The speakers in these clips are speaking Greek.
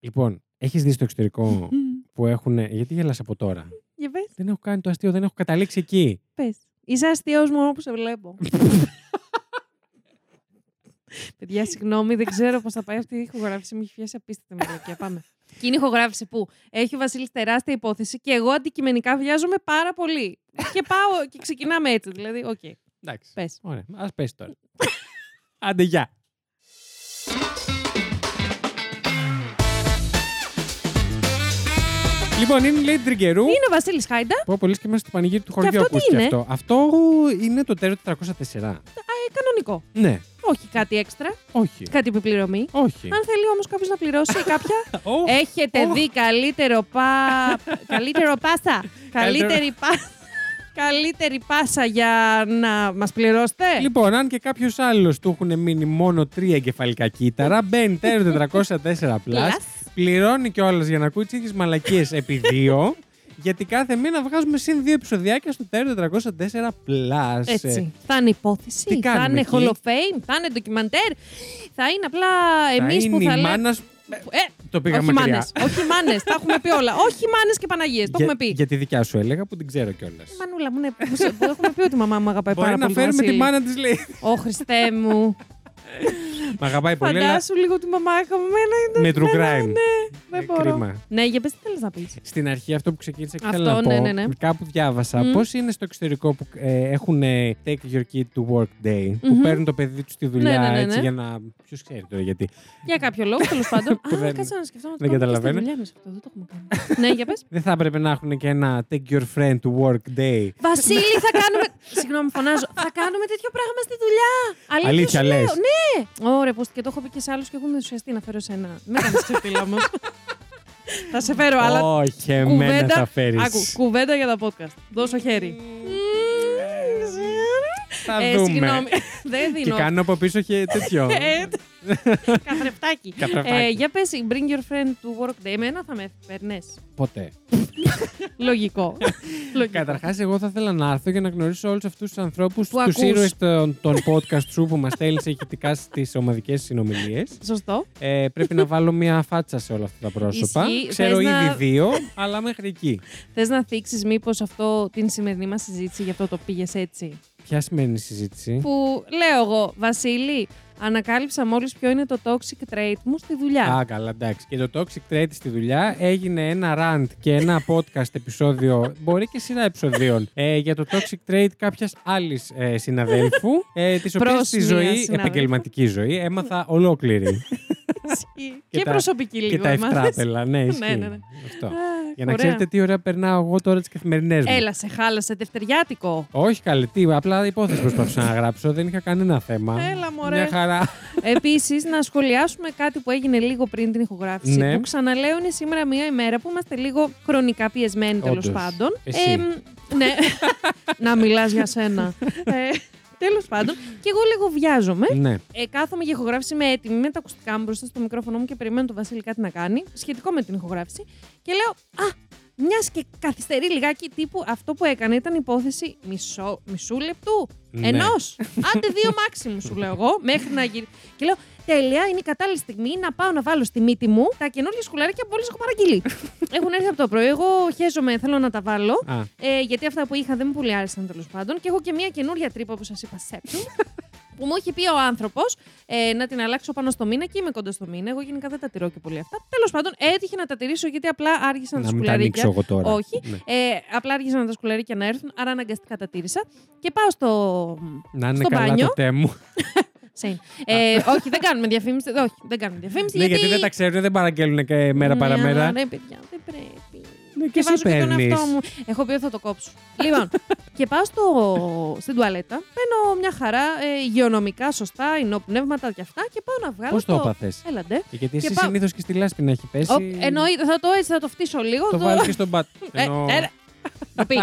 Λοιπόν, έχεις δει στο εξωτερικό που έχουν. Γιατί γελάς από τώρα; Για πες, Δεν έχω κάνει το αστείο, δεν έχω καταλήξει εκεί. πες. Είσαι αστείος μόνο που σε βλέπω. Παιδιά, συγγνώμη, δεν ξέρω πώς θα πάει αυτή η ηχογράφηση. Μου έχει πιάσει απίστευτη μαλακία. Πάμε. Και είναι η ηχογράφηση που έχει ο Βασίλης τεράστια υπόθεση και εγώ αντικειμενικά βιάζομαι πάρα πολύ. και πάω και ξεκινάμε έτσι. Δηλαδή, οκ, Εντάξει. πες. Ωραία, ας πέσει τώρα. Άντε, γεια. Λοιπόν, είναι η Lady Τριγκερού. Είναι ο Βασίλης Χάιντα. Πω πολύ και μέσα στο πανηγύρι του χωριού αυτό τι ακούστηκε είναι; αυτό. Αυτό είναι το τέρο 404. Ε, κανονικό. Ναι, Όχι κάτι έξτρα, όχι. κάτι επιπληρωμή. Όχι. Αν θέλει όμως κάποιος να πληρώσει ή κάποια. Ω, Έχετε Ω. δει καλύτερο πα... καλύτερο πάσα. Καλύτερη πάσα. Καλύτερη πάσα για να μας πληρώσετε. Λοιπόν, αν και κάποιος άλλος του έχουν μείνει μόνο τρία εγκεφαλικά κύτταρα, μπαίνει τέρο 404 plus, Plus. Πληρώνει κιόλας για να ακούει τι ίδιε μαλακίες επί δύο, γιατί κάθε μήνα βγάζουμε συν δύο επεισοδιάκια στο τέρο 404 plus. Έτσι. Θα είναι υπόθεση, τι θα κάνουμε είναι εκεί; Hall of Fame, θα είναι ντοκιμαντέρ. Θα είναι απλά Θα εμείς είναι που θα η λέμε. μάνας- Ε, Το πήγαμε όχι μακριά. μάνες, όχι μάνες, τα έχουμε πει όλα. Όχι μάνες και Παναγίες, το Για- έχουμε πει. Για τη δικιά σου έλεγα που την ξέρω κιόλας. Μανούλα μου, ναι, που σε- που έχουμε πει ότι η μαμά μου αγαπάει Μπορεί πάρα να πολύ. το φέρουμε τη Βασίλη. μάνα της, λέει. Ω Χριστέ μου. Μ' αγαπάει πολύ, αλλά Φαντάσου λίγο τη μαμά χαμένα. είναι με true εμένα, crime. Ναι, δεν Ε, μπορώ. κρίμα. Ναι, για πες τι θέλεις να πεις. Στην αρχή αυτό που ξεκίνησα και Αυτό, θέλω να πω, ναι, ναι, ναι. κάπου διάβασα Μμ. πώς είναι στο εξωτερικό που ε, έχουν ε, take your kid to work day, που Μμμ. παίρνουν το παιδί τους στη δουλειά Ναι, ναι, ναι, έτσι ναι. για να... Ποιος ξέρει τώρα γιατί. Για κάποιο λόγο, τέλος πάντων. Που Α, δεν- κάτσε να σκεφτώ να το δεν κάνουμε και στη καταλαβαίνω. δουλειά μας αυτό. Δεν το έχουμε κάνει. ναι, για πες. Δεν θα έπρεπε να έχουν και ένα take your friend to work day. Βασίλη, θα κάνουμε. Συγγνώμη, φωνάζω. Θα κάνουμε τέτοιο πράγμα στη δουλειά. Αλήθεια, Αλήθεια σου λέω. λες; Ναι. Ωραία, που και το έχω πει και σε άλλους και έχουν ενθουσιαστεί να φέρω σε ένα. Μην κάνεις ξεφύλλα όμω. θα σε φέρω, αλλά. Όχι, εμένα κουβέντα- θα φέρεις. Άκου, κουβέντα για τα podcast. Δώσω χέρι. Θα Ε, δούμε. συγγνώμη. Δεν Και δίνω. κάνω από πίσω και τέτοιο. Ε, Καθρεφτάκι. Καθρεφτάκι. Ε, για πες, bring your friend to work day. Εμένα θα με παίρνες. Ποτέ. Λογικό. Λογικό. Καταρχάς, εγώ θα ήθελα να έρθω για να γνωρίσω όλους αυτούς τους ανθρώπους, Που τους ακούς. ήρωες των, των podcast σου που μας στέλνεις ηχητικά στις ομαδικές συνομιλίες. Σωστό. Ε, πρέπει να βάλω μια φάτσα σε όλα αυτά τα πρόσωπα. Ισχύει. Ξέρω Θες ήδη να- δύο, αλλά μέχρι εκεί. Θες να θίξεις μήπως αυτό την σημερινή μας συζήτηση για αυτό το πήγες έτσι; Ποια σημαίνει η συζήτηση; Που λέω εγώ, Βασίλη, ανακάλυψα μόλις ποιο είναι το toxic trait μου στη δουλειά. Α, καλά, εντάξει. Και το Toxic Trait στη δουλειά έγινε ένα rant και ένα podcast επεισόδιο, μπορεί και σειρά επεισοδίων, ε, για το Toxic Trait κάποιας άλλης ε, συναδέλφου, ε, της οποίας Προς στη μία ζωή, συνάδελφο. επαγγελματική ζωή, έμαθα ολόκληρη. Ισχύει. και και, τα- προσωπική και λίγο. τα έμαθες. ευτράπελα, ναι, ισχύει. Ναι, ναι, ναι. Αυτό. Α, Για να ωραία. ξέρετε τι ωραία περνάω εγώ τώρα τις καθημερινές μου. Έλα, σε χάλασε δευτεριάτικο. Όχι καλή, τι, απλά υπόθεση προσπαθούσα να γράψω, δεν είχα κανένα θέμα. Έλα, μωρέ. Μια χαρά. Επίσης, να σχολιάσουμε κάτι που έγινε λίγο πριν την ηχογράφηση. Ναι. Που ξαναλέω είναι σήμερα μία ημέρα που είμαστε λίγο χρονικά πιεσμένοι τέλος Όντως. πάντων. Εσύ. Εμ, ναι. να μιλάς για σένα. Ε, τέλος πάντων. Και εγώ λίγο βιάζομαι. ναι. Ε, κάθομαι για ηχογράφηση, είμαι έτοιμη με τα ακουστικά μου μπροστά στο μικρόφωνο μου και περιμένω τον Βασίλη κάτι να κάνει σχετικό με την ηχογράφηση. Και λέω, Α, μιας και καθυστερεί λιγάκι τύπου αυτό που έκανε ήταν υπόθεση μισό, μισού λεπτού. Ναι. Ενός. Άντε δύο μάξιμου, σου λέω εγώ, μέχρι να γυρίσει. Και λέω, Τέλεια, είναι η κατάλληλη στιγμή να πάω να βάλω στη μύτη μου τα καινούργια σκουλαρίκια που μόλις έχω παραγγείλει. Έχουν έρθει από το πρωί. Εγώ χαίζομαι, θέλω να τα βάλω. Α, Ε, γιατί αυτά που είχα δεν μου πολύ άρεσαν τέλος πάντων. Και έχω και μια καινούρια τρύπα που σας είπα, Septum, που μου έχει πει ο άνθρωπος ε, να την αλλάξω πάνω στο μήνα και είμαι κοντά στο μήνα. Εγώ γενικά δεν τα τηρώ και πολύ αυτά. Τέλος πάντων, έτυχε να τα τηρήσω γιατί απλά άργησαν τα να μην τα ανοίξω σκουλαρίκια. εγώ τώρα. Όχι. Ναι. Ε, απλά άργησαν τα σκουλαρίκια να έρθουν, άρα αναγκαστικά τα τήρησα. Και πάω στο. Να είναι στο καλά μπάνιο. το τέμου. Same. Ε, όχι, δεν κάνουμε διαφήμιση. Όχι, δεν κάνουμε διαφήμιση. Ναι, γιατί δεν τα ξέρουν, δεν παραγγέλνουν και μέρα Ναι, παραμέρα. αλλά, Ναι, παιδιά, δεν πρέπει. Ναι, και Και εσύ βάζω και τον παίρνεις. εαυτό μου. Έχω πει ότι θα το κόψω. λοιπόν, και πάω στο, στην τουαλέτα, παίρνω μια χαρά ε, υγειονομικά, σωστά, υνοπνεύματα και αυτά και πάω να βγάλω. Πώς το έπαθες; Έλαντε. Ε, Γιατί εσύ πάω- συνήθως και στη λάσπη να έχει πέσει. Οπ, εννοείται, θα το έτσι, θα το φτύσω λίγο. Το το- βάλεις και στον πατ. Ε, Ενώ ε, να πει.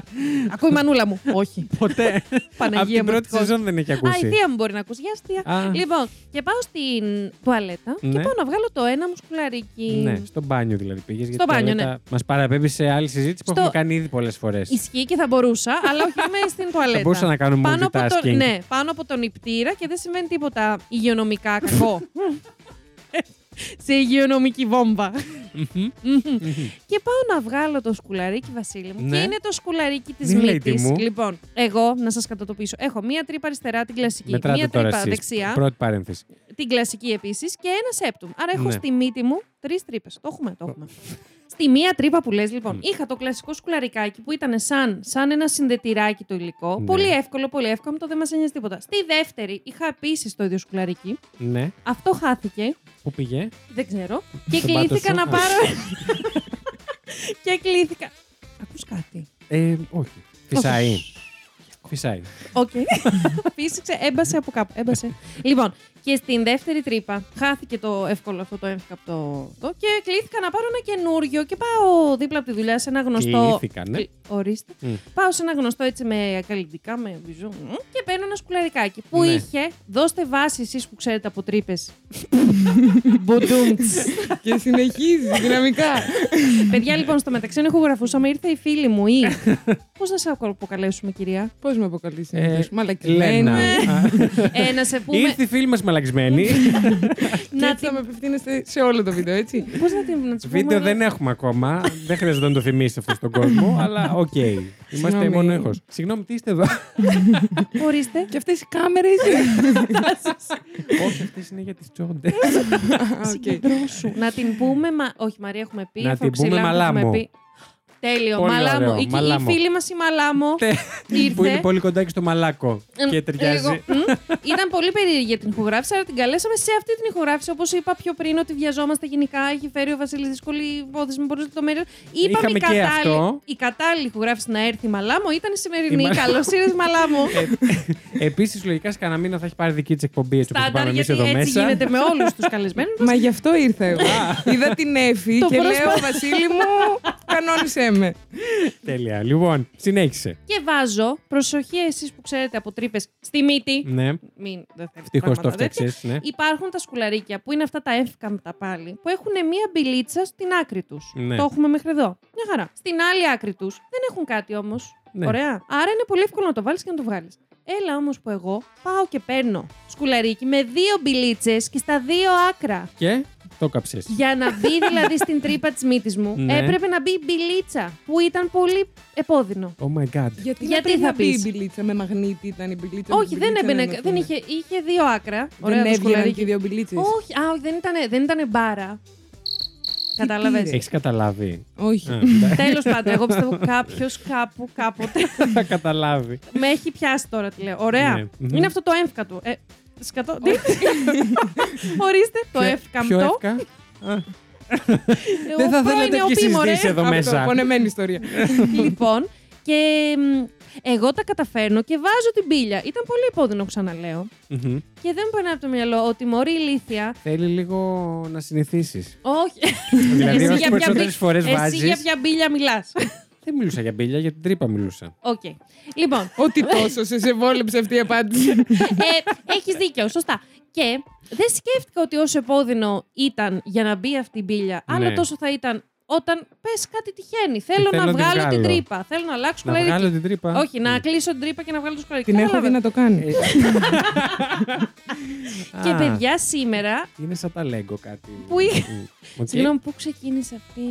Ακούει η μανούλα μου. Όχι. Ποτέ. Από Παναγία την μου. πρώτη ευτυχώς. σεζόν δεν έχει Α, η ακούσει. θεία μου μπορεί να ακούσει. Γεια σου, θεία. Α. Λοιπόν, και πάω στην τουαλέτα και Ναι. πάω να βγάλω το ένα μου σκουλαρίκι. Ναι, στο μπάνιο δηλαδή πήγες. Στο μπάνιο, ναι. Μας παραπέμπει σε άλλη συζήτηση που Στο- έχουμε κάνει ήδη πολλές φορές. Ισχύει και θα μπορούσα, αλλά όχι είμαι στην τουαλέτα. Θα μπορούσα να κάνουμε πάνω από, multitasking. τον, ναι, πάνω από τον υπτήρα και δεν συμβαίνει τίποτα υγειονομικά κακό. σε υγειονομική βόμβα. Μμμ. Μμμ. Μμμ. και πάω να βγάλω το σκουλαρίκι, Βασίλη μου. Ναι. Και είναι το σκουλαρίκι της Μην λέει τι μύτης. μου. Λοιπόν, εγώ να σας κατατοπίσω. Έχω μία τρύπα αριστερά, την κλασική. Μετράτε μία τώρα τρύπα εσείς. δεξιά, Πρώτη παρένθεση. την κλασική επίσης και ένα septum. Άρα έχω Ναι. στη μύτη μου τρεις τρύπες. Το έχουμε, το έχουμε. Στη μία τρύπα που λες, λοιπόν, Μμ. είχα το κλασικό σκουλαρικάκι που ήταν σαν, σαν ένα συνδετηράκι το υλικό. Ναι. Πολύ εύκολο, πολύ εύκολο, το δεν μας ένοιαζε τίποτα. Στη δεύτερη είχα επίσης το ίδιο σκουλαρίκι. Ναι. Αυτό χάθηκε. Πού πήγε; Δεν ξέρω. Και Στον πάτο κλήθηκα σου; να Α. πάρω. και κλήθηκα. Ακούς κάτι; Ε, όχι. Φυσάει. Φυσάει. Οκ. Φύσηξε, έμπασε από κάπου. Έμπασε. λοιπόν, και στην δεύτερη τρύπα χάθηκε το εύκολο αυτό το έμφυκα από το. το και κλήθηκα να πάρω ένα καινούριο και πάω δίπλα από τη δουλειά σε ένα γνωστό. Κλήθηκαν, ναι. Κλ- Ορίστε. Μμ. Πάω σε ένα γνωστό έτσι με καλλιτικά, με μπιζού μ, και παίρνω ένα σκουλαρικάκι που Ναι. είχε. Δώστε βάση εσείς που ξέρετε από τρύπες. Μποντούμτς. Και συνεχίζει δυναμικά. Παιδιά, λοιπόν, στο μεταξύ ηχογραφούσαμε, ήρθε η φίλη μου ή. Πώς να σε αποκαλέσουμε, κυρία; Πώς με αποκαλείς Ε, συνήθω. Μαλακισμένη. Λένα. Α, Ε, να σε πούμε. Ήρθε η φίλη μας μαλαξμένη. Και να έτσι θα με απευθύνεστε σε όλο το βίντεο, έτσι. Πώς να την να της πούμε Βίντεο εδώ; δεν έχουμε ακόμα. Δεν χρειάζεται να το θυμίσει αυτό στον κόσμο, αλλά οκ. Είμαστε Συγγνώμη. μόνο ήχος. Συγγνώμη, τι είστε εδώ; Ορίστε. Και αυτές οι κάμερες. Όχι, αυτές είναι για τις τσόντε. Συγκεντρώσου. Να την πούμε. Μα... Όχι, Μαρία, έχουμε πει. Να την Φροξυλά πούμε έχουμε Μαλάμο. Πει. Τέλειο. Πολύ Μαλάμο. ωραίο, Η, η Μαλάμο. φίλη μας η Μαλάμο. Που είναι ήρθε. πολύ κοντά και στο μαλάκο. Εμ, Και ταιριάζει. λίγο, μ, Ήταν πολύ περίεργη για την ηχογράφηση, αλλά την καλέσαμε σε αυτή την ηχογράφηση. Όπως είπα πιο πριν, ότι βιαζόμαστε γενικά. Έχει φέρει ο Βασίλης δύσκολη υπόθεση με πολλέ λεπτομέρειε. Είπαμε Είχαμε η και κατάλληλη, αυτό. η κατάλληλη ηχογράφηση να έρθει η Μαλάμο ήταν η Η σημερινή. Μα- Καλώς ήρθες, Μαλάμο. Επίσης, λογικά σε κανένα μήνα θα έχει πάρει δική της εκπομπή έτσι όπω Στάνταρ, πάμε εμείς γιατί εδώ έτσι μέσα. γίνεται με όλους τους καλεσμένους. Μα γι' αυτό ήρθα εγώ. Είδα την Εφη Το και πρόσωπο. λέω, Βασίλη μου, κανόνισέ με. Τέλεια. Λοιπόν, συνέχισε. Και βάζω, προσοχή εσείς που ξέρετε από τρύπες στη μύτη. Ναι, Μην δεν θέλετε ευτυχώς το πράγματα τέτοια. φτιάξες. Ναι. Υπάρχουν τα σκουλαρίκια που είναι αυτά τα εύκαμπτα πάλι, που έχουν μία μπιλίτσα στην άκρη τους. Ναι. Το έχουμε μέχρι εδώ. Μια χαρά. Στην άλλη άκρη τους δεν έχουν κάτι όμως. Ναι. Ωραία. Άρα είναι πολύ εύκολο να το βάλεις και να το βγάλεις. Έλα όμως που εγώ πάω και παίρνω σκουλαρίκι με δύο μπιλίτσες και στα δύο άκρα. Και; Το κάψε. Για να μπει δηλαδή στην τρύπα της μύτης μου, Ναι. έπρεπε να μπει η μπιλίτσα που ήταν πολύ επώδυνο. Oh my god. Γιατί, Γιατί να πρέπει θα να μπει η πεις; μπιλίτσα με μαγνήτη, ήταν η μπιλίτσα. Όχι, με δεν την μπιλίτσα, έμπαινε. Δεν είναι. είχε, είχε δύο άκρα. Ωραία, Δεν το έβγαιναν σκουλαρίκι. και οι δύο μπιλίτσες. Όχι, α, όχι, δεν ήταν, δεν ήτανε μπάρα. Κατάλαβες; πήρε; Έχεις καταλάβει. Όχι. Α, εντάξει. Τέλος πάντων, εγώ πιστεύω κάποιος κάπου κάποτε Θα καταλάβει. με έχει πιάσει τώρα τι λέω. Ωραία. Ναι. Μμμ. Είναι αυτό το έμφκα του. Ε, σκατώ. Τι; Ορίστε, το Ποιο- εύκαμπτο. Ποιο εύκα. Α, Ο Δεν θα πρώην θέλετε νεοπή, και μωρέ. συζητήσει εδώ Αυτό, μέσα. πονεμένη ιστορία. λοιπόν, και μ, εγώ τα καταφέρνω και βάζω την πύλια. Ήταν πολύ επώδυνο, ξαναλέω. Μμμ. Και δεν μου περνάει από το μυαλό ότι μωρή ηλίθια. Θέλει λίγο να συνηθίσεις. Όχι. Δηλαδή, Εσύ όσο για ποια περισσότερες μπι- φορές Εσύ βάζει. για ποια μπύλια μιλάς. Δεν μιλούσα για μπίλια, για την τρύπα μιλούσα. Οκ. Λοιπόν, Ότι τόσο σε σε βόλεψε αυτή η απάντηση. ε, έχεις δίκιο, σωστά. Και δεν σκέφτηκα ότι όσο επώδυνο ήταν για να μπει αυτή η μπύλια, άλλο Ναι. τόσο θα ήταν όταν πες κάτι τυχαίνει. Θέλω, θέλω να να τη βγάλω την βγάλω. τρύπα. Θέλω να αλλάξω Να σκουλαρίκι. βγάλω την τρύπα. Όχι, να κλείσω την τρύπα και να βγάλω το σκουλαρίκι. Την έχω δει Κατάλαβες. να το κάνει. Ε, Και Α, παιδιά σήμερα. Είναι σαν τα λέγκο κάτι. Πού είχε- Μμ. Οκ. Συγγνώμη, πού ξεκίνησε αυτή.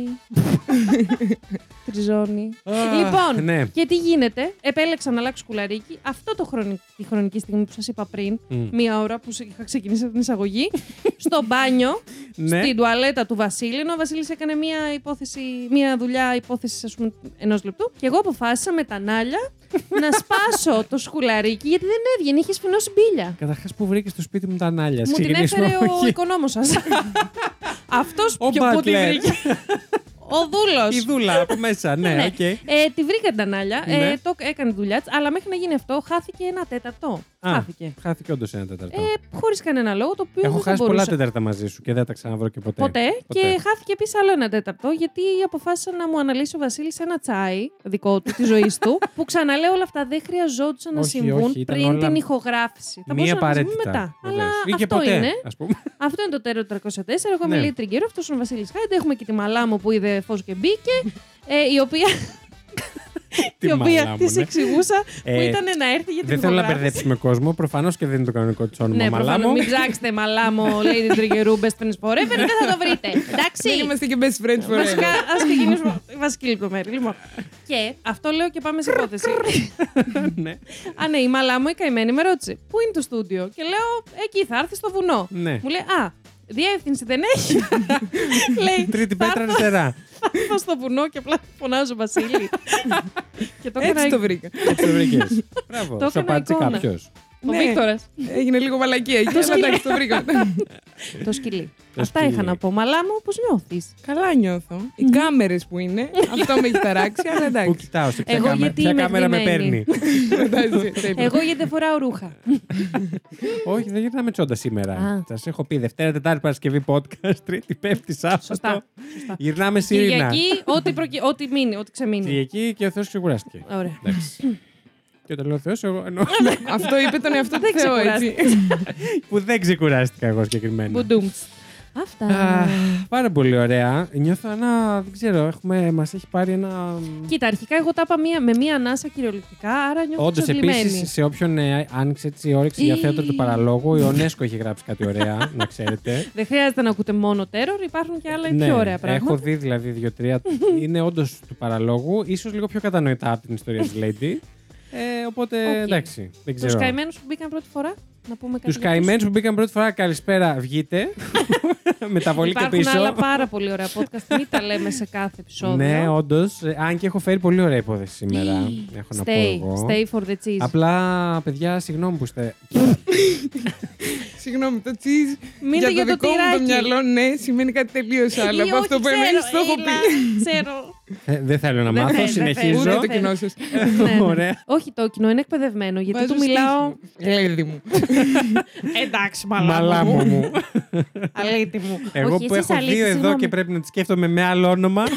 Τριζώνη; Α, λοιπόν, Ναι. και τι γίνεται; Επέλεξα να αλλάξω σκουλαρίκι. Αυτό το χρονι... τη χρονική στιγμή που σας είπα πριν, Μμ. μία ώρα που σε- είχα ξεκινήσει από την εισαγωγή, στο μπάνιο, Ναι. στην τουαλέτα του Βασίλη. ενώ Ο Βασίλης έκανε μία, υπόθεση, μία δουλειά υπόθεσης, ας πούμε, ενός λεπτού. Και εγώ αποφάσισα με τανάλια να σπάσω το σκουλαρίκι, γιατί δεν έβγαινε, είχε σφηνώσει μπίλια. Καταρχάς, που βρήκες στο σπίτι μου τα νάλια. Μου την Ξεκινήσουμε έφερε από ο εκεί. οικονόμος σας. Αυτός Ο πιο που τη Butler. βρήκε. Ο δούλος. Η δούλα από μέσα, ναι, Ναι. οκ. Ε, τη βρήκα την ανάλια, Ναι. ε, το έκανε τη δουλειά της, αλλά μέχρι να γίνει αυτό χάθηκε ένα τέταρτο. Α, χάθηκε. Χάθηκε όντως ένα τέταρτο. Ε, Χωρίς κανένα λόγο, το οποίο Έχω δεν θα χάσει πολλά μπορούσα. τέταρτα μαζί σου και δεν τα ξαναβρω και ποτέ. Ποτέ. Και χάθηκε επίσης άλλο ένα τέταρτο, γιατί αποφάσισα να μου αναλύσει ο Βασίλης ένα τσάι δικό του, της ζωής του, που ξαναλέω όλα αυτά δεν χρειαζόντουσαν να Όχι, συμβούν όχι, ήταν πριν όλα την ηχογράφηση. Θα Μία μπορούσαν να συμβούν απαραίτητα. μετά. βεβαίως. Αλλά Ή και αυτό ποτέ, είναι. ας πούμε. Αυτό είναι το τέρο 304. Εγώ είμαι Ναι. Λίλη Τριγκέρο, αυτός είναι ο Βασίλης Χάιντε. Έχουμε και τη μαλά μου που είδε φως και μπήκε. ε, η οποία. Τι η οποία μαλά μου, της ναι. εξηγούσα που Ε, ήταν να έρθει για την Δεν θέλω να ηχογράφηση. μπερδέψουμε κόσμο. Προφανώς και δεν είναι το κανονικό της όνομα. Ναι, Μαλάμο. προφανώς μην ψάξετε μαλάμο Lady Triggeroo Best Friends Forever, δεν θα το βρείτε. Εντάξει. Δεν είμαστε και best friends Βασικά, forever. ας ξεκινήσουμε. Η βασική λεπτομέρεια. Λοιπόν. Και αυτό λέω και πάμε σε υπόθεση. ναι. Α, ναι, η μαλά μου η καημένη με ρώτησε. Πού είναι το στούντιο; Και λέω, εκεί θα έρθει στο βουνό. ναι. Μου λέει, Α, διεύθυνση δεν έχει. λέει, Τρίτη «Θα πέτρα έρθω- αριστερά. θα έρθω στο βουνό και απλά φωνάζω Βασίλη. και το έκανα. Έτσι το βρήκα. Έτσι το βρήκες. Μπράβο. Το Σου έκανα απάντησε εικόνα. κάποιος. Ο Ναι. Βίκτορας. Έγινε λίγο μαλακία εκεί, αλλά εντάξει, το βρήκα. το σκυλί. Το Αυτά σκυλί. είχα να πω. Μαλά μου, πώς νιώθεις; Καλά νιώθω. Οι κάμερες που είναι, αυτό με έχει ταράξει, αλλά Πού εντάξει. κοιτάω, σε ποια, Εγώ κάμε- γιατί ποια είμαι κάμερα με ντυμένη. παίρνει. Εντάξει, τέλεια. Εγώ γιατί δεν φοράω ρούχα. Όχι, δεν γυρνάμε τσόντα σήμερα. Α. Σας έχω πει Δευτέρα, Τετάρτη, Παρασκευή podcast, Τρίτη, Πέμπτη, Σάββατο. Σωστά. Σωστά. Γυρνάμε Σιρήνα. Κυριακή, ό,τι, προκυ... ό,τι μείνει, ό,τι ξεμείνει. Κυριακή και ο Θεός ξεκουράστηκε. Ωραία. Εντάξει. Και όταν λέω Θεός, εγώ εννοώ Αυτό είπε τον εαυτό του Δεν Θεό, έτσι. που δεν ξεκουράστηκα εγώ συγκεκριμένα. Μπουντούμτς. Αυτά. Α, πάρα πολύ ωραία. Νιώθω ένα. Δεν ξέρω, έχουμε, μας έχει πάρει ένα. Κοίτα, αρχικά εγώ τα είπα μία, με μία ανάσα κυριολεκτικά, άρα νιώθω Όντως, εξαντλημένη. επίσης, σε όποιον ε, άνοιξε έτσι η όρεξη για Ή- θέατρο του παραλόγου, Ιονέσκο έχει γράψει κάτι ωραία, να ξέρετε. Δεν χρειάζεται να ακούτε μόνο Terror, υπάρχουν και άλλα ναι, πιο ωραία πράγματα. έχω δει δηλαδή δύο-τρία. είναι όντως του παραλόγου, ίσως λίγο πιο κατανοητά από την ιστορία της Lady. Ε, οπότε Οκ. εντάξει, δεν Τους ξέρω. καημένους που μπήκαν πρώτη φορά, να πούμε κάτι. Τους καημένους που μπήκαν πρώτη φορά, καλησπέρα, βγείτε. Μεταβολή και Υπάρχουν πίσω. άλλα πάρα πολύ ωραία podcast. Μην τα λέμε σε κάθε επεισόδιο. Ναι, όντως. Αν και έχω φέρει πολύ ωραία υπόθεση σήμερα. έχω να πω Stay, εγώ. stay for the cheese. Απλά, παιδιά, συγγνώμη που είστε. Συγγνώμη, το τσίζ Μείνετε για το για το δικό μου το τυράκι. μυαλό, ναι, σημαίνει κάτι τελείως άλλο Ή από αυτό όχι, που εμείς ξέρω, το έχω έλα, πει. Ξέρω. Ε, δεν θέλω να Δεν μάθω, θέλει, δεν θέλει. συνεχίζω. Ούτε το Ούτε κοινό σας. Ναι, ναι. Ωραία. Όχι, το κοινό είναι εκπαιδευμένο γιατί του μιλάω. Ελέδη μου. Εντάξει, Μαλάμο μου. Αλήτη μου. Εγώ Όχι, που εσείς έχω αλήτη, δύο εδώ συγγνώμη. και πρέπει να τη σκέφτομαι με άλλο όνομα.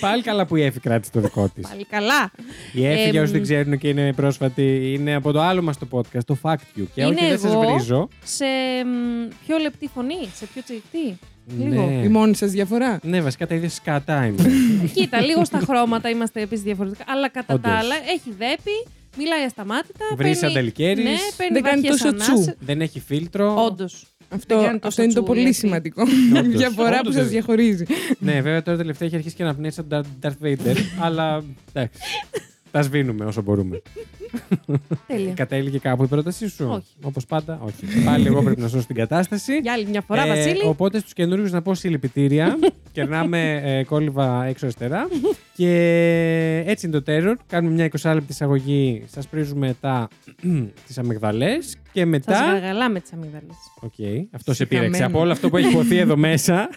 Πάλι καλά που η Εφη κράτησε το δικό της. Πάλι καλά. Η Εφη, για Εμ, όσου δεν ξέρουν και είναι πρόσφατη, είναι από το άλλο μας το podcast, το Fact You. Και Είναι όχι, δεν σας εγώ. βρίζω. Σε μ, πιο λεπτή φωνή, σε πιο τσιχτή. Λίγο. Ναι. Η μόνη σας διαφορά. Ναι, βασικά τα ίδια σκατά είναι. Κοίτα, λίγο στα χρώματα είμαστε επίσης διαφορετικά. Αλλά κατά Όντως. τα άλλα έχει δέπει, μιλάει ασταμάτητα. Βρύς παίρνει- αντελικέρης. Ναι, παίρνει Δεν κάνει βαθιές τόσο τσου. ανάσες. Δεν έχει φίλτρο. Όντως. Αυτό, κάνει τόσο αυτό είναι το τσου, πολύ γιατί. σημαντικό. Όντως. Διαφορά που Όντως σας δεν- διαχωρίζει. Ναι, βέβαια τώρα τελευταία έχει αρχίσει και να πνέει σαν τον Darth Vader. αλλά εντάξει. Τα σβήνουμε όσο μπορούμε. Τέλεια. Κατέληγε κάπου η πρότασή σου; Όχι. Όπως πάντα, όχι. Πάλι εγώ πρέπει να σώσω την κατάσταση. Για άλλη μια φορά, Ε, Βασίλη. Οπότε στους καινούριους να πω συλληπιτήρια. Κερνάμε ε, κόλληβα έξω αριστερά. και έτσι είναι το terror. Κάνουμε μια 20 λεπτή εισαγωγή. Σας πρίζουμε τα τις αμυγδαλές. Και Σας μετά. γαργαλάμε τις αμυγδαλές. Οκ. Αυτό σε πείραξε. Χαμένο. Από όλο αυτό που έχει ειπωθεί εδώ μέσα.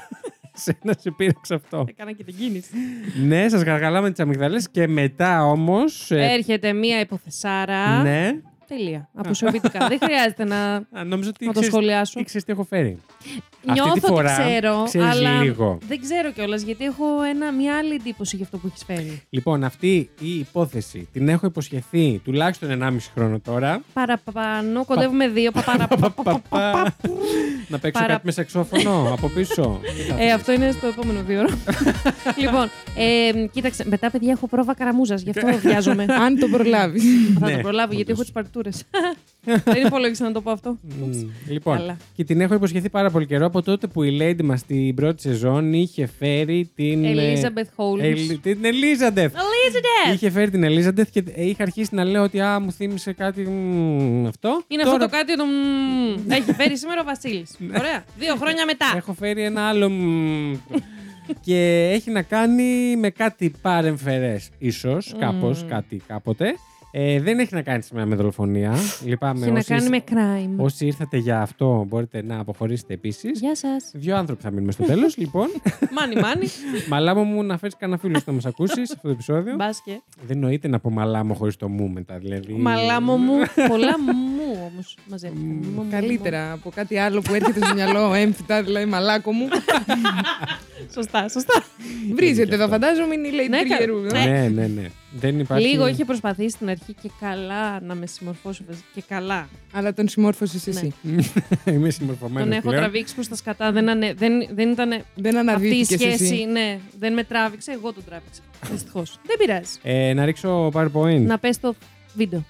Εσένα σε πείραξε αυτό. Έκανα και την κίνηση. ναι, σας γαργαλάμε τις αμυγδαλές. Και μετά όμως. Έρχεται μία υποθεσάρα. ναι. Τελεία. Αποσιωπητικά. Δεν χρειάζεται να, Α, νόμιζα ότι να το ξέρεις- σχολιάσω. ή ξέρεις τι έχω φέρει. Νιώθω Αυτή τη φορά ότι ξέρω, ξέρεις αλλά λίγο. δεν ξέρω κιόλας γιατί έχω ένα, μια άλλη εντύπωση για αυτό που έχεις φέρει. Λοιπόν, αυτή η υπόθεση την έχω υποσχεθεί τουλάχιστον 1,5 χρόνο τώρα. Παραπάνω, κοντεύουμε δύο. παπαρα- Παπα. Να παίξω Παρα- κάτι με σαξόφωνο από πίσω. Ε, αυτό είναι στο επόμενο δύο ώρα. λοιπόν, ε, κοίταξε, μετά παιδιά έχω πρόβα καραμούζας, γι' αυτό βιάζομαι. Αν το προλάβεις. Θα Ναι, το προλάβω γιατί έχω όντως. τις παρτούρε. Δεν υπολόγισα να το πω αυτό. Μμ, Λοιπόν, Καλά. και την έχω υποσχεθεί πάρα πολύ καιρό από τότε που η Lady μας στην πρώτη σεζόν είχε φέρει την. ε, Ελίζαμπεθ Χόλμ. Ελ- Την Ελίζαντεφ. Ελίζαμπεθ! Είχε φέρει την Ελίζαντεφ και είχα αρχίσει να λέω ότι α, μου θύμισε κάτι μ, αυτό. Είναι Τώρα αυτό το κάτι το. μμμ. Έχει φέρει σήμερα ο Βασίλη. Ωραία. Δύο χρόνια μετά. Έχω φέρει ένα άλλο. μ, και έχει να κάνει με κάτι παρεμφερές ίσως, κάπως, κάτι κάποτε. Ε, δεν έχει να κάνει σήμερα με δολοφονία. Λυπάμαι. Έχει να όσοι- κάνει με crime. Όσοι ήρθατε για αυτό, μπορείτε να αποχωρήσετε επίσης. Γεια σας. Δύο άνθρωποι θα μείνουμε στο τέλος. λοιπόν, Μάνι, μάνι. μαλάμο μου να φέρεις κανένα φίλο να μας ακούσεις σε αυτό το επεισόδιο. Μπάσκε. Δεν νοείται να πω μαλάμο χωρίς το μου μετά. Δηλαδή. Μαλάμο μου. Πολλά μου όμως. Μαζεύτηκαν. Καλύτερα από κάτι άλλο που έρχεται στο μυαλό έμφυτα, δηλαδή μαλάκο μου. Σωστά, σωστά. Βρίζεται εδώ, φαντάζομαι είναι η Lady Ναι, κα- Τριερού. Ναι. Ναι, ναι, ναι. Δεν υπάρχει. Λίγο είχε προσπαθήσει στην αρχή και καλά να με συμμορφώσει. Και καλά. Αλλά τον συμμόρφωσες Ναι. εσύ. Είμαι συμμορφωμένος. Τον έχω τραβήξει προς τα σκατά. Δεν, ανε... δεν, δεν ήταν Δεν αυτή η αναδύθηκε σχέση. εσύ. Ναι, δεν με τράβηξε, εγώ τον τράβηξα. Δυστυχώς. δεν πειράζει. Ε, να ρίξω PowerPoint. Να πες το βίντεο.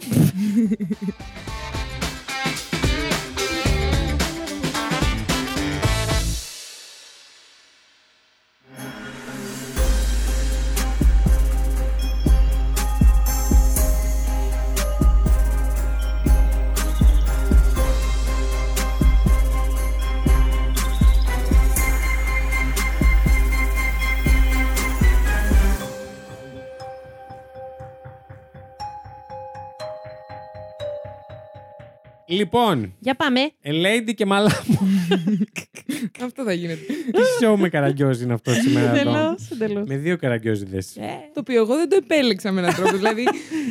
Λοιπόν, Για πάμε. a lady και μαλά μου. Αυτό θα γίνεται. Τι show με καραγκιόζι είναι αυτό σήμερα εδώ; Εντελώς. Εντελώς. Με δύο καραγκιόζιδες. Το οποίο εγώ δεν το επέλεξα με έναν τρόπο. δηλαδή,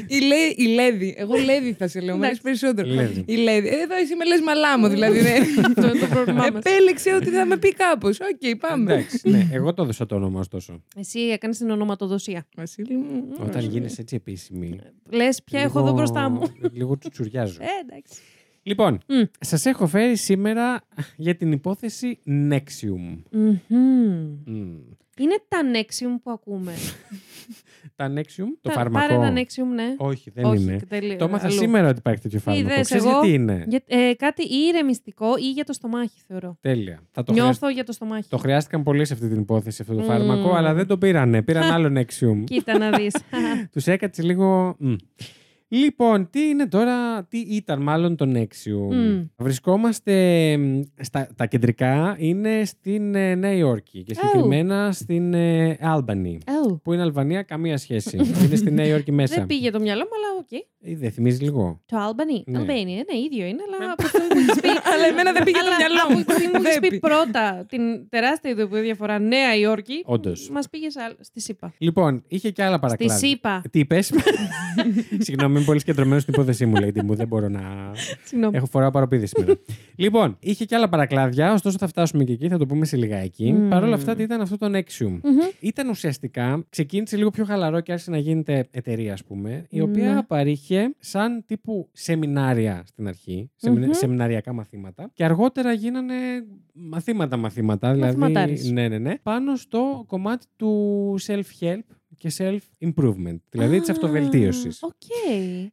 η, Λέ, η Λέδη. Εγώ Λέδη θα σε λέω, μου αρέσει Εντάξει. περισσότερο. Λέδη. Η Λέδη. Εδώ εσύ με λες μαλάμο, δηλαδή. ναι. Αυτό είναι το πρόβλημά μας. Επέλεξε ότι θα με πει κάπως. Οκ, πάμε. Εντάξει, ναι, εγώ το έδωσα το όνομα ωστόσο. Εσύ έκανες την ονοματοδοσία. Βασίλη μου. Όταν γίνεσαι έτσι επίσημη. Λες, ποια έχω εδώ μπροστά μου. Λίγο τσουτσουριάζω. Ε, εντάξει. Λοιπόν, Μμ. σας έχω φέρει σήμερα για την υπόθεση Nexium. Μμμ. Μμ. Είναι τα Nexium που ακούμε. Τα Nexium, το Τα- φάρμακο. Πάρε ένα Nexium, ναι. Όχι, δεν Όχι, είναι. τελείω- Το έμαθα αλλού. σήμερα ότι υπάρχει τέτοιο φάρμακο. Είδες, Ξέρεις εγώ- γιατί είναι; Για, ε, κάτι ή ηρεμιστικό ή για το στομάχι, θεωρώ. Τέλεια. Θα το, Νιώθω χρειασ- για το στομάχι. το χρειάστηκαν πολύ σε αυτή την υπόθεση αυτό το Μμ. φάρμακο, αλλά δεν το πήρανε. Πήραν άλλο Nexium. Κοίτα να δεις. Τους έκατσε λίγο. μ. Λοιπόν, τι είναι τώρα, τι ήταν μάλλον το NXIVM; Μμ. Βρισκόμαστε μ, στα τα κεντρικά, είναι στην ε, Νέα Υόρκη και συγκεκριμένα στην ε, Albany. Oh. Που είναι Αλβανία, καμία σχέση. είναι στη Νέα Υόρκη μέσα. Δεν πήγε το μυαλό μου, αλλά οκ. Ε, Δεν θυμίζει λίγο. Το Albany. Ναι. Albania, ναι, ίδιο είναι, αλλά από αυτό που έχεις πει. Αλλά εμένα δεν πήγε το Αλλά μυαλό από μου. τη στιγμή που έχεις Δεν πει πει. πρώτα την τεράστια ειδοποιό διαφορά Νέα Υόρκη, Όντως. μας πήγε στη ΣΥΠΑ. Λοιπόν, είχε και άλλα Στη παρακλάδια. ΣΥΠΑ. Τι είπες; Συγγνώμη, είμαι πολύ σκεντρωμένο στην υπόθεσή μου, λέει μου. Δεν μπορώ να. Συγγνώμη. Έχω φοράω παροπίδη σήμερα. λοιπόν, είχε και άλλα παρακλάδια, ωστόσο θα φτάσουμε και εκεί, θα το πούμε σε λιγάκι. Μμμ. Παρ' όλα αυτά, τι ήταν αυτό το Nexium; Μμμ. Ήταν ουσιαστικά, ξεκίνησε λίγο πιο χαλαρό και άρχισε να γίνεται εταιρεία, ας πούμε, η οποία Ναι. παρήχε σαν τύπου σεμινάρια στην αρχή, σεμι- Μμμ. σεμιναριακά μαθήματα. Και αργότερα γίνανε μαθήματα-μαθήματα, δηλαδή. Μαθηματάρες. Ναι, ναι, ναι. Πάνω στο κομμάτι του self-help και self-improvement, δηλαδή της Α, αυτοβελτίωσης. Οκ.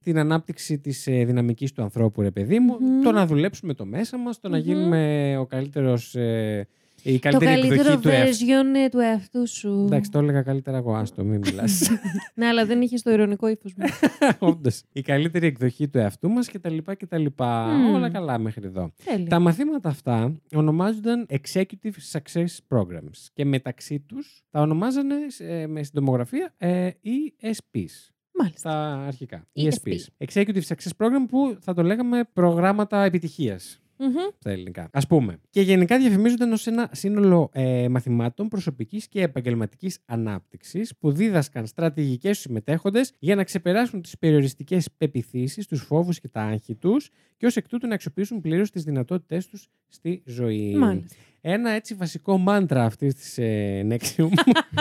Την ανάπτυξη της ε, δυναμικής του ανθρώπου, ρε παιδί μου, Μμμ. το να δουλέψουμε το μέσα μας, το να Μμμ. γίνουμε ο καλύτερος. Ε, η Το καλύτερη καλύτερο εκδοχή του εαυτού. version ε, του εαυτού σου. Εντάξει, το έλεγα καλύτερα εγώ, άστο, μην μιλάς. Ναι, αλλά δεν είχε το ειρωνικό ύφος μου. Όντως. Η καλύτερη εκδοχή του εαυτού μας κτλ. κτλ. Μμμ. Όλα καλά μέχρι εδώ. Τέλεια. Τα μαθήματα αυτά ονομάζονταν Executive Success Programs και μεταξύ τους τα ονομάζανε ε, με συντομογραφία ε, ESPs. Μάλιστα. Στα αρχικά. ESP. ESPs. Executive Success Program που θα το λέγαμε προγράμματα επιτυχίας Μμμ. στα ελληνικά. Α πούμε. Και γενικά διαφημίζονταν ως ένα σύνολο ε, μαθημάτων προσωπικής και επαγγελματικής ανάπτυξης που δίδασκαν στρατηγικές στου συμμετέχοντες για να ξεπεράσουν τις περιοριστικές πεπιθήσεις, τους φόβους και τα άγχη τους και ως εκ τούτου να αξιοποιήσουν πλήρως τις δυνατότητές τους στη ζωή. Μάλιστα. Ένα έτσι βασικό μάντρα αυτής της ε, Nexium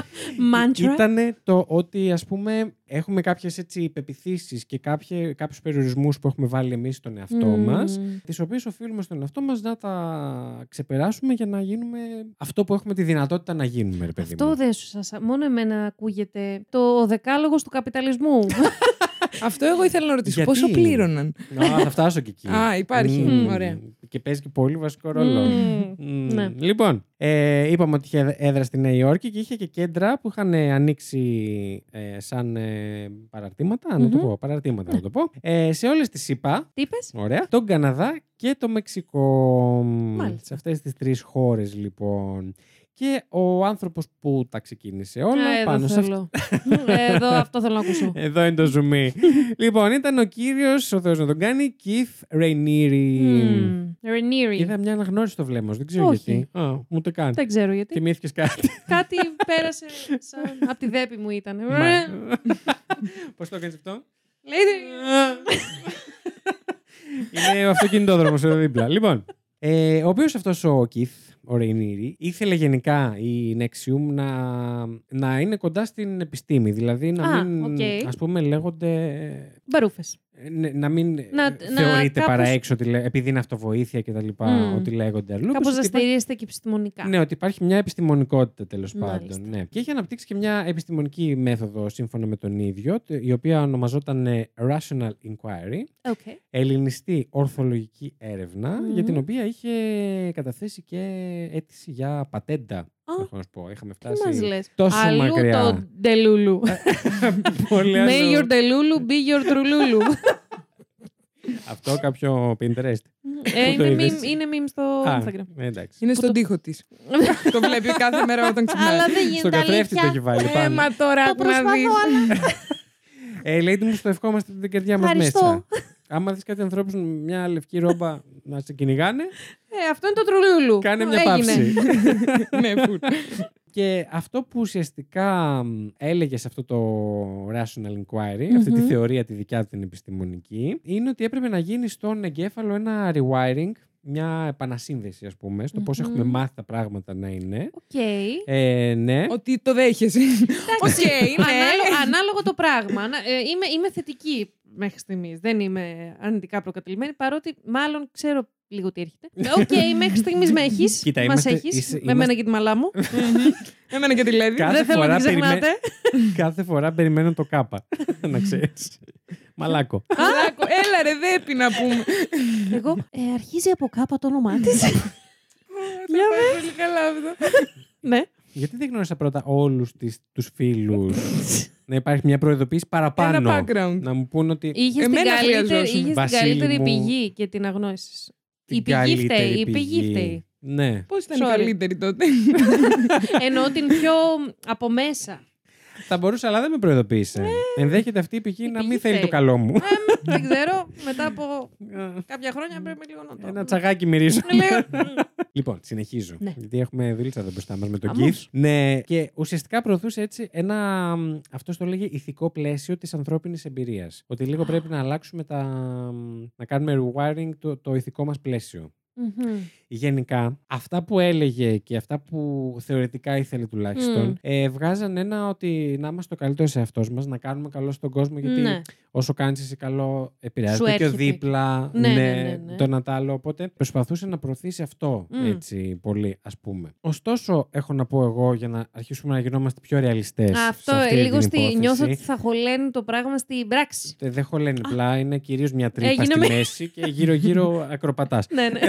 Μάντρα. ήταν το ότι ας πούμε έχουμε κάποιες έτσι πεπιθήσεις και κάποιε, κάποιους περιορισμούς που έχουμε βάλει εμείς στον εαυτό Μμμ. μας τις οποίες οφείλουμε στον εαυτό μας να τα ξεπεράσουμε για να γίνουμε αυτό που έχουμε τη δυνατότητα να γίνουμε, ρε παιδί Αυτό μου. δεν σου σας... Μόνο εμένα ακούγεται το δεκάλογος του καπιταλισμού. Αυτό εγώ ήθελα να ρωτήσω. Γιατί; Πόσο πλήρωναν; Α, θα φτάσω και εκεί. Α, υπάρχει. Μμμ. Ωραία. Και παίζει και πολύ βασικό ρόλο. Μμμ. Μμμ. Ναι. Λοιπόν, ε, είπαμε ότι είχε έδρα στη Νέα Υόρκη και είχε και κέντρα που είχαν ε, ανοίξει ε, σαν ε, παραρτήματα, να το Μμμ. πω, παραρτήματα να το πω, ε, σε όλες τις ΣΥΠΑ, Τι είπες; ωραία, τον Καναδά και το Μεξικό. Μάλιστα. Σε αυτές τις τρεις χώρες λοιπόν. Και ο άνθρωπος που τα ξεκίνησε όλα Α, εδώ πάνω σε αυτό. θέλω. εδώ αυτό θέλω να ακούσω. Εδώ είναι το ζουμί. λοιπόν, ήταν ο κύριος, ο Θεός να τον κάνει, Keith Rainieri. Μμμ. Ρενίρι. Είδα μια αναγνώριση στο βλέμμα σου, δεν ξέρω Όχι. γιατί. Α, ούτε καν. Δεν ξέρω γιατί. Θυμήθηκες κάτι. Κάτι πέρασε σαν... από τη δέπη μου ήταν. Πώς το έκανε αυτό; Λέει... Είναι ο αυτοκινητόδρομος εδώ δίπλα. Λοιπόν, ε, ο οποίος αυτός ο Keith, ο Raniere, ήθελε γενικά η NXIVM να, να είναι κοντά στην επιστήμη. Δηλαδή να Α, μην, οκ. ας πούμε, λέγονται Μπαρούφες. ε, ναι, να μην Να- ε, να θεωρείται κάπως- παρά έξω ότι λέ- επειδή είναι αυτοβοήθεια και τα λοιπά, Μμμ. ότι λέγονται αλλού. Κάπως πως να ότι υπάρχει- στηρίζεται και επιστημονικά. Ναι, ότι υπάρχει μια επιστημονικότητα τέλος Μάλιστα. πάντων. Ναι. Και έχει αναπτύξει και μια επιστημονική μέθοδο σύμφωνα με τον ίδιο, τε- η οποία ονομαζόταν ε, Rational Inquiry, Okay. ελληνιστή ορθολογική έρευνα, Μμμ. για την οποία είχε καταθέσει και αίτηση για πατέντα. Α, έχω να σου πω. Είχαμε Τι μας φτάσει λες; τόσο Αλλού μακριά. το ντελούλου. Πολύ May άλλο. your delulu be your trululu. Αυτό κάποιο Pinterest. Ε, Πού το είναι, είδες; meme, είναι meme στο Α, Instagram. ε, εντάξει. Είναι Που στον το- τοίχο της. το βλέπει κάθε μέρα όταν ξυπνάει. Αλλά δεν Στον γίνεται καθρέφτη το έχει αλήθεια. βάλει Ε, πάνω. μα τώρα Το να προσπαθώ, δεις. αλλά Ε, λέει μου στο ευχόμαστε την καρδιά μας Ευχαριστώ. Μέσα. Άμα δεις κάτι ανθρώπους με μια λευκή ρόμπα να σε κυνηγάνε, Ε, αυτό είναι το τρου λούλου. κάνε μια Έγινε. παύση. Ναι, φουλ. Και αυτό που ουσιαστικά μ, έλεγε σε αυτό το rational inquiry, αυτή τη Μμμ. θεωρία τη δικιά του την επιστημονική, είναι ότι έπρεπε να γίνει στον εγκέφαλο ένα rewiring, μια επανασύνδεση ας πούμε, στο πώς Μμμ. έχουμε μάθει τα πράγματα να είναι. Οκ. Ε, ναι. Ότι το δέχεσαι. Οκ, ναι. Ανάλογο, ανάλογο το πράγμα. Ανα- ε, είμαι, είμαι θετική μέχρι στιγμής. Δεν είμαι αρνητικά προκατειλημμένη, παρότι μάλλον ξέρω λίγο τι έρχεται. Ε, Οκ, μέχρι στιγμής με έχεις. Κοίτα, Μας είμαστε- έχεις. είσαι- Με είμαστε- μένα και τη μαλά μου. Εμένα και τη Λέδη. Κάθε Δεν θέλω να φορά την ξεχνάτε. Κάθε φορά περιμένω το κάπα. να ξέρεις. Μαλάκο. Μαλάκο, Έλα ρε, δέπει να πούμε. Εγώ ε, αρχίζει από κάπα το όνομά της. Για με. Πολύ καλά αυτό. ναι. Γιατί δεν γνώρισα πρώτα όλους τις, τους φίλους; Να υπάρχει μια προειδοποίηση παραπάνω. Ένα background. Να μου πούν ότι Είχες την Εμένα καλύτερη, χρειαζόσουν. είχες την Βασίλη καλύτερη μου. πηγή και την αγνώριση. την Η πηγή καλύτερη φταίει. Η πηγή φταίει. Ναι. Πώς ήταν Sorry. η καλύτερη τότε; Εννοώ την πιο από μέσα. Θα μπορούσα, αλλά δεν με προειδοποίησε. Ενδέχεται αυτή η πηγή η να πηγή μην θέλει φταίει. το καλό μου. Δεν ξέρω, μετά από κάποια χρόνια πρέπει λίγο να το. Ένα τσαγάκι μυρίζω. Λέω, Λοιπόν, συνεχίζω. Ναι. Γιατί έχουμε δουλίτσα εδώ μπροστά μας με τον Χαμός. Keith. Ναι, και ουσιαστικά προωθούσε έτσι ένα. Αυτό το λέγε ηθικό πλαίσιο της ανθρώπινης εμπειρίας. Ότι λίγο πρέπει να αλλάξουμε τα. να κάνουμε rewiring το, το ηθικό μας πλαίσιο. μμμ. Γενικά, αυτά που έλεγε και αυτά που θεωρητικά ήθελε τουλάχιστον, Μμ. ε, βγάζαν ένα ότι να είμαστε ο καλύτερος σε αυτό μας, να κάνουμε καλό στον κόσμο, γιατί Ναι. όσο κάνεις εσύ καλό, επηρεάζει Σου το και ο έρχεται. δίπλα, Ναι, ναι, ναι, ναι. το ένα τ' άλλο. Οπότε προσπαθούσε να προωθήσει αυτό Μμ. έτσι πολύ, ας πούμε. Ωστόσο, έχω να πω εγώ για να αρχίσουμε να γινόμαστε πιο ρεαλιστές. Αυτό ε, λίγο στη, νιώθω ότι θα χωλαίνει το πράγμα στην πράξη. Δεν χωλαίνει απλά, είναι κυρίως μια τρύπα Έγινε στη με- μέση και γύρω-γύρω ακροπατάς. ναι, ναι.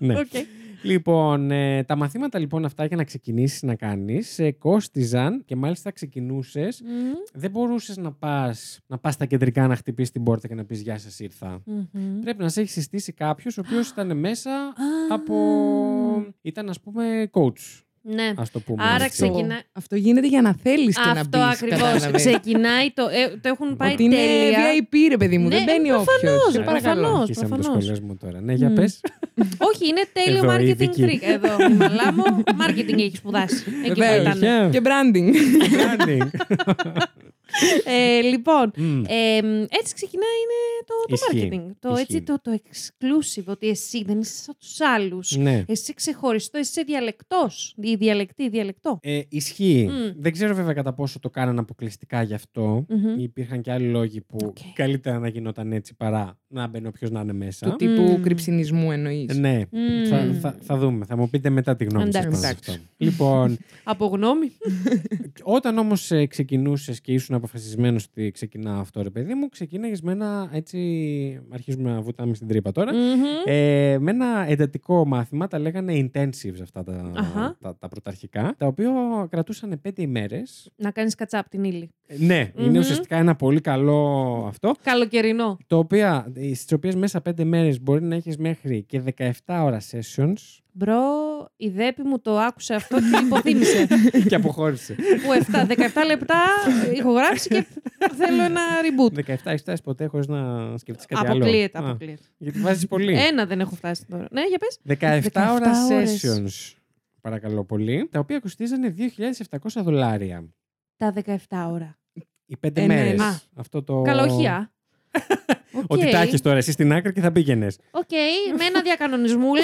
ναι. Οκ. Λοιπόν, ε, τα μαθήματα λοιπόν αυτά για να ξεκινήσεις να κάνεις ε, κόστιζαν και μάλιστα ξεκινούσες. Μμμ. Δεν μπορούσες να πας να πας στα κεντρικά να χτυπήσεις την πόρτα και να πεις Γεια σας, ήρθα. Μμμ. Πρέπει να σε έχει συστήσει κάποιος ο οποίος ήταν μέσα Α. από. ήταν ας πούμε coach. Ναι. Α το πούμε. Άρα έτσι. ξεκινά- Αυτό γίνεται για να θέλεις και να μπεις. Αυτό ακριβώ. Ξεκινάει το. Ε, το έχουν πάει Ότι είναι τέλεια. VIP, ρε παιδί μου. Ναι, δεν μπαίνει όποιος. προφανώς, Σε παρακαλώ. προφανώς. Αρχίσαμε το προφανώς. σχολιασμό τώρα. Ναι, για Μμ. πες. Όχι, είναι τέλειο Εδώ, η marketing Βίκη. trick. Εδώ, η μαλά μου, marketing έχει σπουδάσει. Εκεί που Βεβαίως. ήταν. Αλήθεια. Και branding. Branding. Ε, λοιπόν, Μμ. ε, έτσι ξεκινάει είναι το, το Ισχύει. marketing. Το, Ισχύει. έτσι, το, το exclusive, ότι εσύ δεν είσαι σαν τους άλλους. Ναι. Εσύ είσαι ξεχωριστό, εσύ είσαι διαλεκτός. Ή διαλεκτή, διαλεκτό. Ε, ισχύει. Μμ. Δεν ξέρω βέβαια κατά πόσο το κάνανε αποκλειστικά γι' αυτό. Μμμ. Υπήρχαν και άλλοι λόγοι που Οκ. καλύτερα να γινόταν έτσι παρά να μπαίνει όποιο να είναι μέσα. Του τύπου Μμ. κρυψινοϊσμού εννοείς. Ναι, Μμ. θα, θα, θα δούμε. Θα μου πείτε μετά τη γνώμη σας Εντάξει. πάνω σε αυτό. Λοιπόν, Από γνώμη. όταν όμως ξεκινούσες και ήσουν αποφασισμένος ότι ξεκινάω αυτό, ρε παιδί μου, ξεκίναγες με ένα έτσι. Αρχίζουμε να βουτάμε στην τρύπα τώρα. Μμμ. Ε, με ένα εντατικό μάθημα, τα λέγανε intensives αυτά τα, Αχα. τα, τα πρωταρχικά, τα οποία κρατούσαν πέντε ημέρες. Να κάνεις κατσάπ την ύλη. Ε, Ναι, Μμμ. είναι ουσιαστικά ένα πολύ καλό αυτό. Καλοκαιρινό. Το οποία, στις οποίες μέσα πέντε μέρες μπορεί να έχεις μέχρι και 17 ώρα sessions Μπρο, η δέπη μου το άκουσε αυτό και υποθύμησε. και αποχώρησε. που 7, 17 λεπτά ηχογράφηση και θέλω ένα reboot. 17 έχεις φτάσει ποτέ χωρίς να σκεφτείς κάτι άλλο. Αποκλείεται, Α, αποκλείεται. γιατί βάζεις πολύ. Ένα δεν έχω φτάσει τώρα. Ναι, για πες. 17 ώρα 17 ώρες. sessions. Παρακαλώ πολύ. Τα οποία κοστίζανε 2.700 δολάρια. Τα 17 ώρα. Οι πέντε Ε, ναι, μέρες. ναι. Α. Αυτό το... Καλοχεία. Οκ. Ότι τα έχει τώρα εσύ στην άκρη και θα πήγαινες. Οκ, με ένα διακανονισμούλι.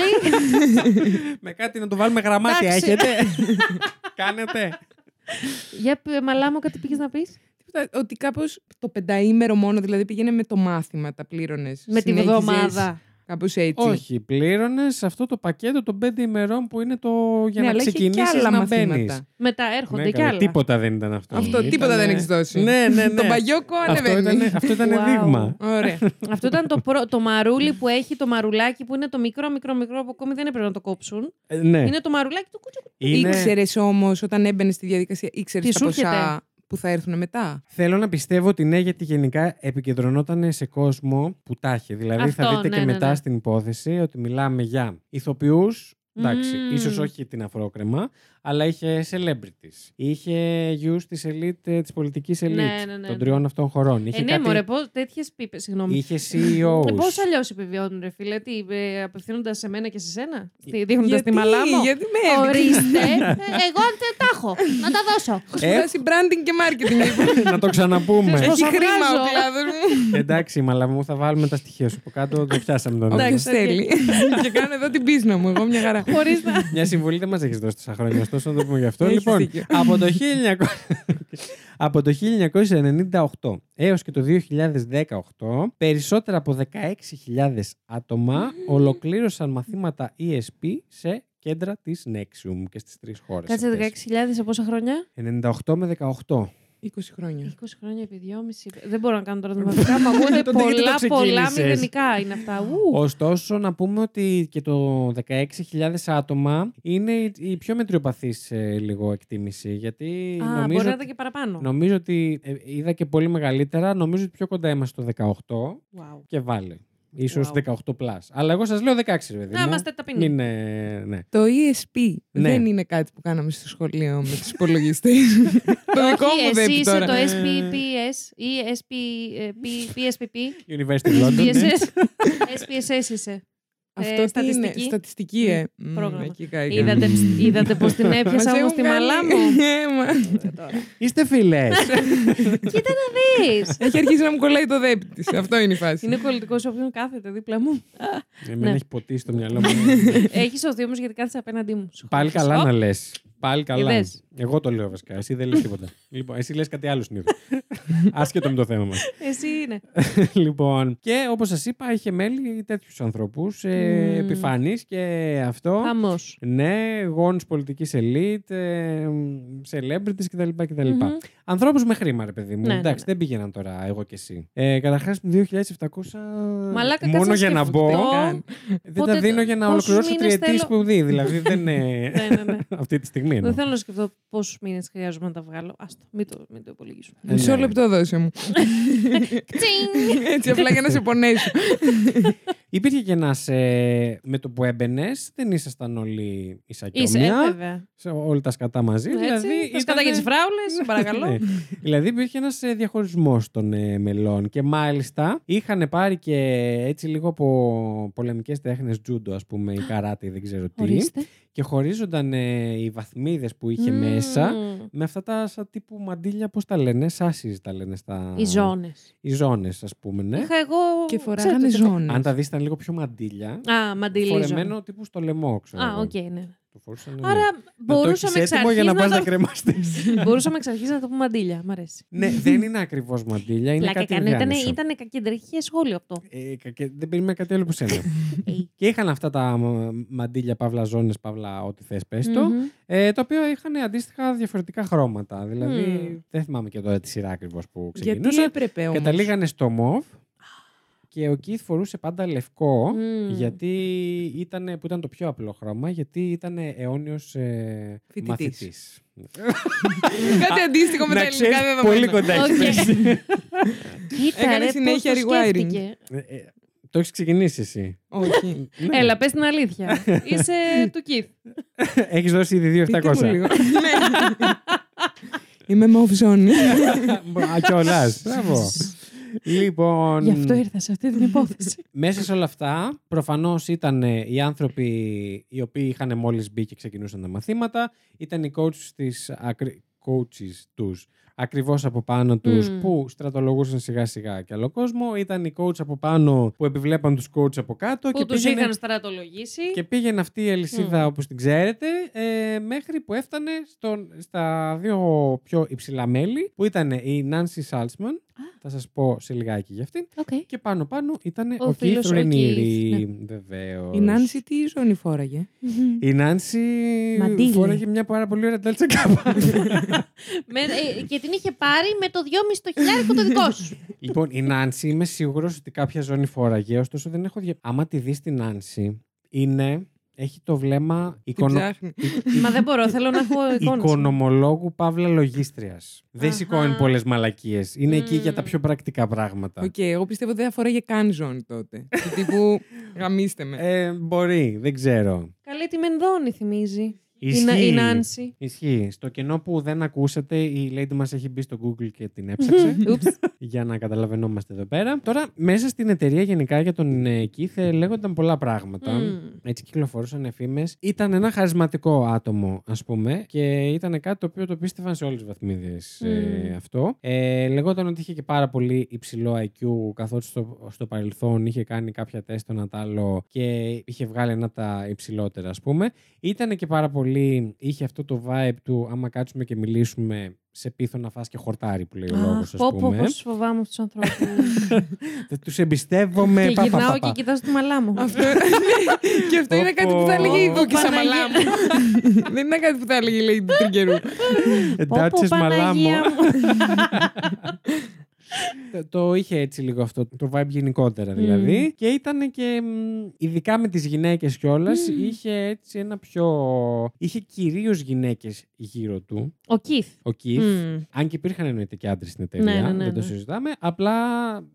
με κάτι να το βάλουμε γραμμάτια Εντάξει. έχετε; Κάνετε. Για πε, μαλά μου, κάτι πήγες να πεις. Τίποτα, Ότι κάπως το πενταήμερο μόνο, δηλαδή πήγαινε με το μάθημα, τα πλήρωνες. Με τη βδομάδα. Κάπως έτσι. Όχι, πλήρωνες αυτό το πακέτο των πέντε ημερών που είναι το για ναι, να αλλά είχε και ξεκινήσεις άλλα να μπαίνεις. μαθήματα. Μετά έρχονται Ναι, κι καλά, άλλα. τίποτα δεν ήταν αυτό. Αυτό, Ήτανε- τίποτα δεν έχεις δώσει. Ναι, ναι, ναι. Το παγιόκο αυτό ανεβαίνει. ήταν, αυτό ήταν Wow. δείγμα. Ωραία. Αυτό ήταν το, προ... το μαρούλι που έχει το μαρουλάκι που είναι το μικρό, μικρό, μικρό που ακόμη δεν έπρεπε να το κόψουν. Ε, ναι. Είναι το μαρουλάκι του κουτσου. Είναι- Ήξερες όμως όταν έμπαινες στη διαδικασία, ήξερες Τι τα σου ποσά; έρχεται; Που θα έρθουν μετά; Θέλω να πιστεύω ότι ναι, γιατί γενικά επικεντρωνόταν σε κόσμο που τα είχε. Δηλαδή θα Αυτό, δείτε ναι, και ναι, μετά ναι. στην υπόθεση ότι μιλάμε για ηθοποιούς, εντάξει, Μμμ. ίσως όχι την αφρόκρεμα, αλλά είχε celebrities. Είχε γιους της elite, ε, της πολιτικής elite Ναι, ναι, ναι, των ναι. τριών αυτών χωρών. Είχε Ε, ναι, κάτι- μωρέ, πώς, τέτοιες πίπες, συγγνώμη. Είχε CEOs. Ε, Πώς αλλιώς επιβιώνουν, ρε φίλε, τι, ε, απευθύνοντας σε μένα και σε σένα, δείχνοντας γιατί, τη μαλά μου; γιατί με έδειξες; Ορίστε. Ε, εγώ δεν τα έχω. Να τα δώσω. Έχω σπουδάσει branding και marketing. λοιπόν. να το ξαναπούμε. Πώς Έχει θα χρήμα ο βγάζω. κλάδο μου. Εντάξει, μαλά μου, θα βάλουμε τα στοιχεία σου. Από κάτω το πιάσαμε τον Όποιο νόμο. Εντάξει, θέλει. Και κάνω εδώ την πίσνα μου. Εγώ μια χαρά. Χωρίς να. Μια συμβουλή δεν μας έχεις δώσει τόσα χρόνια, ωστόσο να το πούμε γι' αυτό. Έχεις λοιπόν, δίκιο. από το, 1900... από το 1998 έως και το 2018, περισσότερα από 16.000 άτομα ολοκλήρωσαν μαθήματα ESP σε κέντρα της Nexium και στις τρεις χώρες. Κάτσε αυτές. 16.000 σε πόσα χρόνια; 98 με 18. 20 χρόνια. 20 χρόνια επί 2,5. Δεν μπορώ να κάνω τώρα τα μαθηματικά. Μα ακούγονται Τότε γιατί το πολλά, πολλά ξεκίνησες; μηδενικά είναι αυτά. Ου. Ωστόσο, να πούμε ότι και το 16.000 άτομα είναι η- η πιο μετριοπαθής ε, λίγο εκτίμηση. Γιατί Α, νομίζω, μπορεί να ήταν και παραπάνω. νομίζω ότι ε, είδα και πολύ μεγαλύτερα. Νομίζω ότι πιο κοντά είμαστε στο 18 Wow. και βάλε. Ίσως Wow. 18 plus. Αλλά εγώ σας λέω 16, ρε παιδί Να μου. είμαστε ταπεινοί. Μην, ε, ναι. Το ESP Ναι. δεν είναι κάτι που κάναμε στο σχολείο με τους υπολογιστές. το δικό Όχι, μου δεν εσύ είναι είσαι τώρα. το SPPS ή SP, ε, P- PSPP. University of London. ναι. SPSS. SPSS είσαι. Αυτό ε, τι είναι, στατιστική. στατιστική, ε. Μμ, Πρόγραμμα. εκεί κάηκα. Είδατε, είδατε πώς την Μας έπιασα όμως έχουν τη μαλά κάνει- μου; Ε, μα. Είστε φίλες. Κοίτα να δεις. Έχει αρχίσει να μου κολλάει το δέπτη της. Αυτό είναι η φάση. Είναι κολλητικό σε όποιον κάθεται δίπλα μου. Εμένα Ναι. έχει ποτίσει το μυαλό μου. Έχεις σωθεί όμως γιατί κάθεσαι απέναντί μου. Σου Πάλι χάρηκα. καλά Ω, να λες. Πάλι καλά. Είδες. Εγώ το λέω βασικά. Εσύ δεν λες τίποτα. λοιπόν, εσύ λες κάτι άλλο συνήθω. Άσχετο με το θέμα μας. Εσύ είναι. λοιπόν, και όπως σας είπα, είχε μέλη τέτοιους ανθρώπους, ε, Μμμ. επιφανείς και αυτό. Χαμός. Ναι, γόνους πολιτικής ελίτ, ε, celebrities κτλ. κτλ. Μμμ. Ανθρώπους με χρήμα, ρε παιδί μου. Ναι, ναι, Εντάξει, ναι. δεν πήγαιναν τώρα εγώ και εσύ. Ε, Καταρχάς, 2.700. Μαλάκα, μόνο κάτσε να για να σκεφτώ. μπω. Καν. Δεν Πότε- τα δίνω για να πόσους ολοκληρώσω μήνες τριετής θέλω- σπουδή. Δηλαδή δεν είναι. ναι, ναι, ναι. αυτή τη στιγμή εννοώ. Δεν θέλω να σκεφτώ πόσους μήνες χρειάζομαι να τα βγάλω. Άστο, μην το, μην το υπολογίσουμε. Ε, Μισό ναι. λεπτό δώσε μου. Τσιν! Έτσι απλά για να σε πονέσω. Υπήρχε και ένας. Ε, με το που έμπαινες, δεν ήσασταν όλοι ίσα και Είσαι, ομοιά, ε, βέβαια. σε όλα τα σκατά μαζί. Έτσι, δηλαδή, τα σκατά ήτανε- και τις φράουλες, παρακαλώ. Ναι. δηλαδή υπήρχε ένας διαχωρισμός των ε, μελών και μάλιστα είχαν πάρει και έτσι λίγο από πολεμικές τέχνες τζούντο ας πούμε ή καράτε δεν ξέρω τι Ορίστε. Και χωρίζονταν ε, οι βαθμίδες που είχε Μμμ. μέσα με αυτά τα σαν τύπου μαντίλια πώς τα λένε, sashes τα λένε στα... Οι ζώνες. Οι ζώνες ας πούμε ναι. Είχα εγώ. Και ξέρετε φοράγανε τι- ζώνες. Αν τα δεις ήταν λίγο πιο μαντίλια Α, μαντιλή. φορεμένο τύπου στο λαιμό ξέρω Α, εγώ. οκ, ναι. Το φορούσαν, ναι. Άρα Να το μπορούσαμε έχεις εξ έτοιμο για να πας αρχής να να το... κρεμαστείς. Μπορούσαμε εξ αρχής να το πούμε μαντίλια. Μ' αρέσει. ναι, δεν είναι ακριβώς μαντίλια, είναι Πλάκα κάτι έκανε. Ήταν, ενδιάμεσο. ήταν κακεντρεχέ σχόλιο αυτό. Ε, κα- και δεν περίμενα κάτι άλλο από σένα. Ε, και είχαν αυτά τα μ- μαντίλια, παύλα ζώνες, παύλα ό,τι θες πες το, μμμ. ε, τα οποία είχαν αντίστοιχα διαφορετικά χρώματα. Δηλαδή, Μμ. δεν θυμάμαι και τώρα τη σειρά ακριβώς που Γιατί ξεκινούσα. έπρεπε όμως. Καταλήγανε στο μοβ και ο Κιθ φορούσε πάντα λευκό, Μμ. γιατί ήταν, που ήταν το πιο απλό χρώμα, γιατί ήταν αιώνιος ε, Φοιτητής. μαθητής. Κάτι αντίστοιχο με Να τα ελληνικά ξέρεις, δεδομένα. πολύ κοντά έχει Οκ. πέσει. Κοίτα, Έκανε ρε, συνέχεια πώς το rewiring. σκέφτηκε. Ε, ε, το έχεις ξεκινήσει εσύ. Όχι. Ναι. Έλα, πες την αλήθεια. Είσαι του Keith. Έχεις δώσει ήδη Πείτε μου 2.700. λίγο. Ναι. Είμαι move zone. Α, κιόλας. Μπράβο. Λοιπόν, Γι' αυτό ήρθα σε αυτή την υπόθεση. μέσα σε όλα αυτά, προφανώς ήταν ε, οι άνθρωποι οι οποίοι είχαν μόλις μπει και ξεκινούσαν τα μαθήματα, ήταν οι coach της, ακρι... coaches τους ακριβώς από πάνω τους Μμμ. που στρατολογούσαν σιγά σιγά και άλλο κόσμο. Ήταν οι coach από πάνω που επιβλέπαν τους coach από κάτω Που και τους πήγαινε, είχαν στρατολογήσει. και πήγαινε αυτή η αλυσίδα Μμ. όπως την ξέρετε ε, μέχρι που έφτανε στον, στα δύο πιο υψηλά μέλη που ήταν η Nancy Salzman θα σας πω σε λιγάκι για αυτήν Οκ. και πάνω πάνω ήταν ο, Ο Keith φίλος ο Raniere, Keith, βεβαίως. Η Nancy τι ζώνη φόραγε; Η Nancy Μαντίλι. φόραγε μια πάρα πολύ ωραία τέλτσα κάπα. Με- ε, και την είχε πάρει με το 2,5 το χιλιάρικο το δικό σου. λοιπόν, η Nancy είμαι σίγουρος ότι κάποια ζώνη φόραγε, ωστόσο δεν έχω δει. Άμα τη δεις την Nancy, είναι. Έχει το βλέμμα Τι εικονο... ψάχνει. Μα δεν μπορώ, θέλω να έχω εικόνες. οικονομολόγου παύλα λογίστριας. Δεν Αχα. σηκώνει πολλές μαλακίες. Είναι εκεί για τα Μμμ. πιο πρακτικά πράγματα. Οκ, εγώ πιστεύω ότι δεν αφοράγε καν ζώνη τότε. Του τύπου γαμίστε με. Ε, μπορεί, δεν ξέρω. Καλή τη Μενδώνη θυμίζει. Η, Ισχύει. Να- η Νάνση. Ισχύει. Στο κενό που δεν ακούσατε, η Lady μας έχει μπει στο Google και την έψαξε. Ούψ. για να καταλαβαίνόμαστε εδώ πέρα. Τώρα, μέσα στην εταιρεία γενικά για τον ε, Keith ε, λέγονταν πολλά πράγματα. Μμμ. Έτσι κυκλοφορούσαν εφήμες. Ήταν ένα χαρισματικό άτομο, ας πούμε, και ήταν κάτι το οποίο το πίστευαν σε όλες τις βαθμίδες Μμμ. αυτό. Ε, λεγόταν ότι είχε και πάρα πολύ υψηλό IQ, καθότι στο, στο παρελθόν είχε κάνει κάποια τεστ τον Ατάλο και είχε βγάλει ένα από τα υψηλότερα, ας πούμε. Ήταν και πάρα πολύ. Είχε αυτό το vibe του άμα κάτσουμε και μιλήσουμε σε πίθο να φας και χορτάρι που λέει ο λόγος, Αχ, ας πω, πω, πούμε. πώς φοβάμαι αυτούς τους ανθρώπους. Δεν τους εμπιστεύομαι. και πα, πα, γυρνάω πα, πα. και κοιτάζω τη μαλά μου. Αυτό... και αυτό είναι κάτι που θα έλεγε η Πω, Δούκη Παναγία. Σαμαλά μου. Δεν είναι κάτι που θα έλεγε η Lady Τριγκερού. Εντάτσες μαλάμο. Παναγία μου. Το- Το είχε έτσι λίγο αυτό, το vibe γενικότερα δηλαδή. Και ήταν και μ, ειδικά με τις γυναίκες κιόλας, είχε έτσι ένα πιο... Είχε κυρίως γυναίκες γύρω του, Ο Κιθ. ο Keith. Μμ. Αν και υπήρχαν εννοείται και άντρες στην εταιρεία, Ναι, ναι, ναι, δεν το ναι. συζητάμε. Απλά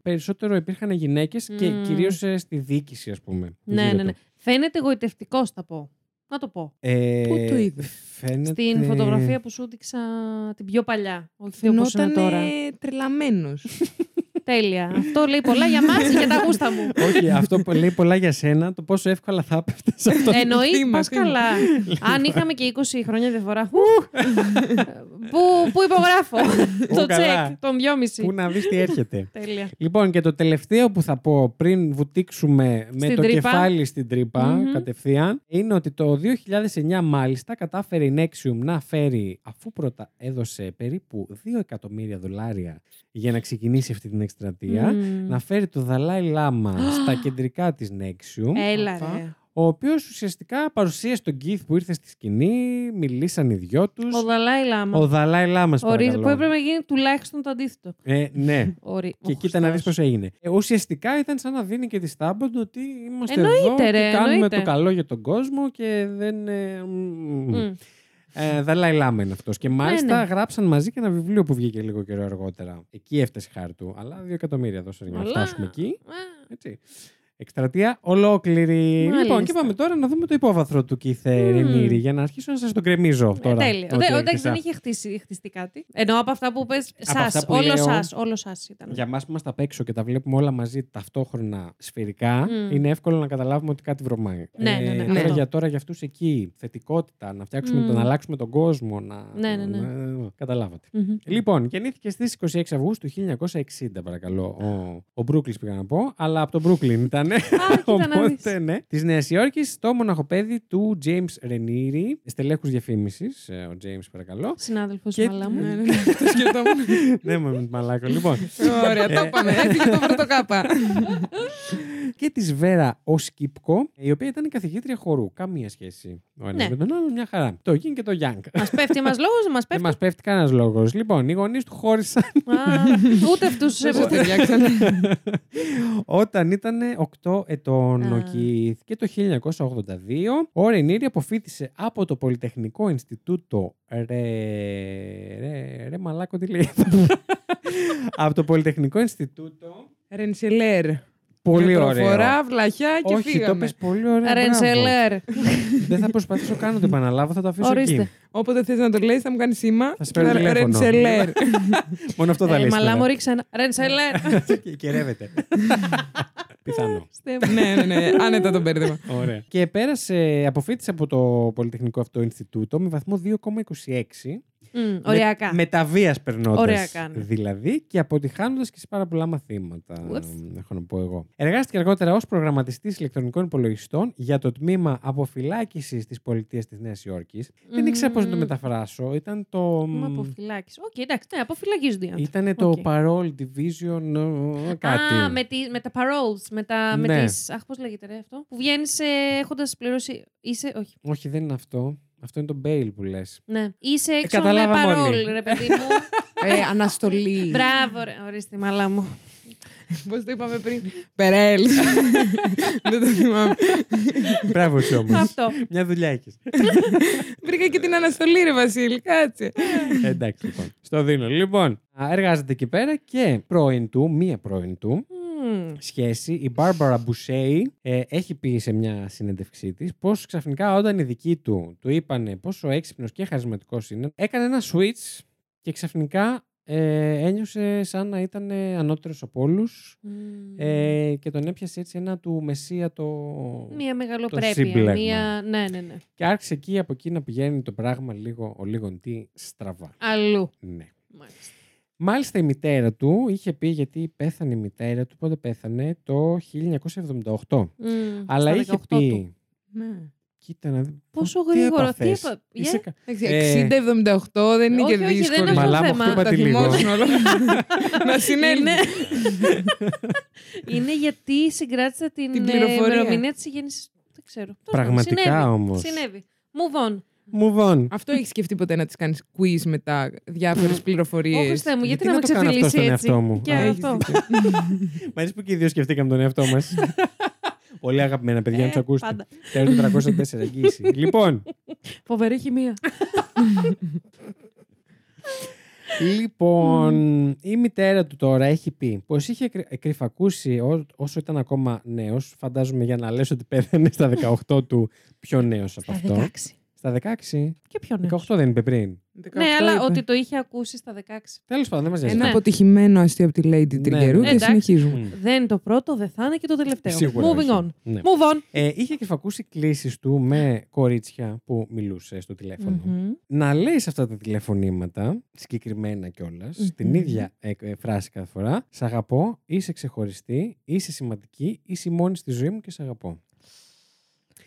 περισσότερο υπήρχαν γυναίκες και Μμ. κυρίως ε, στη διοίκηση, ας πούμε. Ναι, γύρω ναι, ναι. του. Φαίνεται εγωιτευτικό, θα πω. Να το πω. Ε, Πού το είδες; Φαίνεται... Στην φωτογραφία που σου έδειξα την πιο παλιά. Όχι όπως είναι Φαινόταν τώρα. τρελαμένος. Τέλεια. Αυτό λέει πολλά για μας και για τα γούστα μου. Όχι, αυτό που λέει πολλά για σένα, το πόσο εύκολα θα έπεφτε σε αυτό. Εννοεί, θύμα, πας θύμα. καλά. Αν είχαμε και 20 χρόνια διαφορά. Ου, Πού πού υπογράφω; Το καλά. τσεκ των 2,5. Πού να δεις τι έρχεται. Τέλεια. Λοιπόν, και το τελευταίο που θα πω πριν βουτήξουμε με Στην το τρύπα. κεφάλι στην τρύπα Μμμ. κατευθείαν είναι ότι το 2009 μάλιστα κατάφερε η Nexium να φέρει, αφού πρώτα έδωσε περίπου 2 εκατομμύρια δολάρια για να ξεκινήσει αυτή την εκστρατεία, Μμμ. να φέρει το Δαλάι Λάμα στα κεντρικά της Nexium, Έλα Ωπα. ρε. Ο οποίος ουσιαστικά παρουσίασε τον Keith που ήρθε στη σκηνή, μιλήσαν οι δυο τους. Ο Δαλάι Λάμα. Ο Δαλάι Λάμας Ορίζει- παρακαλώ. Που έπρεπε να γίνει τουλάχιστον το αντίθετο. Ε, ναι. Ορί- Και Ο κοίτα να δεις Χριστός. πώς έγινε. Ε, ουσιαστικά ήταν σαν να δίνει και τη στάμπα του ότι είμαστε Εννοείται, εδώ και ρε, κάνουμε εννοείται. το καλό για τον κόσμο και δεν... Ε, μ, Μμ. ε, Δαλάι Λάμα είναι αυτός. Και μάλιστα ναι. γράψαν μαζί και ένα βιβλίο που βγήκε λίγο καιρό αργότερα. Εκεί έφτασε η χάρη του. Αλλά δύο εκατομμύρια δώσε για να Αλλά- φτάσουμε εκεί. Α, Έτσι. Εκστρατεία ολόκληρη. Μάλιστα. Λοιπόν, και πάμε τώρα να δούμε το υπόβαθρο του Keith Ρενίρη για να αρχίσω να σας τον κρεμίζω ε, τώρα. Τέλεια. ότι Δεν- Εντάξει, έκτισα. δεν είχε χτίσει, χτιστεί κάτι. Ενώ από αυτά που πες, Από αυτά σας, που όλο λέω- σας, όλο σας ήταν. Για μας που είμαστε απ' έξω και τα βλέπουμε όλα μαζί ταυτόχρονα σφαιρικά, Μμ. είναι εύκολο να καταλάβουμε ότι κάτι βρωμάει. Ναι, ναι, ναι, τώρα αυτό. για τώρα για αυτούς εκεί, θετικότητα, να φτιάξουμε, Μμ. τον, να αλλάξουμε τον κόσμο, να... Ναι, ναι, ναι. να- Καταλάβατε. Μμμ. Λοιπόν, γεννήθηκε στις 26 Αυγούστου 1960, παρακαλώ. Ο, ο Μπρούκλης πήγα να πω, αλλά από το Brooklyn ήταν. Κοίτα να δεις. Οπότε, ναι. Της Νέας Υόρκης, το μοναχοπέδι του James Ρενίρη, στελέχους διαφήμισης. Ο James, παρακαλώ. Συνάδελφος Και- μαλά μου. Ναι, ναι, ναι, αυτό σκεφτόμουν. ναι, με μαλάκο. Λοιπόν, Ωραία, το είπαμε. Έφυγε το πρώτο κάπα. και της Βέρα Οσκίπκο, η οποία ήταν η καθηγήτρια χορού. Καμία σχέση ο ένας Ναι. με τον άλλον, μια χαρά. Το Yin και το Yang. Μας πέφτει μας λόγος, δεν μας Δεν πέφτει; μας πέφτει κανένας λόγος. Λοιπόν, οι γονείς του χώρισαν Α, Ούτε αυτούς τους Δεν έπρεπε. το ταιριάξανε. όταν ήταν 8 ετών ο Α. Keith. Και το 1982 ο Ρενίρη αποφύτησε από το Πολυτεχνικό Ινστιτούτο Ρε... Ρε, ρε μαλάκο τι λέει. από το Πολυτεχνικό Ινστιτούτο. Ρενσελέρ. Πολύ ωραίο. Φορά, βλαχιά και Όχι, το φύγαμε. πες πολύ ωραία. μπράβο. Ρενσελέρ. Δεν θα προσπαθήσω καν να το επαναλάβω, θα το αφήσω Ορίστε. εκεί. Όποτε θες να το λες θα μου κάνεις σήμα. Θα σε παίρνω τηλέφωνο. Ρενσελέρ. Μόνο αυτό θα Ε, λες. Μαλά τώρα. μου ρίξε ένα. Ρενσελέρ. Και- Και ρεύεται. Πιθανό. ναι, ναι, ναι. Άνετα το μπέρδεμα. Ωραία. Και πέρασε, αποφύτησε από το Πολυτεχνικό αυτό Ινστιτούτο με βαθμό 2,26 Μμ, οριακά. Με, τα βίας περνώντας. Οριακά, ναι. Δηλαδή και αποτυχάνοντας και σε πάρα πολλά μαθήματα. Ουφ. Έχω να πω εγώ. Εργάστηκε αργότερα ως προγραμματιστής ηλεκτρονικών υπολογιστών για το τμήμα αποφυλάκησης της πολιτείας της Νέας Υόρκης. Δεν ήξερα πώς να το Μμμ. μεταφράσω. Ήταν το. Μα αποφυλάκηση. Οκ, εντάξει, ναι, αποφυλακίζονται οι άνθρωποι. Ήταν το Οκ. Parole Division ε, κάτι. Α, με, τη, με τα paroles, με, τα, με Ναι. τις... Αχ, πώς λέγεται ρε αυτό. Που βγαίνεις ε, έχοντας πληρώσει... Είσαι... Όχι. Όχι, δεν είναι αυτό. Αυτό είναι το bail που λες. Ναι. Είσαι έξω με καταλάβαμε parole, όλοι. ρε παιδί μου. Ε, αναστολή. Μπράβο, ρε. Ορίστε, μαλά μου. Πώς το είπαμε πριν; Περέλ. Δεν το θυμάμαι. Μπράβο σου όμως. Αυτό. Μια δουλειά έχεις. Βρήκα και την αναστολή, ρε Βασίλη, κάτσε. Εντάξει λοιπόν. Στο δίνω. Λοιπόν, α, εργάζεται εκεί πέρα και πρώην του, μία πρώην του, Μμμ. Σχέση, η Μπάρμπαρα Μπουσέη, ε, έχει πει σε μια συνέντευξή της πως ξαφνικά όταν οι δικοί του του είπανε πόσο έξυπνος και χαρισματικός είναι, έκανε ένα switch και ξαφνικά ε, ένιωσε σαν να ήταν ανώτερος από όλους Μμμ. ε, και τον έπιασε έτσι ένα του μεσία το. Μία το μεγαλοπρέπεια. σύμπλεγμα. Μία... Ναι, ναι, ναι. Και άρχισε εκεί από εκεί να πηγαίνει το πράγμα λίγο, ο λίγον τι στραβά. Αλλού. Ναι. Μάλιστα. Μάλιστα η μητέρα του είχε πει γιατί πέθανε η μητέρα του, πότε πέθανε, το 1978. Μμ, Αλλά στα είχε 18 πει, του. Ναι. κοίτα να δει. Πόσο τι γρήγορα, τι έπαθες; έπα- Είσαι Yeah. κα- Εντάξει, Ε, 60-78 δεν είναι όχι, και όχι, δεν δύσκολο. είναι αυτό Μαλά μου, θέμα. χτύπα Θα τη λίγο. θυμώσουν όλο. Να συνέλθει. Είναι... είναι γιατί συγκράτησα την, Την ε, πληροφορία. ημερομηνία της γέννησης. Δεν ξέρω. Τέλος πάντων, Πραγματικά συνέβη. όμως. Συνέβη. Move on. Move on. Αυτό έχεις σκεφτεί ποτέ να τη κάνεις quiz με τα διάφορες Ω, πληροφορίες; Χριστέ μου, γιατί, Γιατί να να με το κάνω αυτό ξεφυλίσει στον έτσι. εαυτό μου; Και Α, αυτό. Μ' αρέσει που και οι δύο σκεφτήκαμε τον εαυτό μας. Πολύ αγαπημένα παιδιά, να Ε, του ακούσετε. πάντα. Τέλος 404 εγγύηση. λοιπόν, Φοβερή χημεία. Λοιπόν, η μητέρα του τώρα έχει πει πως είχε κρυ- κρυφακούσει ό- όσο ήταν ακόμα νέος. Φαντάζομαι για να λες ότι πέθανε στα 18 του πιο νέος από Στα αυτό. 16. Στα 16. Και πιο νέος. 18 δεν είπε πριν. Ναι, αλλά ότι το είχε ακούσει στα 16. Τέλος πάντων, δεν μας Ένα νοιάζει. Ναι. αποτυχημένο αστείο από τη Lady Τριγκερού και Εντάξει. συνεχίζουμε. Μμ. Δεν είναι το πρώτο, δεν θα είναι και το τελευταίο. Σίγουρα Moving όχι. on. Ναι. Move on. Ε, είχε κρυφακούσει κλήσεις του με κορίτσια που μιλούσε στο τηλέφωνο. Μμμ. Να λέει σε αυτά τα τηλεφωνήματα, συγκεκριμένα κιόλας, την Μμμ. ίδια ε, ε, φράση κάθε φορά. Σ' αγαπώ, είσαι ξεχωριστή, είσαι σημαντική, είσαι η μόνη στη ζωή μου και σ' αγαπώ.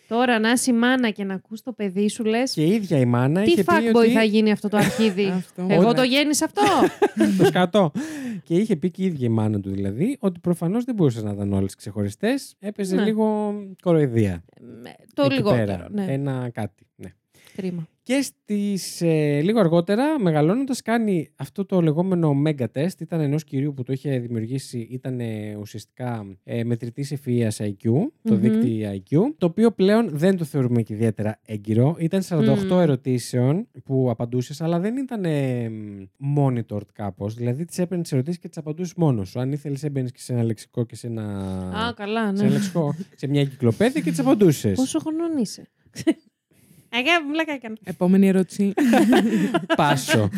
Τώρα να είσαι μάνα και να ακούς το παιδί σου λες Και η ίδια η μάνα τι είχε πει fuckboy ότι... θα γίνει αυτό το αρχίδι; Αυτό. Εγώ Όλα. το γέννησα αυτό. το σκατό. και είχε πει και η ίδια η μάνα του δηλαδή ότι προφανώς δεν μπορούσες να ήταν όλες ξεχωριστές. Έπαιζε Ναι. λίγο κοροϊδία. Με- το εκεί λιγότερο. πέρα. Ναι. Ένα κάτι. Ναι. Κρίμα. Και στις, ε, λίγο αργότερα, μεγαλώνοντας, κάνει αυτό το λεγόμενο mega test. Ήταν ενός κυρίου που το είχε δημιουργήσει, ήταν ε, ουσιαστικά ε, μετρητής ευφυΐας IQ, το Μμμ. δίκτυο IQ, το οποίο πλέον δεν το θεωρούμε και ιδιαίτερα έγκυρο. Ήταν 48 Μμμ. ερωτήσεων που απαντούσες, αλλά δεν ήταν ε, monitored κάπως. Δηλαδή τις έπαιρνες τις ερωτήσεις και τις απαντούσες μόνος σου. Αν ήθελες έμπαινες και σε ένα λεξικό και σε ένα... Α, καλά, σε, ναι. ένα λεξικό, σε μια εγκυκλοπαίδεια και τις απαντούσες. Πόσο χρονών είσαι; Αγάπη μου, πλάκα έκανα. Επόμενη ερώτηση. Πάσο.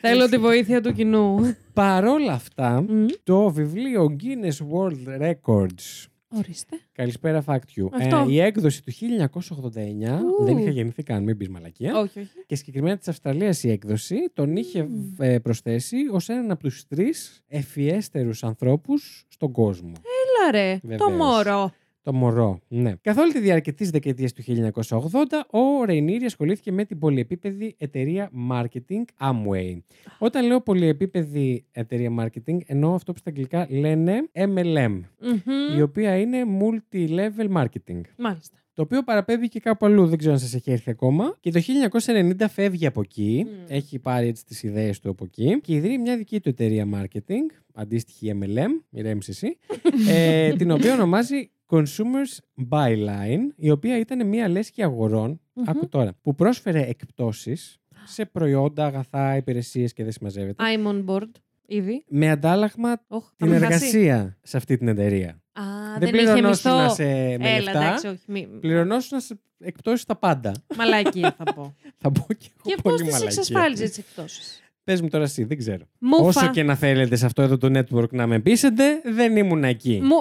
Θέλω τη βοήθεια του κοινού. Παρόλα αυτά, Μμ. το βιβλίο Guinness World Records. Ορίστε. Καλησπέρα, Fact You. Αυτό. Ε, η έκδοση του 1989. Ου. Δεν είχα γεννηθεί καν, μην πεις μαλακία. Όχι, όχι. Και συγκεκριμένα της Αυστραλίας η έκδοση τον είχε ε, προσθέσει ως έναν από τους τρεις ευφιέστερου ανθρώπους στον κόσμο. Έλα ρε, το Βεβαίως. μωρό. Το μωρό, ναι. Καθ' όλη τη διάρκεια της δεκαετίας του 1980, ο Ρεϊνίρη ασχολήθηκε με την πολυεπίπεδη εταιρεία marketing Amway. Όταν λέω πολυεπίπεδη εταιρεία marketing, εννοώ αυτό που στα αγγλικά λένε MLM, Μμμ. η οποία είναι multi-level marketing. Μάλιστα. Το οποίο παραπέμπει και κάπου αλλού, δεν ξέρω αν σας έχει έρθει ακόμα. Και το 1990 φεύγει από εκεί, Μμ. έχει πάρει έτσι τις ιδέες του από εκεί και ιδρύει μια δική του εταιρεία marketing, αντίστοιχη MLM, ηρέμησε εσύ, ε, την οποία ονομάζει Consumers Byline, η οποία ήταν μια λέσχη αγορών, Μμμ. άκου τώρα, που πρόσφερε εκπτώσεις σε προϊόντα, αγαθά, υπηρεσίες και δεν συμμαζεύεται, I'm on board. Ήδη. με αντάλλαγμα Όχ, θα την με χάσει. εργασία σε αυτή την εταιρεία. Α, δεν δεν είχε πληρωνόσουν μισθό. σε με Έλα, λεφτά, εντάξει, όχι. Μη... πληρωνόσουν σε εκπτώσεις τα πάντα. Μαλακία θα πω. Θα πω και εγώ Και πώς πολύ τις μαλακία. εξασφάλιζες τις εκπτώσεις; Πες μου τώρα εσύ, δεν ξέρω. Μούφα. Όσο και να θέλετε σε αυτό εδώ το network να με πείσετε, δεν ήμουν εκεί. Μου...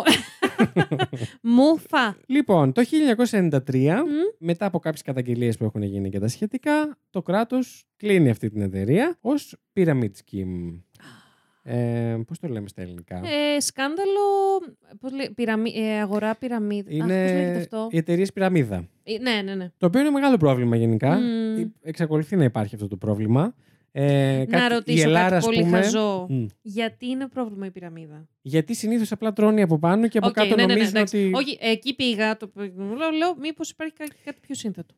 Μουφα. Λοιπόν, το 1993, Μμ. μετά από κάποιες καταγγελίες που έχουν γίνει και τα σχετικά, το κράτος κλείνει αυτή την εταιρεία ως Pyramid Scheme. Ε, Πώς το λέμε στα ελληνικά; Ε, σκάνδαλο. Πώς λέει, πυραμί, ε, αγορά πυραμίδα. Αχ, πώς λέγεται είναι αυτό; οι εταιρείες πυραμίδα. Ε, ναι, ναι, ναι. Το οποίο είναι μεγάλο πρόβλημα γενικά. Μμ. Ε, Εξακολουθεί να υπάρχει αυτό το πρόβλημα. Ε, Να κάτι- η ρωτήσω Ελλάδα, κάτι ας πολύ πούμε, χαζό. μ, Γιατί είναι πρόβλημα η πυραμίδα; γιατί συνήθως απλά τρώνε από πάνω και από Οκ, κάτω ναι, ναι, ναι, νομίζουν εντάξει. ότι. Όχι, εκεί πήγα. Το... Λέω, λέω μήπως υπάρχει κάτι, κάτι πιο σύνθετο.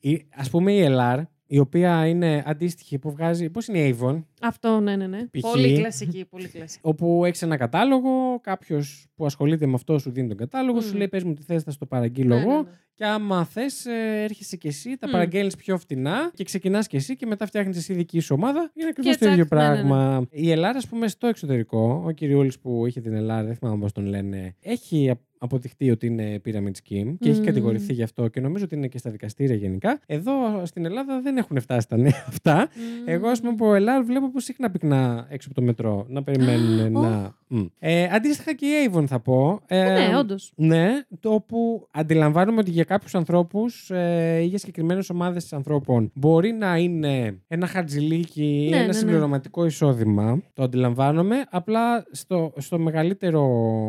Α πούμε η LR, η οποία είναι αντίστοιχη που βγάζει. Πώς είναι η Avon, Αυτό, ναι, ναι, ναι. Π.χ. Πολύ κλασική, πολύ κλασική. όπου έχεις ένα κατάλογο, κάποιος που ασχολείται με αυτό σου δίνει τον κατάλογο, σου Μμ. λέει: Πες μου τι θες, θα στο παραγγείλω Ναι, εγώ. ναι, ναι. Και άμα θες, έρχεσαι κι εσύ, τα Μμ. παραγγέλνεις πιο φτηνά και ξεκινάς κι εσύ και μετά φτιάχνεις εσύ δική σου ομάδα. Είναι ακριβώς Και το ίδιο τσακ, ναι, ναι, ναι. πράγμα. Η Ελλάδας, ας πούμε, στο εξωτερικό, ο κυριούλης που είχε την Ελλάδα, δεν θυμάμαι πώς τον λένε, έχει απ- αποδειχτεί ότι είναι pyramid scheme και έχει Μμ. κατηγορηθεί γι' αυτό και νομίζω ότι είναι και στα δικαστήρια γενικά. Εδώ στην Ελλάδα δεν έχουν φτάσει τα νέα αυτά. Μμμ. Εγώ, ας πούμε, από Ελλάδα βλέπω πως συχνά πυκνά έξω από το μετρό να περιμένουν Ω. να. Μμ. Ε, αντίστοιχα και η Avon θα πω. Ε, Ε, ναι, όντως. ναι, το όπου αντιλαμβάνομαι ότι για κάποιους ανθρώπους ε, ή για συγκεκριμένες ομάδες ανθρώπων μπορεί να είναι ένα χαρτζιλίκι ή Ναι, ένα ναι, ναι. συμπληρωματικό εισόδημα. Το αντιλαμβάνομαι. Απλά στο, στο μεγαλύτερο,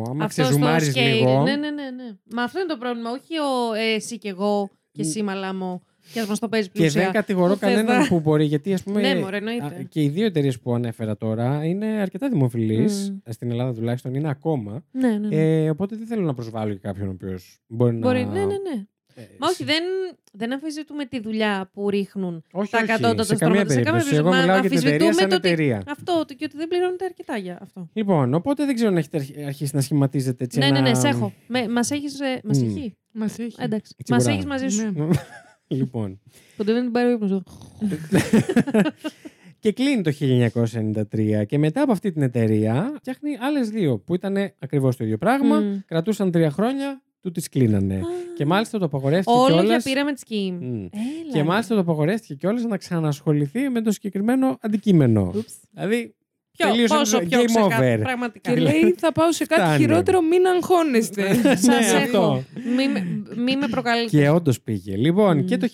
άμα ξεζουμάρεις λίγο. Ναι, ναι, ναι, ναι. Μα αυτό είναι το πρόβλημα. Όχι ο, ε, εσύ και εγώ και εσύ μαλάμο και ας μας το παίζεις Και πλούσια. δεν κατηγορώ Πού κανέναν θες να- που μπορεί, γιατί ας πούμε. Ναι, μωρέ, εννοείται. α, και οι δύο εταιρείες που ανέφερα τώρα είναι αρκετά δημοφιλείς. Μμ. Στην Ελλάδα τουλάχιστον είναι ακόμα. Ναι, ναι. ναι. Ε, οπότε δεν θέλω να προσβάλλω και κάποιον ο οποίος μπορεί, Μπορεί, να. ναι, ναι, ναι. Ε, Μα όχι, δεν, δεν αμφισβητούμε τη δουλειά που ρίχνουν όχι, τα όχι, κατώτατα σε καμία στρώματα. Σε καμία περίπτωση. Εγώ περίπτωση. Μα μιλάω για την εταιρεία αμφισβητούμε σαν το ότι- εταιρεία. Αυτό ότι- και ότι δεν πληρώνεται αρκετά για αυτό. Λοιπόν, οπότε δεν ξέρω αν έχετε αρχ- αρχίσει να σχηματίζετε έτσι. Ναι, ναι, ένα... ναι, σε έχω. Μας έχεις. Μας Μμ. έχει. Μας έχει. Εντάξει. Μας Τσιμπουρά. έχεις μαζί σου. Ναι. λοιπόν. Κοντεύει την πάρει ο ύπνος εδώ. και κλείνει το 1993 και μετά από αυτή την εταιρεία φτιάχνει άλλες δύο που ήταν ακριβώς το ίδιο πράγμα. Μμ. Κρατούσαν τρία χρόνια, του τις κλείνανε. Α. Και μάλιστα το απαγορεύτηκε Όλο κιόλας- για pyramid scheme. Μμ. Έλα. Και μάλιστα το απαγορεύτηκε κιόλας να ξανασχοληθεί με το συγκεκριμένο αντικείμενο. Ούψ. Δηλαδή. Ποιο, τελείωσε πόσο το πιο game ξεκάθαρα, over. Πραγματικά. Και λέει θα πάω σε κάτι Φτάνει. χειρότερο, μην αγχώνεστε. Σας ναι, έχω. αυτό. Μη, με- μη με προκαλείτε. Και όντως πήγε. Λοιπόν, Μμ. και το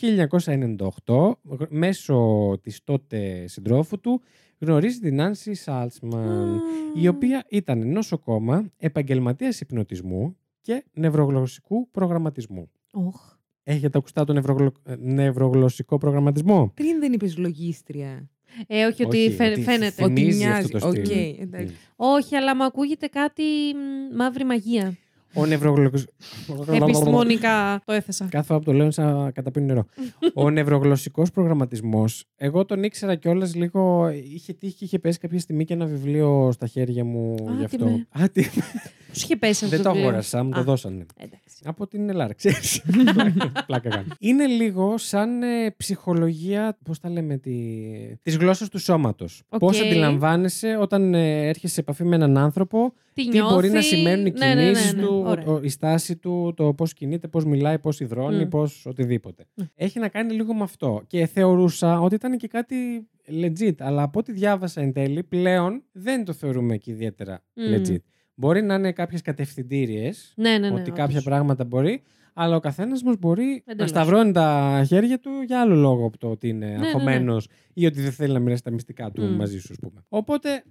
1998, γ- μέσω της τότε συντρόφου του, γνωρίζει την Άνση Σάλτσμαν, η οποία ήταν νοσοκόμα, επαγγελματίας υπνοτισμού και νευρογλωσσικού προγραμματισμού. Οχ. Έχετε ακουστά τον νευρογλω... ε, νευρογλωσσικό προγραμματισμό; Πριν δεν είπες λογίστρια. Ε, όχι, ότι Όχι, φαι- ότι φαίνεται. Ότι θυμίζει μοιάζει. αυτό το στυλ. Οκ, εντάξει. Μμ. Όχι, αλλά μου ακούγεται κάτι μ, μαύρη μαγεία. Ο νευρογλωσσικός... Επιστημονικά το έθεσα. Κάθω από το λέω σαν να καταπίνει νερό. Ο νευρογλωσσικός προγραμματισμός, εγώ τον ήξερα κιόλας λίγο. Είχε τύχει και είχε πέσει κάποια στιγμή και ένα βιβλίο στα χέρια μου Α, γι' τι αυτό. με. Α, τι... Πώ είχε πέσει αυτό Δεν το βιβλίο; αγόρασα, μου το Α, δώσανε. Εντάξει. Από την Ελλάδα, ξέρεις. Πλάκα κάνω. Είναι λίγο σαν ε, ψυχολογία, πώς τα λέμε, τη... της γλώσσας του σώματος. Οκ. Πώς αντιλαμβάνεσαι όταν ε, έρχεσαι σε επαφή με έναν άνθρωπο, Τι, τι μπορεί να νιώθει. σημαίνουν οι Ναι, ναι, ναι, κινήσεις ναι. του, Ωραία. ο- η στάση του, το πώς κινείται, πώς μιλάει, πώς υδρώνει, Μμ. πώς οτιδήποτε. Ναι. Έχει να κάνει λίγο με αυτό. Και θεωρούσα ότι ήταν και κάτι legit, αλλά από ό,τι διάβασα εν τέλει, πλέον δεν το θεωρούμε και ιδιαίτερα Μμ. legit. Μπορεί να είναι κάποιες κατευθυντήριες, Ναι, ναι, ναι. ότι όντως. κάποια πράγματα μπορεί, αλλά ο καθένας μας μπορεί να Εντελώς. σταυρώνει τα χέρια του για άλλο λόγο από το ότι είναι ναι, ναι. αγχωμένος ή ότι δεν θέλει να μοιράσει τα μυστικά του Μμ. μαζί σου, ας πούμε. Οπότε.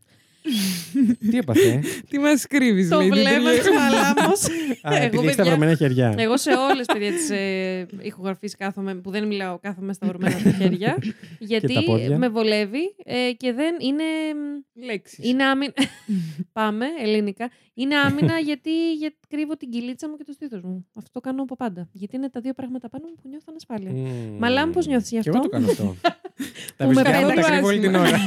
τι έπαθε; Τι μας κρύβεις, Το λέει. δεν βλέμμα τελείω- τη μαλάμο. Α, Εγώ, επειδή έχεις παιδιά, σταυρωμένα χέρια. Εγώ σε όλες παιδιά τις ε, ηχογραφίε κάθομαι, που δεν μιλάω, κάθομαι σταυρωμένα τα χέρια. γιατί τα πόδια. με βολεύει ε, και δεν είναι. Λέξεις. Είναι άμυνα. Πάμε, ελληνικά. Είναι άμυνα γιατί, γιατί κρύβω την κυλίτσα μου και το στήθος μου. Αυτό το κάνω από πάντα. Γιατί είναι τα δύο πράγματα πάνω μου που νιώθω ανασφάλεια. Μμμ. Μαλάμ, πώς νιώθεις γι' Και εγώ αυτό; το κάνω αυτό. τα Που με βυζιά μου τα πέταξε. κρύβω όλη την ώρα.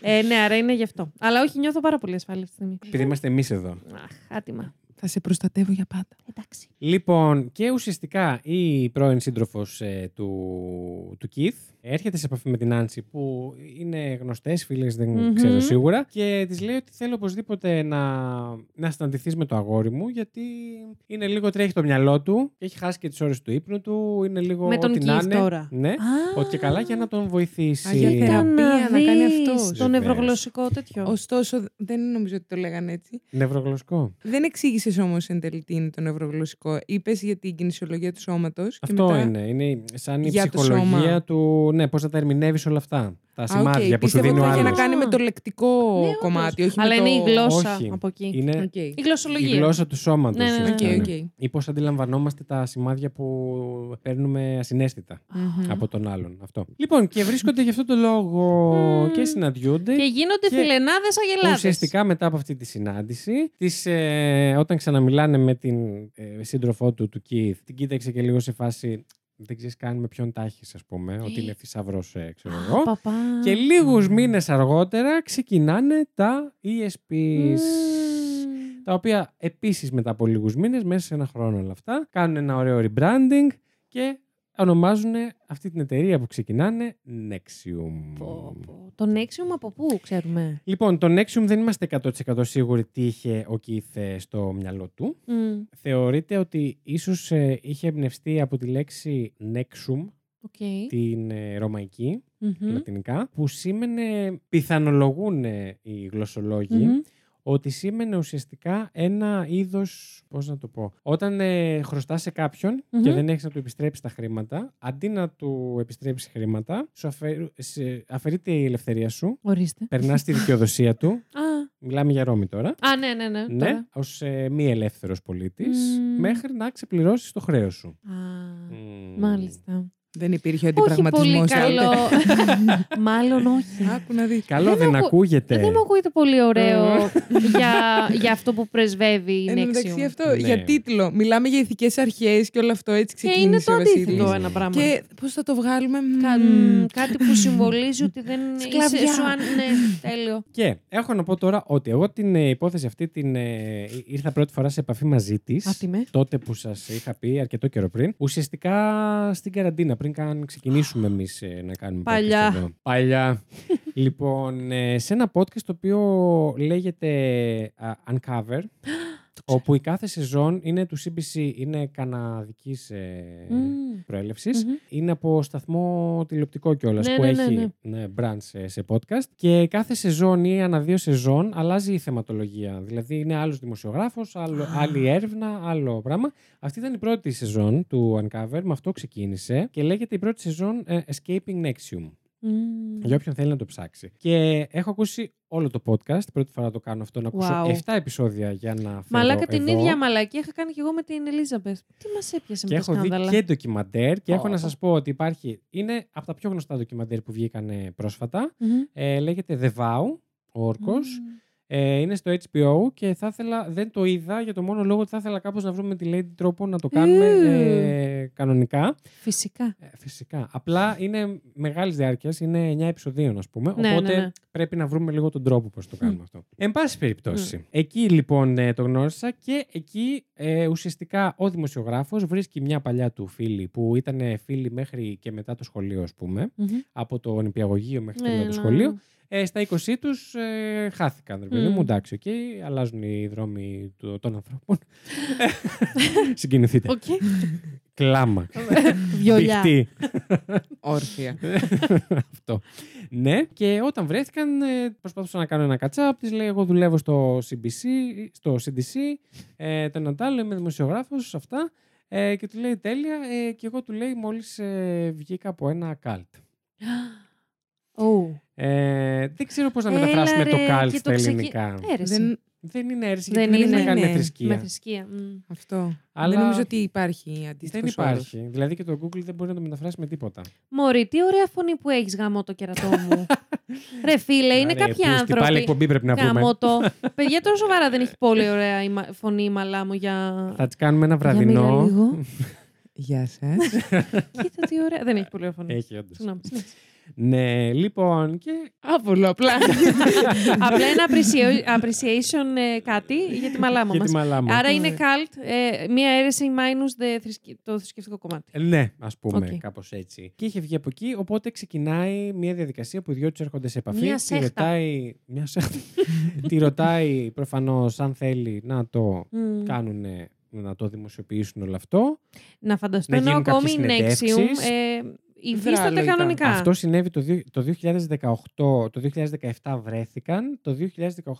Ε, ναι, άρα είναι γι' αυτό. Αλλά όχι, νιώθω πάρα πολύ ασφάλεια αυτή τη στιγμή. Επειδή είμαστε εμείς εδώ. Αχ, άτιμα. Θα σε προστατεύω για πάντα. Εντάξει. Λοιπόν, και ουσιαστικά η πρώην σύντροφος του, του Keith έρχεται σε επαφή με την Άνση που είναι γνωστές φίλες, δεν Μμμ. ξέρω σίγουρα. Και της λέει ότι θέλω οπωσδήποτε να, να συναντηθείς με το αγόρι μου, γιατί είναι λίγο τρέχει το μυαλό του και έχει χάσει και τις ώρες του ύπνου του. Είναι λίγο. Με τον ό,τι να Keith είναι. τώρα. Ναι. Α, Ότι και καλά για να τον βοηθήσει. Α, για θεραπεία. κοίτα να κάνει δεις, αυτός. Το Βεβαίως. νευρογλωσσικό τέτοιο. Ωστόσο, δεν νομίζω ότι το λέγανε έτσι. Νευρογλωσσικό. Δεν εξήγησες όμως εν τέλει τι είναι το νευρογλωσσικό. Είπες για την κινησιολογία του σώματος. Αυτό μετά... είναι. Είναι σαν η Για το ψυχολογία σώμα. Του. Ναι, πώς θα τα ερμηνεύεις όλα αυτά. Τα Α, σημάδια οκ. που σου Πίστευα δίνει ο ότι είχε άλλος. να κάνει με το λεκτικό Ναι, όντως. κομμάτι, όχι Αλλά με είναι το... η γλώσσα Όχι. από εκεί. Είναι Οκ. Η η γλωσσολογία. γλώσσα του σώματος. Ναι, ναι, ναι. Οκ, οκ. Ή πώς αντιλαμβανόμαστε τα σημάδια που παίρνουμε ασυναίσθητα Μμμ. από τον άλλον. Αυτό. Λοιπόν, και βρίσκονται γι' αυτό το λόγο Μμμ. και συναντιούνται. Και γίνονται Και φιλενάδες αγελάδες. Ουσιαστικά μετά από αυτή τη συνάντηση, της, ε, όταν ξαναμιλάνε με την ε, σύντροφό του, του Keith, την κοίταξε και λίγο σε φάση. Δεν ξέρεις καν με ποιον τάχει, ας πούμε, ότι είναι θησαυρός, ε, ξέρω εγώ. Παπά. Και λίγους μήνες αργότερα ξεκινάνε τα ESPs. Μμμ. Τα οποία επίσης μετά από λίγους μήνες, μέσα σε ένα χρόνο όλα αυτά, κάνουν ένα ωραίο rebranding και ονομάζουν αυτή την εταιρεία που ξεκινάνε Nexium. Πω, πω. Το Nexium από πού ξέρουμε; Λοιπόν, το Nexium δεν είμαστε 100% σίγουροι τι είχε ο Keith ε, στο μυαλό του. Μμ. Θεωρείται ότι ίσως ε, είχε εμπνευστεί από τη λέξη Nexum, Οκ. την ε, ρωμαϊκή, Μμμ. λατινικά, που σήμαινε, πιθανολογούν ε, οι γλωσσολόγοι, Μμμ. Ότι σήμαινε ουσιαστικά ένα είδος, πώς να το πω, όταν ε, χρωστάς σε κάποιον Μμμ. και δεν έχεις να του επιστρέψεις τα χρήματα, αντί να του επιστρέψεις χρήματα, σου αφαιρ- σε- αφαιρείται η ελευθερία σου, Ορίστε. περνάς τη δικαιοδοσία του, Α, μιλάμε για Ρώμη τώρα, α, ναι, ναι, ναι. ναι, τώρα. ως ε, μη ελεύθερος πολίτης, Μμμ. μέχρι να ξεπληρώσεις το χρέος σου. Α, Μμμ. μάλιστα. Δεν υπήρχε ο Όχι πολύ αντιπραγματισμός καλό. τότε. Μάλλον όχι. Άκου να δεις. Καλό Δεν δεν, μου ακού- ακούγεται. Δεν μου ακούγεται πολύ ωραίο Ε. για, για αυτό που πρεσβεύει η Εν τω μεταξύ Nexium. αυτό, Ναι. για τίτλο. Μιλάμε για ηθικές αρχές και όλο αυτό έτσι Και είναι ξεκίνησε το ο Βασίλης. αντίθετο ένα πράγμα. Και πώς θα το βγάλουμε. Κα- μμμ. μ, κάτι που συμβολίζει ότι δεν Σκλαβιά. είσαι σου αν... Ναι, τέλειο. Και έχω να πω τώρα ότι εγώ την ε, υπόθεση αυτή την ε, ήρθα πρώτη φορά σε επαφή μαζί της. Άτιμε. Τότε που σας είχα πει αρκετό καιρό πριν. Ουσιαστικά στην καραντίνα, πριν καν ξεκινήσουμε εμείς να κάνουμε Παλιά. podcast εδώ. Παλιά. λοιπόν, ε, σε ένα podcast το οποίο λέγεται α, Uncover. όπου η κάθε σεζόν είναι του CBC, είναι καναδικής ε, Μμμ. προέλευσης. Μμμ. Είναι από σταθμό τηλεοπτικό κιόλας Ναι, που ναι, ναι, έχει ναι, brand σε, σε podcast. Και κάθε σεζόν ή ανά δύο σεζόν αλλάζει η θεματολογία. Δηλαδή είναι άλλος δημοσιογράφος, άλλη έρευνα, άλλο πράγμα. Αυτή ήταν η πρώτη σεζόν του Uncover, με αυτό ξεκίνησε και λέγεται η πρώτη σεζόν ε, Escaping Nexium. Μμ. Για όποιον θέλει να το ψάξει. Και έχω ακούσει όλο το podcast. Πρώτη φορά το κάνω αυτό, να ακούσω Wow. 7 επεισόδια για να φέρω Μαλάκα την εδώ. ίδια μαλακή είχα κάνει και εγώ με την Ελίζαμπεθ. Τι μας έπιασε Και με τα έχω δει σκάνδαλα; και ντοκιμαντέρ και έχω Ω. να σας πω ότι υπάρχει, είναι από τα πιο γνωστά ντοκιμαντέρ που βγήκαν πρόσφατα. Μμμ. Ε, λέγεται The Vow, ο όρκος. Μμ. Ε, είναι στο HBO και θα ήθελα, δεν το είδα για το μόνο λόγο ότι θα ήθελα κάπως να βρούμε τη Lady τρόπο να το κάνουμε ε, κανονικά. Φυσικά. Ε, φυσικά. Απλά είναι μεγάλης διάρκειας, είναι 9 επεισοδίων, ας πούμε. Ναι, οπότε ναι, ναι. πρέπει να βρούμε λίγο τον τρόπο πώς το κάνουμε αυτό. Εν πάση περιπτώσει. Εκεί λοιπόν ε, το γνώρισα και εκεί ε, ουσιαστικά ο δημοσιογράφος βρίσκει μια παλιά του φίλη που ήταν φίλη μέχρι και μετά το σχολείο, ας πούμε. Μμμ. Από το νηπιαγωγείο μέχρι και μετά το Έλα. σχολείο. Ε, στα 20 τους ε, χάθηκαν. Ρε παιδί Μμ. μου, εντάξει, οκ, αλλάζουν οι δρόμοι του- των ανθρώπων. Συγκινηθείτε. Οκ. Κλάμα. Βιολιά. Μπιχτή. Όρθια. Αυτό. Ναι, και όταν βρέθηκαν, ε, προσπαθούσα να κάνω ένα catch up. Της λέει: Εγώ δουλεύω στο CBC, στο CDC. Ε, το ένα το άλλο, είμαι δημοσιογράφος, αυτά. Ε, και του λέει: Τέλεια. Ε, και εγώ του λέει: Μόλις ε, βγήκα από ένα καλτ. Ου. Ε, δεν ξέρω πώς να Έλα, μεταφράσουμε το ρε, καλτ και στα το ξεκι- ελληνικά. Αίρεση. Δεν... Δεν είναι αίρεση, Δεν γιατί δεν έχει είναι. να κάνει με Ναι. θρησκεία. Με θρησκεία. μμ. Αυτό. Αλλά Δεν νομίζω ότι υπάρχει Δεν αντίστοιχο υπάρχει. Δηλαδή και το Google δεν μπορεί να το μεταφράσει με τίποτα. Μωρή, τι ωραία φωνή που έχεις γάμο το κερατό μου. Ρε φίλε, είναι Άρα, κάποιοι πούστη, Πάλι άνθρωποι. εκπομπή πρέπει να πούμε. Γάμο το. Παιδιά, τώρα σοβαρά δεν έχει πολύ ωραία η μα- φωνή η μαλά μου για. Θα της κάνουμε ένα Για μίλα βραδινό. λίγο. Γεια σας. Κοίτα τι ωραία. Δεν έχει πολύ ωραία φωνή. Έχει όντως. Συγγνώμη, συνέχισε. ναι, λοιπόν, και Άβολο, απλά. Απλά ένα appreciation, appreciation ε, κάτι για τη μαλάμα για μας. τη μαλάμα. Άρα είναι Ναι. cult, ε, μία αίρεση minus the θρησκε- το θρησκευτικό κομμάτι. Ε, Ναι, ας πούμε, Οκ. κάπως έτσι. Και είχε βγει από εκεί, οπότε ξεκινάει μια διαδικασία που οι δυο τους έρχονται σε επαφή. Μια Τη σέχτα. ρωτάει. Μια σέχτα. Τη ρωτάει προφανώς αν θέλει να το Μμ. κάνουν, να το δημοσιοποιήσουν όλο αυτό. Να φανταστώ Να ενώ γίνουν ακόμη κάποιες Nexium συνεντεύξεις. ε, υφίσταται λογικά. κανονικά. Αυτό συνέβη το, δι- το 2018, το 2017 βρέθηκαν, το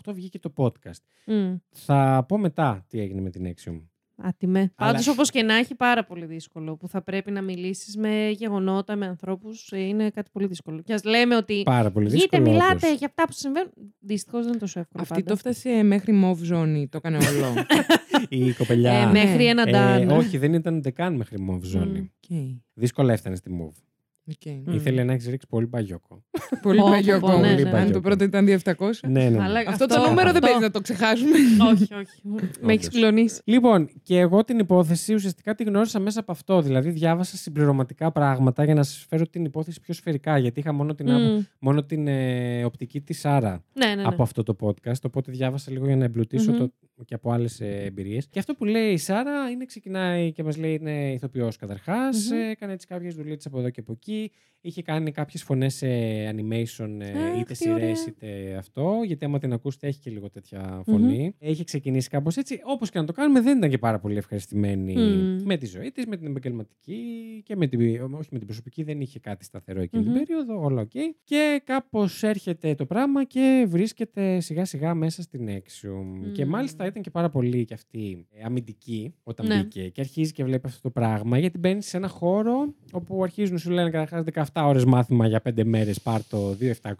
2018 βγήκε το podcast. Μμ. Θα πω μετά τι έγινε με την Nexium. Άτιμε. Αλλά- Πάντως, όπως και να έχει, πάρα πολύ δύσκολο. Που θα πρέπει να μιλήσεις με γεγονότα, με ανθρώπους. Είναι κάτι πολύ δύσκολο. Και ας λέμε ότι. Πάρα πολύ Βγείτε, δύσκολο. μιλάτε όντως. για αυτά που συμβαίνουν. Δυστυχώς δεν είναι τόσο εύκολο. Αυτή πάντα. το φτάσε μέχρι μοβ ζώνη, το έκανε όλο. Η κοπελιά. Ε, μέχρι ένα Ε, ντάν. όχι, δεν ήταν ούτε καν μέχρι μοβ ζώνη. Μμ. Οκ, Δύσκολα έφτανε στη μοβ. Οκ. Μμ. Ήθελε να έχεις ρίξει πολύ μπαγιόκο. Πολύ Πω, πω, παλιό πω, κόμμα. ναι, ναι, Αν ναι. το πρώτο ήταν 200. ναι, ναι. Αλλά Αυτό το νούμερο δεν αυτό- παίζει να το ξεχάσουμε. όχι, όχι. Με έχεις Όντως. κλονίσει. Λοιπόν, και εγώ την υπόθεση ουσιαστικά τη γνώρισα μέσα από αυτό. Δηλαδή, διάβασα συμπληρωματικά πράγματα για να σας φέρω την υπόθεση πιο σφαιρικά. Γιατί είχα μόνο την, άπο- Μμ. μόνο την ε, οπτική της Σάρα Ναι, ναι, ναι. από αυτό το podcast. Οπότε διάβασα λίγο για να εμπλουτισω Μμμ. το, και από άλλες εμπειρίες. Και αυτό που λέει η Σάρα είναι ξεκινάει και μας λέει είναι ηθοποιός καταρχάς. Μμμ. Έκανε έτσι κάποιες δουλειές από εδώ και από εκεί. Είχε κάνει κάποιες φωνές σε animation, ε, Αχ, είτε τι σειρέ ωραία. είτε αυτό. Γιατί άμα την ακούσετε, έχει και λίγο τέτοια φωνή. Είχε ξεκινήσει κάπως έτσι. Όπως και να το κάνουμε, δεν ήταν και πάρα πολύ ευχαριστημένη Μμ. με τη ζωή της, με την επαγγελματική και με την. Όχι με την προσωπική, δεν είχε κάτι σταθερό εκείνη Μμμ. την περίοδο. Όλα οκ. Και κάπως έρχεται το πράγμα και βρίσκεται σιγά σιγά μέσα στην Nexium. Μμ. Και μάλιστα ήταν και πάρα πολύ κι αυτή ε, αμυντική όταν Ναι. μπήκε και αρχίζει και βλέπει αυτό το πράγμα. Γιατί μπαίνει σε ένα χώρο όπου αρχίζουν να σου λένε καταρχάς 17 ώρες μάθημα για 5 μέρες, πάρ το 2700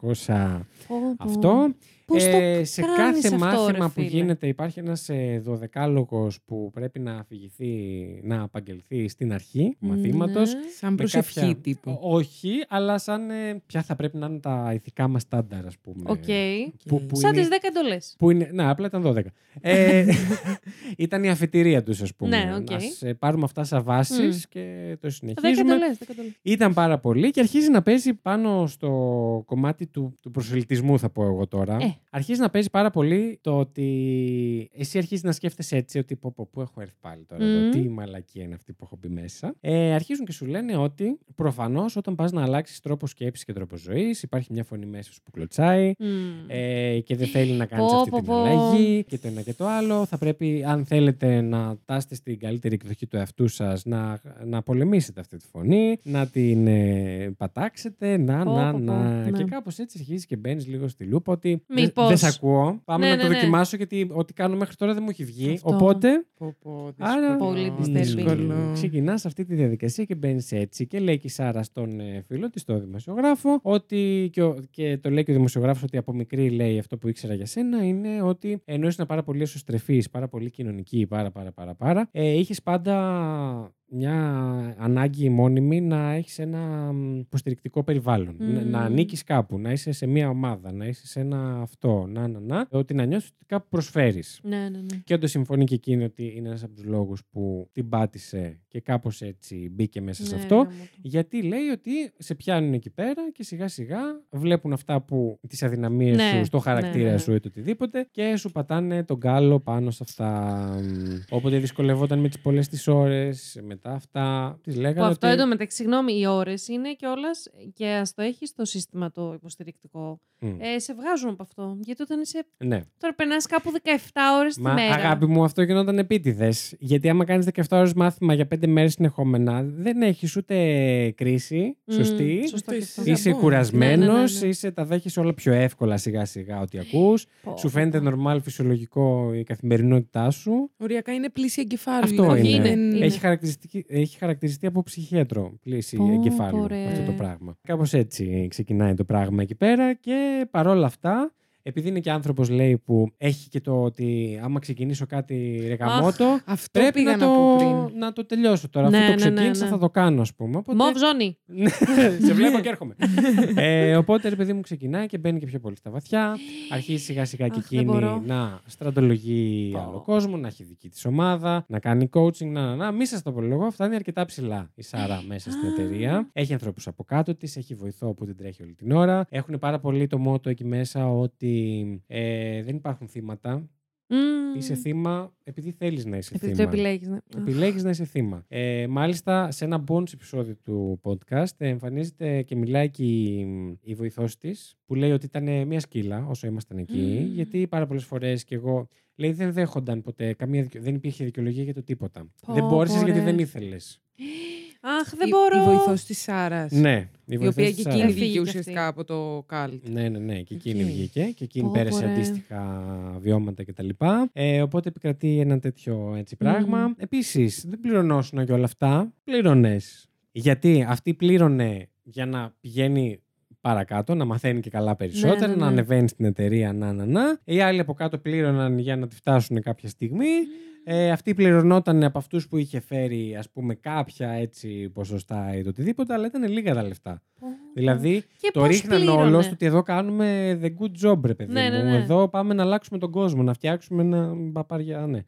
Πω, πω. αυτό. Πώς το Ε, σε κάνεις κάθε αυτό, μάθημα ρε που φίλε; γίνεται υπάρχει ένας ε, δωδεκάλογος που πρέπει να αφηγηθεί, να απαγγελθεί στην αρχή του μαθήματος. Ναι. Σαν με προσευχή κάποια- τύπου. Ό- Όχι, αλλά σαν ε, ποια θα πρέπει να είναι τα ηθικά μας στάνταρ, ας πούμε. Οκ. Που, που Σαν είναι, τις 10 εντολές. που είναι, ναι, απλά ήταν 12. Ε, ήταν η αφετηρία τους, ας πούμε. Ναι, οκ. Να σε πάρουμε αυτά σαν βάσεις Μμ. και το 10 συνεχίζουμε. εντολές. Ήταν πάρα πολύ και αρχίζει να παίζει πάνω στο κομμάτι του, του προσελητισμού, θα πω εγώ τώρα. Ε. Αρχίζει να παίζει πάρα πολύ το ότι εσύ αρχίζεις να σκέφτεσαι έτσι ότι πω, πω, πού έχω έρθει πάλι τώρα εδώ, Μμμ. τι μαλακία είναι αυτή που έχω μπει μέσα. Ε, αρχίζουν και σου λένε ότι προφανώς όταν πας να αλλάξεις τρόπο σκέψης και τρόπο ζωής, υπάρχει μια φωνή μέσα σου που κλωτσάει. Ε, και δεν θέλει να κάνεις Πω, αυτή πω, την πω. αλλαγή και το ένα και το άλλο. Θα πρέπει, αν θέλετε να τάσετε στην καλύτερη εκδοχή του εαυτού σας, να, να πολεμήσετε αυτή τη φωνή, να την ε, πατάξετε, να, Πω, να, πω, πω. να. Ναι. Και κάπως έτσι αρχίζεις και μπαίνεις λίγο στη λούπα ότι δεν Μήπως. δεν σε ακούω. Πάμε Ναι, να ναι, το ναι. δοκιμάσω γιατί ό,τι κάνω μέχρι τώρα δεν μου έχει βγει. Αυτό. Οπότε Πω, πω, Άρα, δύσκολο. Πολύ μ, disturbing. Ξεκινάς αυτή τη διαδικασία και μπαίνεις έτσι. Και λέει και η Σάρα στον ε, φίλο της, τον δημοσιογράφο, ότι. Και, ο- και το λέει και ο δημοσιογράφος ότι από μικρή λέει αυτό που ήξερα για σένα είναι ότι ενώ ήσουν πάρα πολύ εσωστρεφής, πάρα πολύ κοινωνική, πάρα πάρα πάρα πάρα, ε, είχες πάντα μια ανάγκη μόνιμη να έχεις ένα μ, υποστηρικτικό περιβάλλον. Να, Μμμ. να ανήκεις κάπου, να είσαι σε μια ομάδα, να είσαι σε ένα αυτό, να, να, να. Ότι να νιώθεις ότι κάπου προσφέρεις. Ναι, ναι, ναι. Και όντως συμφωνεί και εκείνη ότι είναι ένας από τους λόγους που την πάτησε και κάπως έτσι μπήκε μέσα σε Ναι, αυτό. γάμο το. Γιατί λέει ότι σε πιάνουν εκεί πέρα και σιγά σιγά βλέπουν αυτά που τις αδυναμίες Ναι, σου, στο χαρακτήρα ναι, ναι. σου ή το οτιδήποτε και σου πατάνε τον κάλο πάνω σε αυτά. Όποτε δυσκολευόταν με τις πολλές τις ώρες, μετά αυτά. Τη Που λέγανε αυτό ότι. εντωμεταξύ, συγγνώμη, οι ώρες είναι κιόλα και ας το έχεις στο σύστημα το υποστηρικτικό. Μμ. Ε, σε βγάζουν από αυτό. Γιατί όταν είσαι. Ναι. Τώρα περνάς κάπου 17 ώρες τη Μα μέρα. αγάπη μου, αυτό γινόταν επίτηδες. Γιατί άμα κάνεις 17 ώρες μάθημα για 5 μέρες συνεχόμενα, δεν έχεις ούτε κρίση. Μμ, Σωστή. Σωστό και αυτό. Είσαι Ζαμπόν. κουρασμένο, Ναι, ναι, ναι, ναι. είσαι, τα δέχεσαι όλα πιο εύκολα σιγά σιγά ό,τι ακούς. Πω, Σου φαίνεται πω. normal, φυσιολογικό η καθημερινότητά σου. Οριακά είναι πλήση εγκεφάλου. Αυτό δηλαδή, είναι. δεν- Είναι. Έχει, χαρακτηριστική, έχει χαρακτηριστεί από ψυχίατρο πλήση Πω, εγκεφάλου πω, ρε. αυτό το πράγμα. Κάπως έτσι ξεκινάει το πράγμα εκεί πέρα και παρόλα αυτά επειδή είναι και άνθρωπος, λέει, που έχει και το ότι άμα ξεκινήσω κάτι ρεγαμότο. Αυτό Πρέπει πήγα να να, πω το, πριν. να το τελειώσω τώρα. Ναι, Αφού το ναι, ναι, ξεκίνησα, ναι. θα το κάνω, ας πούμε. Οπότε... Μοβ ζώνη. Ναι, σε βλέπω και έρχομαι. ε, οπότε, ρε παιδί μου, ξεκινάει και μπαίνει και πιο πολύ στα βαθιά. Αρχίζει σιγά σιγά και Αχ, δεν εκείνη μπορώ. να στρατολογεί Πω. άλλο κόσμο, να έχει δική της ομάδα, να κάνει coaching, να, να, να. Μη σας το απολογώ, φτάνει αρκετά ψηλά η Σάρα μέσα στην Α. εταιρεία. Έχει ανθρώπους από κάτω της, έχει βοηθό που την τρέχει όλη την ώρα. Έχουν πάρα πολύ το μότο εκεί μέσα ότι ε, δεν υπάρχουν θύματα. Μμμ. Είσαι θύμα επειδή θέλεις να είσαι Επειδή το θύμα. επιλέγεις. Ναι. Επιλέγεις να είσαι θύμα. Ε, μάλιστα, σε ένα bonus επεισόδιο του podcast ε, εμφανίζεται και μιλάει και η, η βοηθός της που λέει ότι ήταν μια σκύλα όσο ήμασταν εκεί. Μμμ. γιατί πάρα πολλές φορές και εγώ λέει δεν δέχονταν ποτέ, καμία, δικαι- δεν υπήρχε δικαιολογία για το τίποτα. Πω, δεν μπόρεσες πω, γιατί ρε. δεν ήθελες. Αχ, δεν Η- μπορώ. Η βοηθός της Σάρας. Ναι, η, Η βοηθός οποία της και Σάρας. εκείνη Έφυγε βγήκε κι ουσιαστικά αυτή. από το καλτ. Ναι, ναι, ναι. Και εκείνη Εκεί. βγήκε και εκείνη Πω, πέρασε πω, ρε. αντίστοιχα βιώματα κτλ. Ε, οπότε επικρατεί ένα τέτοιο έτσι, πράγμα. Μμμ. Επίσης, δεν πληρωνόσουν και όλα αυτά. Πλήρωνες. Γιατί αυτή πλήρωνε για να πηγαίνει παρακάτω, να μαθαίνει και καλά περισσότερα, Ναι, ναι, να ναι. ανεβαίνει στην εταιρεία, να, να, να. Οι άλλοι από κάτω πλήρωναν για να τη φτάσουν κάποια στιγμή. Ε, αυτή πληρωνόταν από αυτούς που είχε φέρει, ας πούμε, κάποια έτσι ποσοστά ή το οτιδήποτε, αλλά ήταν λίγα τα λεφτά. Πω, Δηλαδή, Και το πώς ρίχναν πλήρωνε; όλος στο ότι εδώ κάνουμε the good job, ρε παιδί Ναι, ναι, μου. ναι. Εδώ πάμε να αλλάξουμε τον κόσμο, να φτιάξουμε ένα παπάρια. Ναι.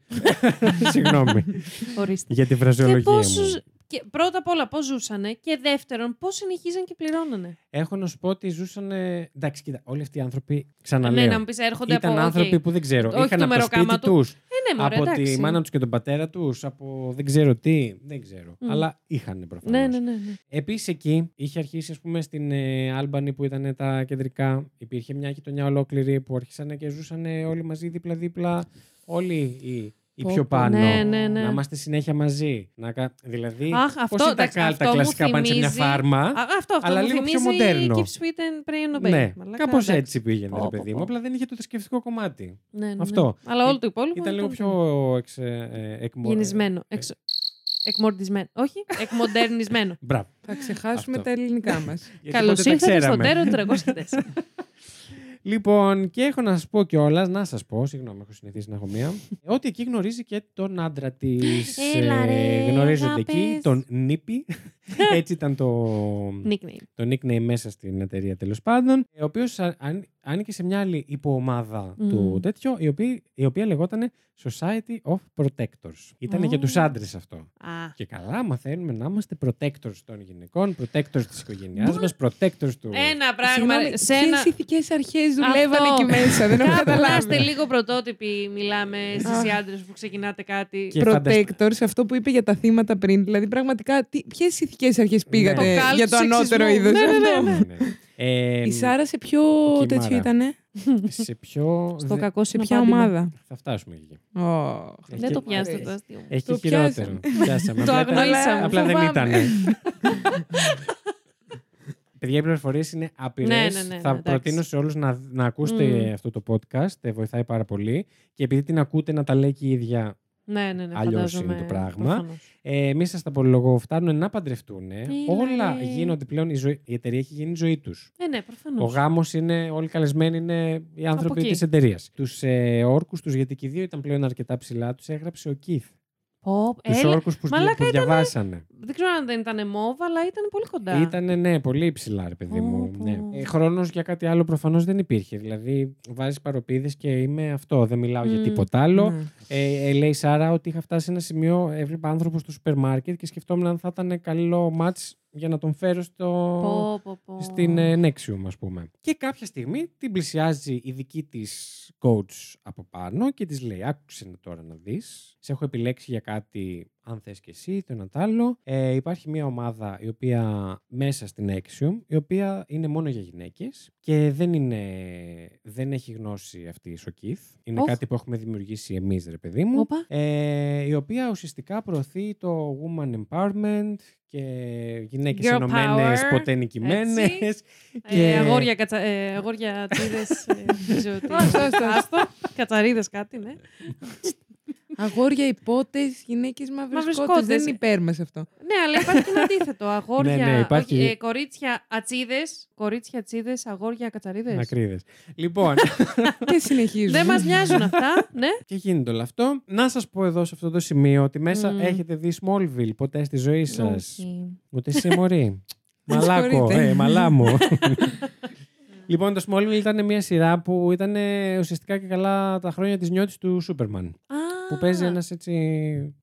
Συγγνώμη Ορίστε. για τη Και φραζεολογία πώς μου. Ζου- και πρώτα απ' όλα πώς ζούσανε και δεύτερον πώς συνεχίζαν και πληρώνανε; Έχω να σου πω ότι ζούσαν. Εντάξει, κοίτα, όλοι αυτοί οι άνθρωποι, ξαναλέω, Ναι, να μου πεις έρχονται ήταν από. οκ. άνθρωποι που δεν ξέρω. Όχι Είχαν του από το μεροκάμα σπίτι του. τους, Ε, ναι, μωρέ, από εντάξει. τη μάνα τους και τον πατέρα τους, από δεν ξέρω τι. Δεν ξέρω. Μμ. Αλλά είχαν προφανώς. Ναι, ναι, ναι. ναι. Επίσης εκεί είχε αρχίσει, ας πούμε, στην ε, Άλμπανη που ήταν τα κεντρικά. Υπήρχε μια γειτονιά ολόκληρη που άρχισαν και ζούσαν όλοι μαζί δίπλα-δίπλα. Όλοι οι, οι Πω, πιο πω. πάνω. Ναι, ναι, ναι. Να είμαστε συνέχεια μαζί. Να, κα- δηλαδή, Αχ, πώς αυτό, είναι τα, εντάξει, κα- αυτό τα μου κλασικά πάνε σε μια θυμίζει- φάρμα. Α, αυτό, αυτό αλλά μου λίγο πιο θυμίζει μοντέρνο. Keep sweet and pray and obey. ναι, Μαλάκα, κάπως εντάξει. έτσι πήγαινε, Πω, ρε πω, παιδί μου. πω. Απλά δεν είχε το θρησκευτικό κομμάτι. Ναι, ναι, ναι. Αυτό. Αλλά όλο το υπόλοιπο. Ήταν λίγο ήταν πιο εξ, ε, εκμο- Γεννισμένο. ε, Εξ... Εκμορτισμένο. Όχι, εκμοντερνισμένο. Μπράβο. Θα ξεχάσουμε Αυτό. τα ελληνικά μας. Γιατί Καλώς ποτέ τα ήρθατε στον ξέραμε. Τέρο 304. Λοιπόν, και έχω να σας πω κιόλας, να σας πω, συγγνώμη, έχω συνηθίσει να έχω μία, ότι εκεί γνωρίζει και τον άντρα της. Έλα, ρε, γνωρίζονται αγάπες. εκεί, τον Νίπη. Έτσι ήταν το, Nickname. το nickname μέσα στην εταιρεία τέλος πάντων. Ο οποίος άνοιγε σε μια άλλη υποομάδα Μμμ. του τέτοιο, η οποία, η οποία λεγόταν Society of Protectors. Ήταν Ω. για τους άντρες αυτό. Α, Και καλά, μαθαίνουμε να είμαστε protectors των γυναικών, protectors της οικογένειάς μας, protectors του. ένα πράγμα. Συγγνώμη, σε ένα... ποιες ηθικές αρχές δουλεύανε Αυτό. εκεί μέσα, δεν έχω Κάπου να καταλάβει. είστε λίγο πρωτότυποι, μιλάμε εσεί οι άντρες που ξεκινάτε κάτι. Και φαντασ- Protectors, αυτό που είπε για τα θύματα πριν. Δηλαδή, πραγματικά, ποιες ηθικές αρχές πήγατε Το cult για το του ανώτερο σεξισμού. είδος; Ναι, ναι, ναι, ναι. Ναι. Ε, Η Σάρα σε ποιο εκεί τέτοιο Μάρα. ήτανε, σε ποιο. Στο δε- κακό σε ποια συναπάντημα. ομάδα; Θα φτάσουμε εκεί. Ω, Δεν το Μ' πιάσετε αρέσει. το αστείο μου. Έχει Το χειρότερο. Πιάσαμε. Το Απλά ήταν- αγνοήσαμε, Απλά δεν φοβάμαι. ήταν. Παιδιά, οι πληροφορίες είναι άπειρε. Ναι, ναι, ναι, ναι, Θα εντάξει. προτείνω σε όλους να, να ακούσετε Μμμ. αυτό το podcast. ε, Βοηθάει πάρα πολύ. Και επειδή την ακούτε να τα λέει και η ίδια, Ναι, ναι, ναι. Αλλιώς φαντάζομαι, είναι το πράγμα. προφανώς. ε, μη σας τα απολογώ, φτάνουν να παντρευτούν. Όλα ρε. γίνονται πλέον. Η, ζωή, η εταιρεία έχει γίνει η ζωή τους. Ε, ναι, Ο προφανώ. γάμος είναι, όλοι οι καλεσμένοι είναι οι άνθρωποι εκεί. της εταιρείας. Τους ε, όρκους τους, γιατί και οι δύο ήταν πλέον αρκετά ψηλά, τους έγραψε ο Κιθ. Τους όρκους που, Μαλάκα που διαβάσανε. Δεν ξέρω αν δεν ήταν μόβ, αλλά ήταν πολύ κοντά. Ήταν ναι, πολύ ψηλά, ρε παιδί Πω, μου. πω. Ναι. Ε, Χρόνος για κάτι άλλο προφανώς δεν υπήρχε. Δηλαδή, βάζεις παροπίδες και είμαι αυτό. Δεν μιλάω για Μμ. τίποτα άλλο. Ναι. Ε, ε, λέει η Σάρα ότι είχα φτάσει σε ένα σημείο, έβλεπα άνθρωπο στο σούπερ μάρκετ και σκεφτόμουν αν θα ήταν καλό match για να τον φέρω στο... Πω, πω, πω. στην ε, Nexium, ας πούμε. Και κάποια στιγμή την πλησιάζει η δική της coach από πάνω και της λέει «Άκουσε τώρα να δεις, σε έχω επιλέξει για κάτι αν θες και εσύ, το ένα το άλλο. Ε, υπάρχει μια ομάδα η οποία μέσα στην Nexium, η οποία είναι μόνο για γυναίκες και δεν, είναι, δεν έχει γνώση αυτή η Σοκίθ. Είναι Οχ. κάτι που έχουμε δημιουργήσει εμείς, ρε παιδί μου. Όπα. Ε, η οποία ουσιαστικά προωθεί το woman empowerment και γυναίκες Girl ενωμένες, power, ποτέ νικημένες. έτσι. Και- Ε, αγόρια, κατσα... ε, αγόρια τίδες, ε, νομίζω ότι... Άστο, άστο. Άστο. Κατσαρίδες κάτι, ναι. Αγόρια, υπότες, γυναίκες μαύρες Μαύρες κότες. κότες. Δεν είναι υπέρ μας αυτό. Ναι, αλλά υπάρχει και ένα αντίθετο. Αγόρια, Ναι, ναι, υπάρχει- όχι, ε, κορίτσια ατσίδες, κορίτσια ατσίδες, αγόρια κατσαρίδες. Μακρύδε. Λοιπόν, και συνεχίζουμε. Δεν μας νοιάζουν αυτά, ναι. και γίνεται όλο αυτό. Να σας πω εδώ σε αυτό το σημείο ότι μέσα Μμμ. έχετε δει Smallville ποτέ στη ζωή σας. Όχι. Ούτε εσύ, Μωρή. Με Μαλάκο, συγχωρείτε. ε, μαλά μου. λοιπόν, το Smallville ήταν μια σειρά που ήταν ε, ουσιαστικά και καλά τα χρόνια της νιώτης του Σούπερμαν. Α, Που παίζει ένας έτσι...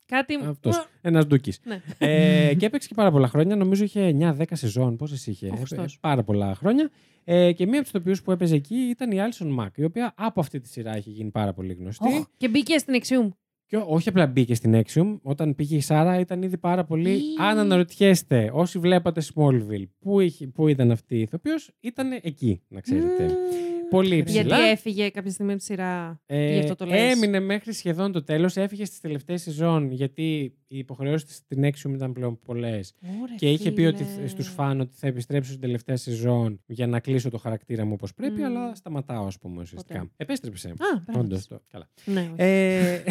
Κάτι. Αυτός, ένας ντούκης. Ναι. Ε, και έπαιξε και πάρα πολλά χρόνια. Νομίζω είχε 9-10 σεζόν. Πόσες είχε; Ο Ε, Χριστός. πάρα πολλά χρόνια. Ε, και μία από του τοπιούς που έπαιζε εκεί ήταν η Alison Mack, η οποία από αυτή τη σειρά έχει γίνει πάρα πολύ γνωστή. Οχ, Και μπήκε στην Εξιούμ. Και ό- όχι απλά μπήκε στην Axiom, όταν πήγε η Σάρα ήταν ήδη πάρα πολύ. Ή. Αν αναρωτιέστε, όσοι βλέπατε Smallville, πού, είχε, πού ήταν αυτή η ηθοποιός, ήταν εκεί, να ξέρετε. Πολύ υψηλά. Γιατί έφυγε κάποια στιγμή από τη σειρά. Ε, γι' αυτό το λες. έμεινε μέχρι σχεδόν το τέλος, έφυγε στις τελευταίες σεζόν γιατί οι υποχρεώσει της στην Axiom ήταν πλέον πολλές. Ωραία, Και είχε πει ότι, φίλε. στους φαν ότι θα επιστρέψω στην τελευταία σεζόν για να κλείσω το χαρακτήρα μου όπως πρέπει, Μμμ. αλλά σταματάω, ας πούμε, ουσιαστικά. Ποτέ. Επέστρεψε. Α, μπράβο Όντως, της. το. Καλά. Ναι, όχι. Ε,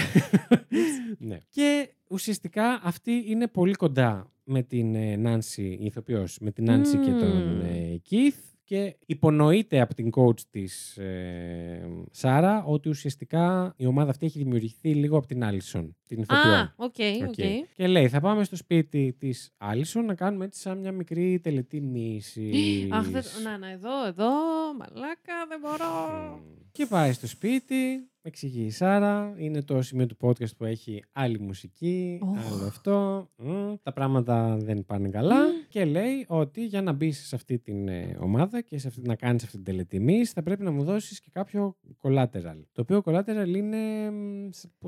ναι. Και ουσιαστικά αυτή είναι πολύ κοντά με την ε, Νάνση, η ηθοποιός, με την Νάνση και τον Μμμ. Ε, Keith και υπονοείται από την coach της ε, Σάρα ότι ουσιαστικά η ομάδα αυτή έχει δημιουργηθεί λίγο από την Άλισον, την ηθοποιό. Α, οκ, Οκ. οκ. Και λέει, θα πάμε στο σπίτι της Άλισον να κάνουμε έτσι σαν μια μικρή τελετή μύησης. Αχ, δεν... να, να, εδώ, εδώ, μαλάκα, δεν μπορώ. Και πάει στο σπίτι, εξηγεί η Σάρα. Είναι το σημείο του podcast που έχει άλλη μουσική, Οχ. άλλο αυτό. Μμ, τα πράγματα δεν πάνε καλά. Μμ. Και λέει ότι για να μπεις σε αυτή την ε, ομάδα και σε αυτή, να κάνεις αυτή την τελετημή, θα πρέπει να μου δώσεις και κάποιο collateral. Το οποίο collateral είναι,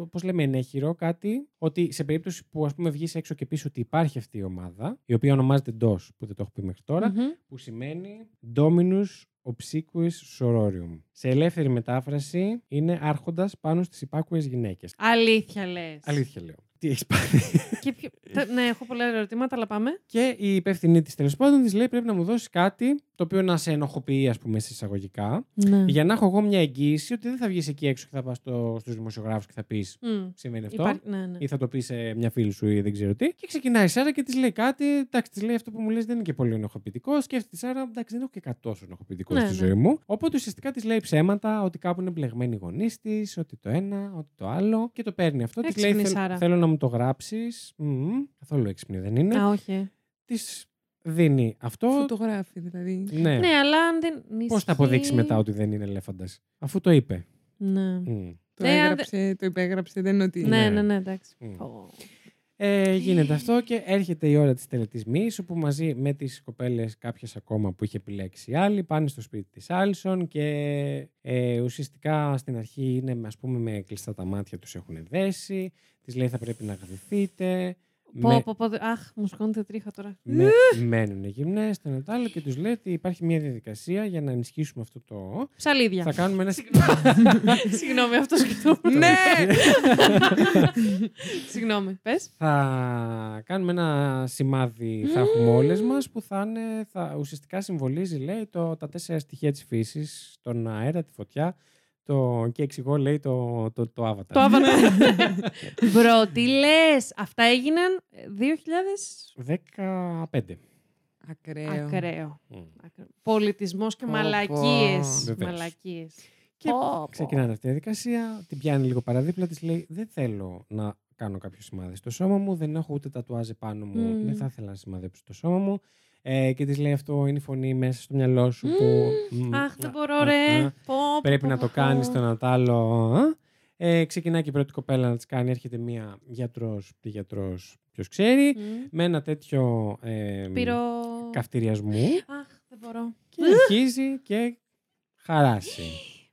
πώς λέμε, ενέχειρο κάτι, ότι σε περίπτωση που ας πούμε βγεις έξω και πεις ότι υπάρχει αυτή η ομάδα, η οποία ονομάζεται DOS, που δεν το έχω πει μέχρι τώρα, Μμμ. που σημαίνει Dominus Obsequious Sororium. Σε ελεύθερη μετάφραση είναι άρχοντας πάνω στις υπάκουες γυναίκες. Αλήθεια λες. Αλήθεια λέω. Τι έχεις πάρει. Και ποιο- Τε- ναι, έχω πολλά ερωτήματα, αλλά πάμε. και η υπεύθυνή της τέλος πάντων της λέει πρέπει να μου δώσεις κάτι το οποίο να σε ενοχοποιεί, ας πούμε, σε εισαγωγικά, Ναι. για να έχω εγώ μια εγγύηση ότι δεν θα βγεις εκεί έξω και θα πας στους δημοσιογράφους και θα πεις Συμβαίνει αυτό. Υπάρχει... Ναι, ναι. Ή θα το πεις σε μια φίλη σου ή δεν ξέρω τι. Και ξεκινάει η Σάρα και της λέει κάτι. Εντάξει, της λέει αυτό που μου λες δεν είναι και πολύ ενοχοποιητικό. Σκέφτεται η Σάρα, εντάξει, δεν έχω και κάτι τόσο ενοχοποιητικό Ναι, στη ναι. ζωή μου. Οπότε ουσιαστικά της λέει ψέματα, ότι κάπου είναι μπλεγμένοι οι γονείς της, ότι το ένα, ότι το άλλο. Και το παίρνει αυτό. Της Έξυπνη λέει: η «Θέλ- Σάρα. Θέλω να μου το γράψεις. Καθόλου έξυπνη δεν είναι. Α, όχι. Της δίνει αυτό. Φωτογράφη, δηλαδή. Ναι. Ναι, αλλά αν δεν. Πώς θα ισχύει- αποδείξει μετά ότι δεν είναι ελέφαντας, αφού το είπε. Ναι. Μμ. Το Ναι, αν έγραψε, το υπέγραψε, δεν είναι ότι. Ναι, Ναι. ναι, ναι, εντάξει. Μμ. Ω. Ε, γίνεται αυτό και έρχεται η ώρα της τελετής μυς, όπου μαζί με τις κοπέλες κάποιες ακόμα που είχε επιλέξει η άλλη πάνε στο σπίτι της Άλισον και ε, ουσιαστικά στην αρχή είναι ας πούμε με κλειστά τα μάτια τους έχουν δέσει της λέει θα πρέπει να γδυθείτε Πω, με, πω, πω, δε- Αχ, μου σκόνεται τρίχα τώρα. με, μένουν γυμνές το ένα το άλλο και τους λέει ότι υπάρχει μια διαδικασία για να ενισχύσουμε αυτό το Ψαλίδια. θα κάνουμε ένα Συγγνώμη, αυτό σκεφτόμουν. Ναι! Συγγνώμη, πες. θα κάνουμε ένα σημάδι, θα έχουμε όλες μας, που θα, είναι, θα ουσιαστικά συμβολίζει, λέει, το, τα τέσσερα στοιχεία της φύσης, τον αέρα, τη φωτιά, το, και εξηγώ, λέει, το, το, το avatar. Το άβανα. Μπρο, τι λες. Αυτά έγιναν 2000. 15. Ακραίο. Ακραίο. Μμ. Πολιτισμός και Πω, πω. μαλακίε. Βεβαίως. Μαλακίες. Και ξεκινάνε αυτή η διαδικασία, την πιάνει λίγο παραδίπλα, της λέει, δεν θέλω να κάνω κάποιο σημάδι στο σώμα μου, δεν έχω ούτε τατουάζ πάνω μου, Μμμ. δεν θα ήθελα να σημαδέψω το σώμα μου. Ε, και της λέει αυτό είναι η φωνή μέσα στο μυαλό σου που... μ, Αχ, δεν α, μπορώ, α, ρε. α, Πω, πω, Πρέπει πω, να πω, το πω. κάνεις το ένα το άλλο. α. Ε, ξεκινάει και η πρώτη κοπέλα να της κάνει. Έρχεται μία γιατρός, τι γιατρός, ποιος ξέρει, Μμ. με ένα τέτοιο ε, Πύρο. καυτηριασμού Αχ, δεν μπορώ. και αρχίζει και χαράσει.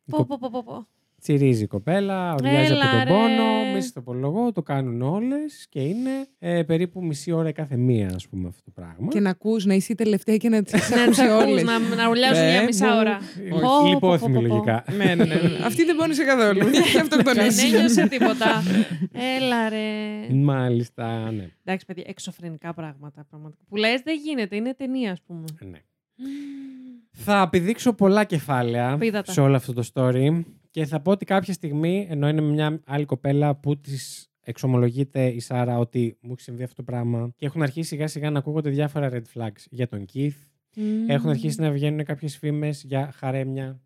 Η Πω, κο- πω, πω, πω, πω. Τσιρίζει η κοπέλα, ορμιάζει Έλα, από τον ρε. πόνο, μη στο απολογώ, το κάνουν όλες και είναι ε, περίπου μισή ώρα η κάθε μία, ας πούμε, αυτό το πράγμα. Και να ακούς, να είσαι η τελευταία και να τις Να τις ακούσει ακούς, όλες. να, να ουρλιάζουν Ε, για μισά μου- ώρα. ε, Πω, πω, Λιπόθυμη πω, πω, πω. λογικά. ναι, ναι, ναι. Αυτή δεν πόνισε καθόλου. Έχει Δεν αυτοκτονήσει. ένιωσε τίποτα. Έλα ρε. Μάλιστα, ναι. Εντάξει, παιδιά, εξωφρενικά πράγματα. Πραγματικά. Που λες δεν γίνεται, είναι ταινία, ας πούμε. ναι. Θα πηδήξω πολλά κεφάλαια Πήδα τα. σε όλο αυτό το story και θα πω ότι κάποια στιγμή, ενώ είναι μια άλλη κοπέλα που της εξομολογείται η Σάρα ότι μου έχει συμβεί αυτό το πράγμα. Και έχουν αρχίσει σιγά σιγά να ακούγονται διάφορα red flags για τον Keith. Έχουν αρχίσει να βγαίνουν κάποιες φήμες για χαρέμια.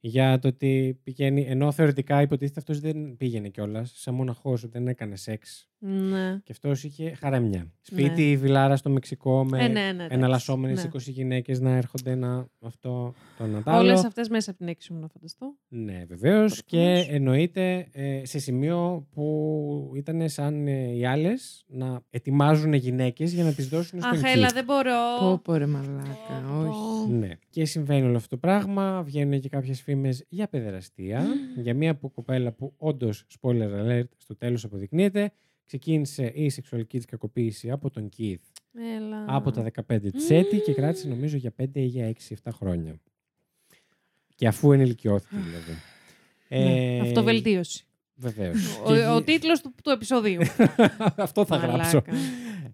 Για το ότι πηγαίνει. Ενώ θεωρητικά υποτίθεται αυτός δεν πήγαινε κιόλας. Σαν μοναχός, δεν έκανε σεξ. Ναι. Και αυτός είχε χαρέμια. Σπίτι, η βιλάρα στο Μεξικό με Ε, ναι, ναι, εντάξει. εναλλασσόμενες Ναι. 20 γυναίκες να έρχονται να. Αυτό το να τ' άλλο. Όλε αυτές μέσα από την έξι μου να φανταστώ. Ναι, βεβαίως. Προφανώς. Και εννοείται ε, σε σημείο που ήταν σαν ε, οι άλλες να ετοιμάζουν γυναίκες για να τις δώσουν στον Αχ, έλα, Keith. δεν μπορώ. Πω, πω, ρε μαλάκα. Πω, πω. Όχι. Ναι. Και συμβαίνει όλο αυτό το πράγμα. Βγαίνουν και κάποιες φήμες για παιδεραστία. για μια που κοπέλα που όντως, spoiler alert, στο τέλος αποδεικνύεται, ξεκίνησε η σεξουαλική της κακοποίηση από τον Keith Έλα. από τα 15 της έτη και κράτησε νομίζω για 5 ή για 6-7 χρόνια. Και αφού ενηλικιώθηκε δηλαδή. Ναι, Αυτοβελτίωση. Βεβαίως. Ο, Και ο γι- τίτλος του, του επεισοδίου. Αυτό θα γράψω. Μαλάκα.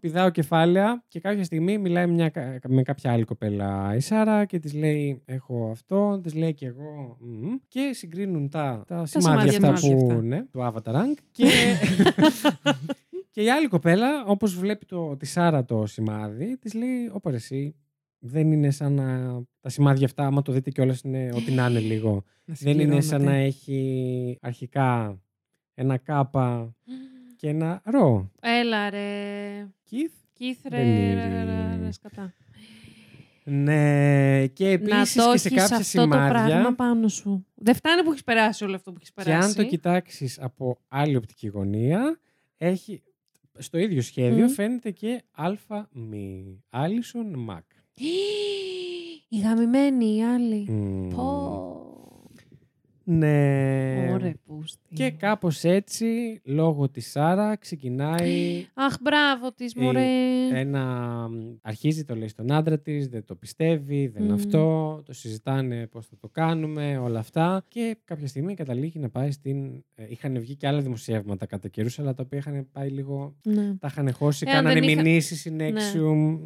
Πηδάω κεφάλαια και κάποια στιγμή μιλάει μια, κα- με κάποια άλλη κοπέλα η Σάρα και της λέει έχω αυτό, της λέει και εγώ μμμ. και συγκρίνουν τα, τα, σημάδια σημάδια αυτά τους. που, Αυτά. ναι, του Avatar Rank και, και η άλλη κοπέλα όπως βλέπει το, τη Σάρα το σημάδι της λέει όπα ρε εσύ δεν είναι σαν να τα σημάδια αυτά άμα το δείτε κιόλας είναι ό,τι να είναι λίγο Να δεν είναι σαν να συμπληρώνεται. έχει αρχικά ένα κάπα και ένα ρο Έλα ρε. Keith Κίθρε, Δεν είναι. ρε, ρε, ρε, σκατά. Ναι, και Να επίσης το και σε έχεις κάποια αυτό το πράγμα σημάδια. πάνω σου. Δεν φτάνει που έχεις περάσει όλο αυτό που έχεις Και περάσει. αν το κοιτάξεις από άλλη οπτική γωνία, έχει στο ίδιο σχέδιο Μμ. φαίνεται και αλφα μη. Άλισον Μακ. Η γαμημένη, η άλλη. Μμ. Πω. Ναι. Ωραία, πούστη. Και κάπως έτσι, λόγω της Σάρα, ξεκινάει Αχ, μπράβο της, Ε, μωρέ. ένα... Αρχίζει το λέει στον άντρα της, δεν το πιστεύει, δεν Μμμ. αυτό, το συζητάνε πώς θα το κάνουμε, όλα αυτά. Και κάποια στιγμή καταλήγει να πάει στην... ε, είχαν βγει και άλλα δημοσιεύματα κατά καιρούς, αλλά τα οποία είχαν πάει λίγο... Ναι. Τα είχαν χώσει, Εάν κάνανε δεν είχα- μηνύσεις in Ναι. Nexium,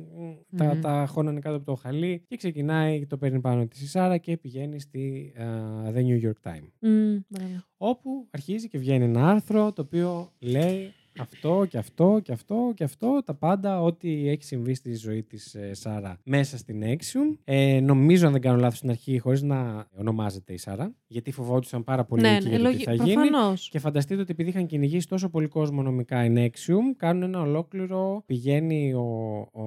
τα, Μμμ. τα χώνανε κάτω από το χαλί και ξεκινάει, το παίρνει πάνω της η Σάρα και πηγαίνει στη α, The New York Times. Μμ, μπράβο. Όπου αρχίζει και βγαίνει ένα άρθρο το οποίο λέει αυτό και αυτό και αυτό και αυτό, τα πάντα, ό,τι έχει συμβεί στη ζωή της ε, Σάρα μέσα στην Axiom. Ε, νομίζω, αν δεν κάνω λάθος στην αρχή, χωρίς να ονομάζεται η Σάρα, γιατί φοβόντουσαν πάρα πολύ Ναι, εκεί ναι, για το τι λογι- θα γίνει. προφανώς. Και φανταστείτε ότι επειδή είχαν κυνηγήσει τόσο πολύ κόσμο νομικά in Axiom, κάνουν ένα ολόκληρο, πηγαίνει ο, ο,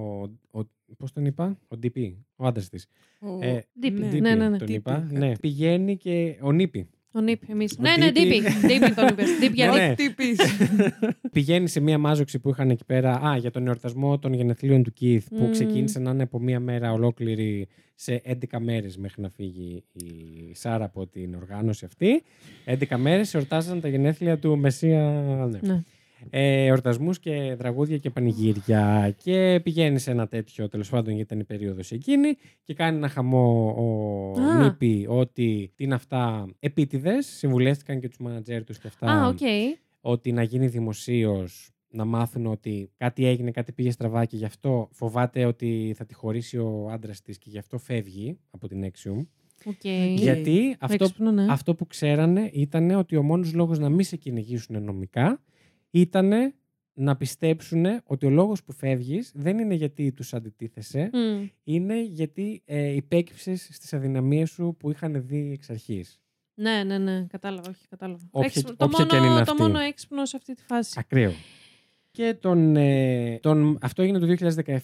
ο πώς τον είπα, ο DP, ο άντρας της. Ο- Ε, Ντύπη. ναι. DP Ναι, ναι, ναι. τον DP, είπα. κάτι. Ναι, πηγαίνει και ο Νίπη. Ο Νίπ, εμείς. Ο Ναι, ναι, Ντύπη. Ντύπη. Ντύπη τον είπες. Ντύπη, γιατί. Ναι. Τι πεις. Πηγαίνει σε μία μάζοξη που είχαν εκεί πέρα α, για τον εορτασμό των γενεθλίων του Keith που Μμμ. ξεκίνησε να είναι από μία μέρα ολόκληρη σε 11 μέρες μέχρι να φύγει η Σάρα από την οργάνωση αυτή. 11 μέρες εορτάζαν τα γενέθλια του Μεσσία. Ναι. Ναι. Ε, εορτασμούς και τραγούδια και πανηγύρια. Και πηγαίνει σε ένα τέτοιο, τέλος πάντων, γιατί ήταν η περίοδος εκείνη, και κάνει ένα χαμό ο άντρας Νίπη ότι τι είναι αυτά επίτηδες. Συμβουλεύτηκαν και τους μάνατζέρ τους και αυτά Α, οκ. ότι να γίνει δημοσίως να μάθουν ότι κάτι έγινε, κάτι πήγε στραβά και γι' αυτό φοβάται ότι θα τη χωρίσει ο άντρας της και γι' αυτό φεύγει από την Nexium. Οκ. Γιατί αυτό, Έξυπνο, ναι. αυτό που ξέρανε ήταν ότι ο μόνος λόγος να μην σε κυνηγήσουν νομικά ήταν να πιστέψουν ότι ο λόγος που φεύγεις δεν είναι γιατί τους αντιτίθεσαι, Μμ. είναι γιατί ε, υπέκυψες στις αδυναμίες σου που είχαν δει εξ αρχής. Ναι, ναι, ναι. Κατάλαβα, όχι, κατάλαβα. Όποια- Έξυπνο- όποια το, και αν μόνο, είναι το αυτή. μόνο έξυπνο σε αυτή τη φάση. Ακραίο. Και τον, ε, τον, αυτό έγινε το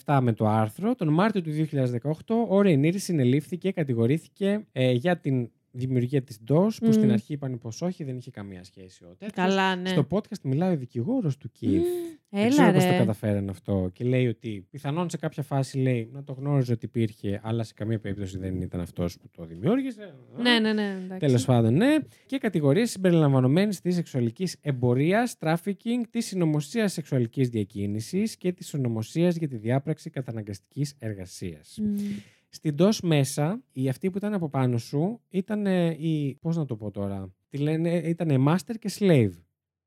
2017 με το άρθρο. Τον Μάρτιο του 2018 ο Ρενίρη συνελήφθηκε και κατηγορήθηκε ε, για την δημιουργία της DOS που Μμ. στην αρχή είπαν πως όχι, δεν είχε καμία σχέση ο τέτοιος. Καλά, ναι. Στο podcast μιλάει ο δικηγόρος του Keith. Δεν Έλα, ξέρω πώς το ρε. καταφέραν αυτό. Και λέει ότι πιθανόν σε κάποια φάση λέει να το γνώριζε ότι υπήρχε, αλλά σε καμία περίπτωση δεν ήταν αυτός που το δημιούργησε. Ναι, ναι, ναι. εντάξει. Τέλος πάντων, ναι. Και κατηγορίες συμπεριλαμβανομένης της σεξουαλικής εμπορίας, τράφικινγκ, της συνωμοσίας σεξουαλικής διακίνησης και της συνωμοσίας για τη διάπραξη καταναγκαστικής εργασίας. Μμ. Στην DOS μέσα, οι αυτοί που ήταν από πάνω σου ήταν η. Πώς να το πω τώρα. Τι λένε, ήταν master και slave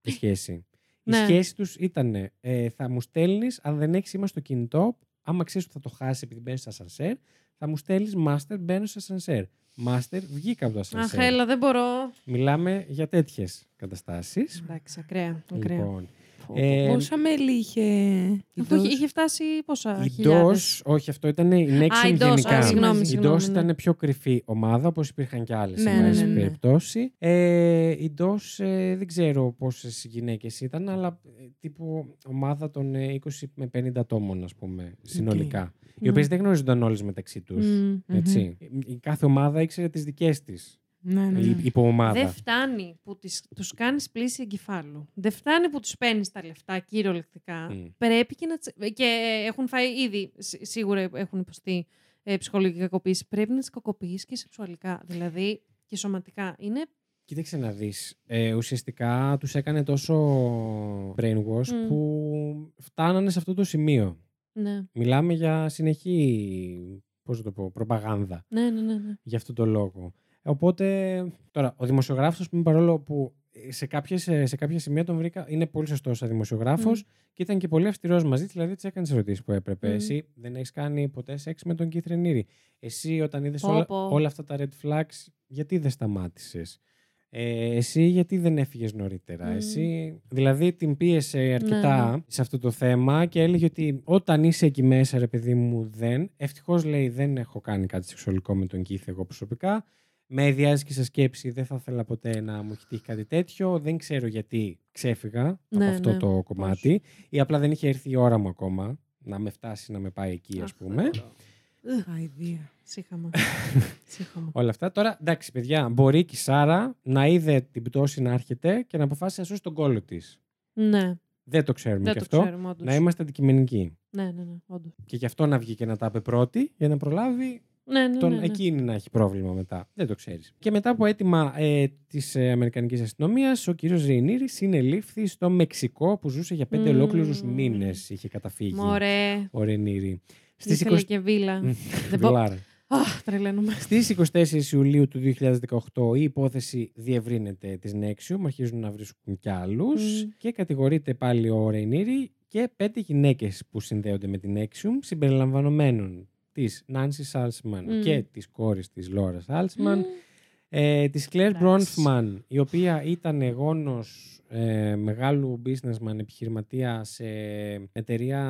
η σχέση. Η Ναι. σχέση τους ήταν ε, θα μου στέλνεις, αν δεν έχεις σήμα στο κινητό, άμα ξέρεις ότι θα το χάσεις επειδή μπαίνεις σε ασανσέρ, θα μου στέλνεις master, μπαίνω σε ασανσέρ. Master, βγήκα από το Αχ, ασανσέρ. έλα, δεν μπορώ. Μιλάμε για τέτοιες καταστάσεις. Εντάξει, ακραία. ακραία. Λοιπόν, Ε, Πόσα μέλη είχε η Αφού είχε, DOS? είχε φτάσει πόσα Η χιλιάδες; DOS, όχι, αυτό ήταν η Nexium Α, η DOS, γενικά. α, συγγνώμη, η συγγνώμη, DOS ναι. ήταν πιο κρυφή ομάδα, όπως υπήρχαν και άλλες Ναι, σε ναι, πάση ναι, ναι. περιπτώσεις. Ε, η DOS ε, δεν ξέρω πόσες γυναίκες ήταν, αλλά ε, τύπου ομάδα των ε, 20 με 50 ατόμων, ας πούμε, συνολικά. Οι Ναι. οποίες δεν γνώριζονταν όλες μεταξύ τους. Μμ. Έτσι. Η κάθε ομάδα ήξερε τις δικές της. Ναι, ναι, Η ναι. υποομάδα. Δεν φτάνει που τις, τους κάνεις πλήση εγκεφάλου. Δεν φτάνει που τους παίρνεις τα λεφτά κυριολεκτικά. Μμ. Πρέπει και να... τσε- Και έχουν φάει ήδη, σι- σίγουρα έχουν υποστεί ε, ψυχολογική κακοποίηση. Πρέπει να τις κακοποιείς και σεξουαλικά. Δηλαδή και σωματικά. Είναι... Κοίταξε να δεις. Ε, ουσιαστικά τους έκανε τόσο brainwash Μμ. που φτάνανε σε αυτό το σημείο. Ναι, Μιλάμε για συνεχή, πώς να το πω, προπαγάνδα ναι, ναι. ναι, ναι. για αυτόν τον λόγο. Οπότε, τώρα, ο δημοσιογράφος, ας πούμε, παρόλο που σε, κάποιες, σε κάποια σημεία τον βρήκα, είναι πολύ σωστός σαν δημοσιογράφος και ήταν και πολύ αυστηρός μαζί της, δηλαδή της έκανες τις ερωτήσεις που έπρεπε. Μμ. Εσύ δεν έχεις κάνει ποτέ σεξ με τον Keith Raniere. Εσύ όταν είδες Πω, όλα, πω. όλα αυτά τα red flags, γιατί δεν σταμάτησες; Ε, εσύ γιατί δεν έφυγες νωρίτερα; Μμ. Εσύ, δηλαδή την πίεσε αρκετά Ναι, ναι. σε αυτό το θέμα και έλεγε ότι όταν είσαι εκεί μέσα ρε παιδί μου δεν, ευτυχώς λέει δεν έχω κάνει κάτι σεξουαλικό με τον Keith εγώ προσωπικά. Με ιδιάζει και σε σκέψη, δεν θα ήθελα ποτέ να μου έχει τύχει κάτι τέτοιο. Δεν ξέρω γιατί ξέφυγα Ναι, από αυτό ναι. το κομμάτι. Ή απλά δεν είχε έρθει η ώρα μου ακόμα να με φτάσει να με πάει εκεί, ας Αχ, πούμε. δεν μπορώ. Αηδία. Σύχαμα. Σύχαμα. Όλα αυτά. Τώρα, εντάξει, παιδιά, μπορεί και η Σάρα να είδε την πτώση να έρχεται και να αποφάσισε να σώσει τον κόλλο της. Ναι, Δεν το ξέρουμε δεν και το αυτό. ξέρουμε όντως. Να είμαστε αντικειμενικοί. Ναι, ναι, ναι, όντως. Και γι' αυτό να βγει και να τα πει πρώτη, για να προλάβει Ναι, ναι, τον ναι, ναι. εκείνη να έχει πρόβλημα μετά. Δεν το ξέρεις. Και μετά από αίτημα ε, της ε, Αμερικανικής αστυνομίας, ο κύριος Ρεϊνήρη συνελήφθη στο Μεξικό που ζούσε για πέντε Μμμ. ολόκληρους μήνες. Είχε καταφύγει Μωρέ. ο Ρεϊνήρη. Στις Ήθελε και βίλα. Μμ, Δεν πω- Βιλάρα. Αχ, τρελαίνομαι. Στις 24 Ιουλίου του 2018 η υπόθεση διευρύνεται της Nexium, αρχίζουν να βρίσκουν κι άλλους Μμ. και κατηγορείται πάλι ο Ρεϊνήρη και πέντε γυναίκες που συνδέονται με την Nexium συμπεριλαμβανομένων της Νάνση Σάλσμαν Μμ. και της κόρης της Λόρα Σάλσμαν, Μμ. ε, της Κλέρ Εντάξει. Μπρόνφμαν, η οποία ήταν γόνος ε, μεγάλου businessman επιχειρηματία σε εταιρεία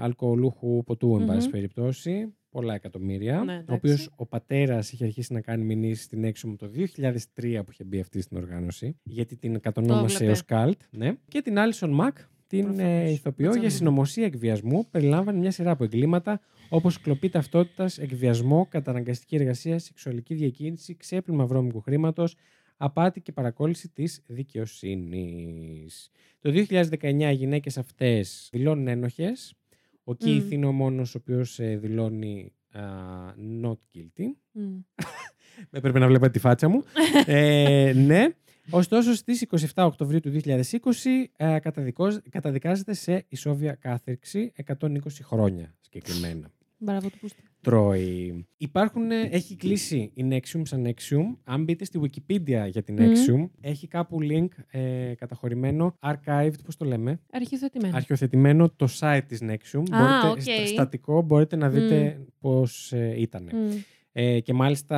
αλκοολούχου ποτού, εν πάση Μμμ. περιπτώσει, πολλά εκατομμύρια, Ναι, ο εντάξει. οποίος ο πατέρας είχε αρχίσει να κάνει μηνύσεις στην Nexium το 2003 που είχε μπει αυτή στην οργάνωση, γιατί την κατονόμασε έβλεπε. ως Cult, ναι. και την Alison Mack, την Προφανώς. ε, ηθοποιό Έτσι για είναι. συνωμοσία εκβιασμού, περιλάμβανε μια σειρά από εγκλήματα όπως κλοπή ταυτότητας, εκβιασμό, καταναγκαστική εργασία, σεξουαλική διακίνηση, ξέπλυμα βρώμικου χρήματος, απάτη και παρακόλληση της δικαιοσύνης. Το 2019 οι γυναίκες αυτές δηλώνουν ένοχες. Ο Keith Μμ. είναι ο μόνος ο οποίος δηλώνει α, not guilty. Μμ. Έπρεπε να βλέπετε τη φάτσα μου. ε, ναι. Ωστόσο, στις 27 Οκτωβρίου του 2020 ε, καταδικώζ- καταδικάζεται σε ισόβια κάθειρξη 120 χρόνια συγκεκριμένα. Μπράβο του πούστη. Τρώει. Υπάρχουν, ε, έχει κλείσει η Nexium σαν Nexium. Αν μπείτε στη Wikipedia για την Μμμ. Nexium, έχει κάπου link ε, καταχωρημένο, archived, πώς το λέμε, Αρχειοθετημένο. αρχειοθετημένο το site της Nexium. Α, μπορείτε, οκ. στα- στατικό μπορείτε να δείτε πώς ε, ήταν. Μμ. Ε, και μάλιστα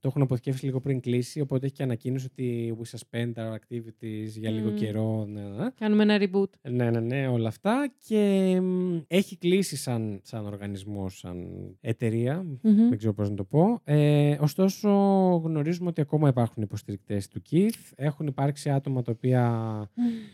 το έχουν αποθηκεύσει λίγο πριν κλείσει, οπότε έχει και ανακοίνωση ότι we suspend our activities για λίγο Μμ. καιρό. Ναι, ναι. Κάνουμε ένα reboot. Ναι, ναι, ναι, όλα αυτά. Και μ, έχει κλείσει σαν, σαν οργανισμό, σαν εταιρεία. Μμμ. Δεν ξέρω πώς να το πω. Ε, ωστόσο, γνωρίζουμε ότι ακόμα υπάρχουν υποστηρικτές του Keith. Έχουν υπάρξει άτομα τα οποία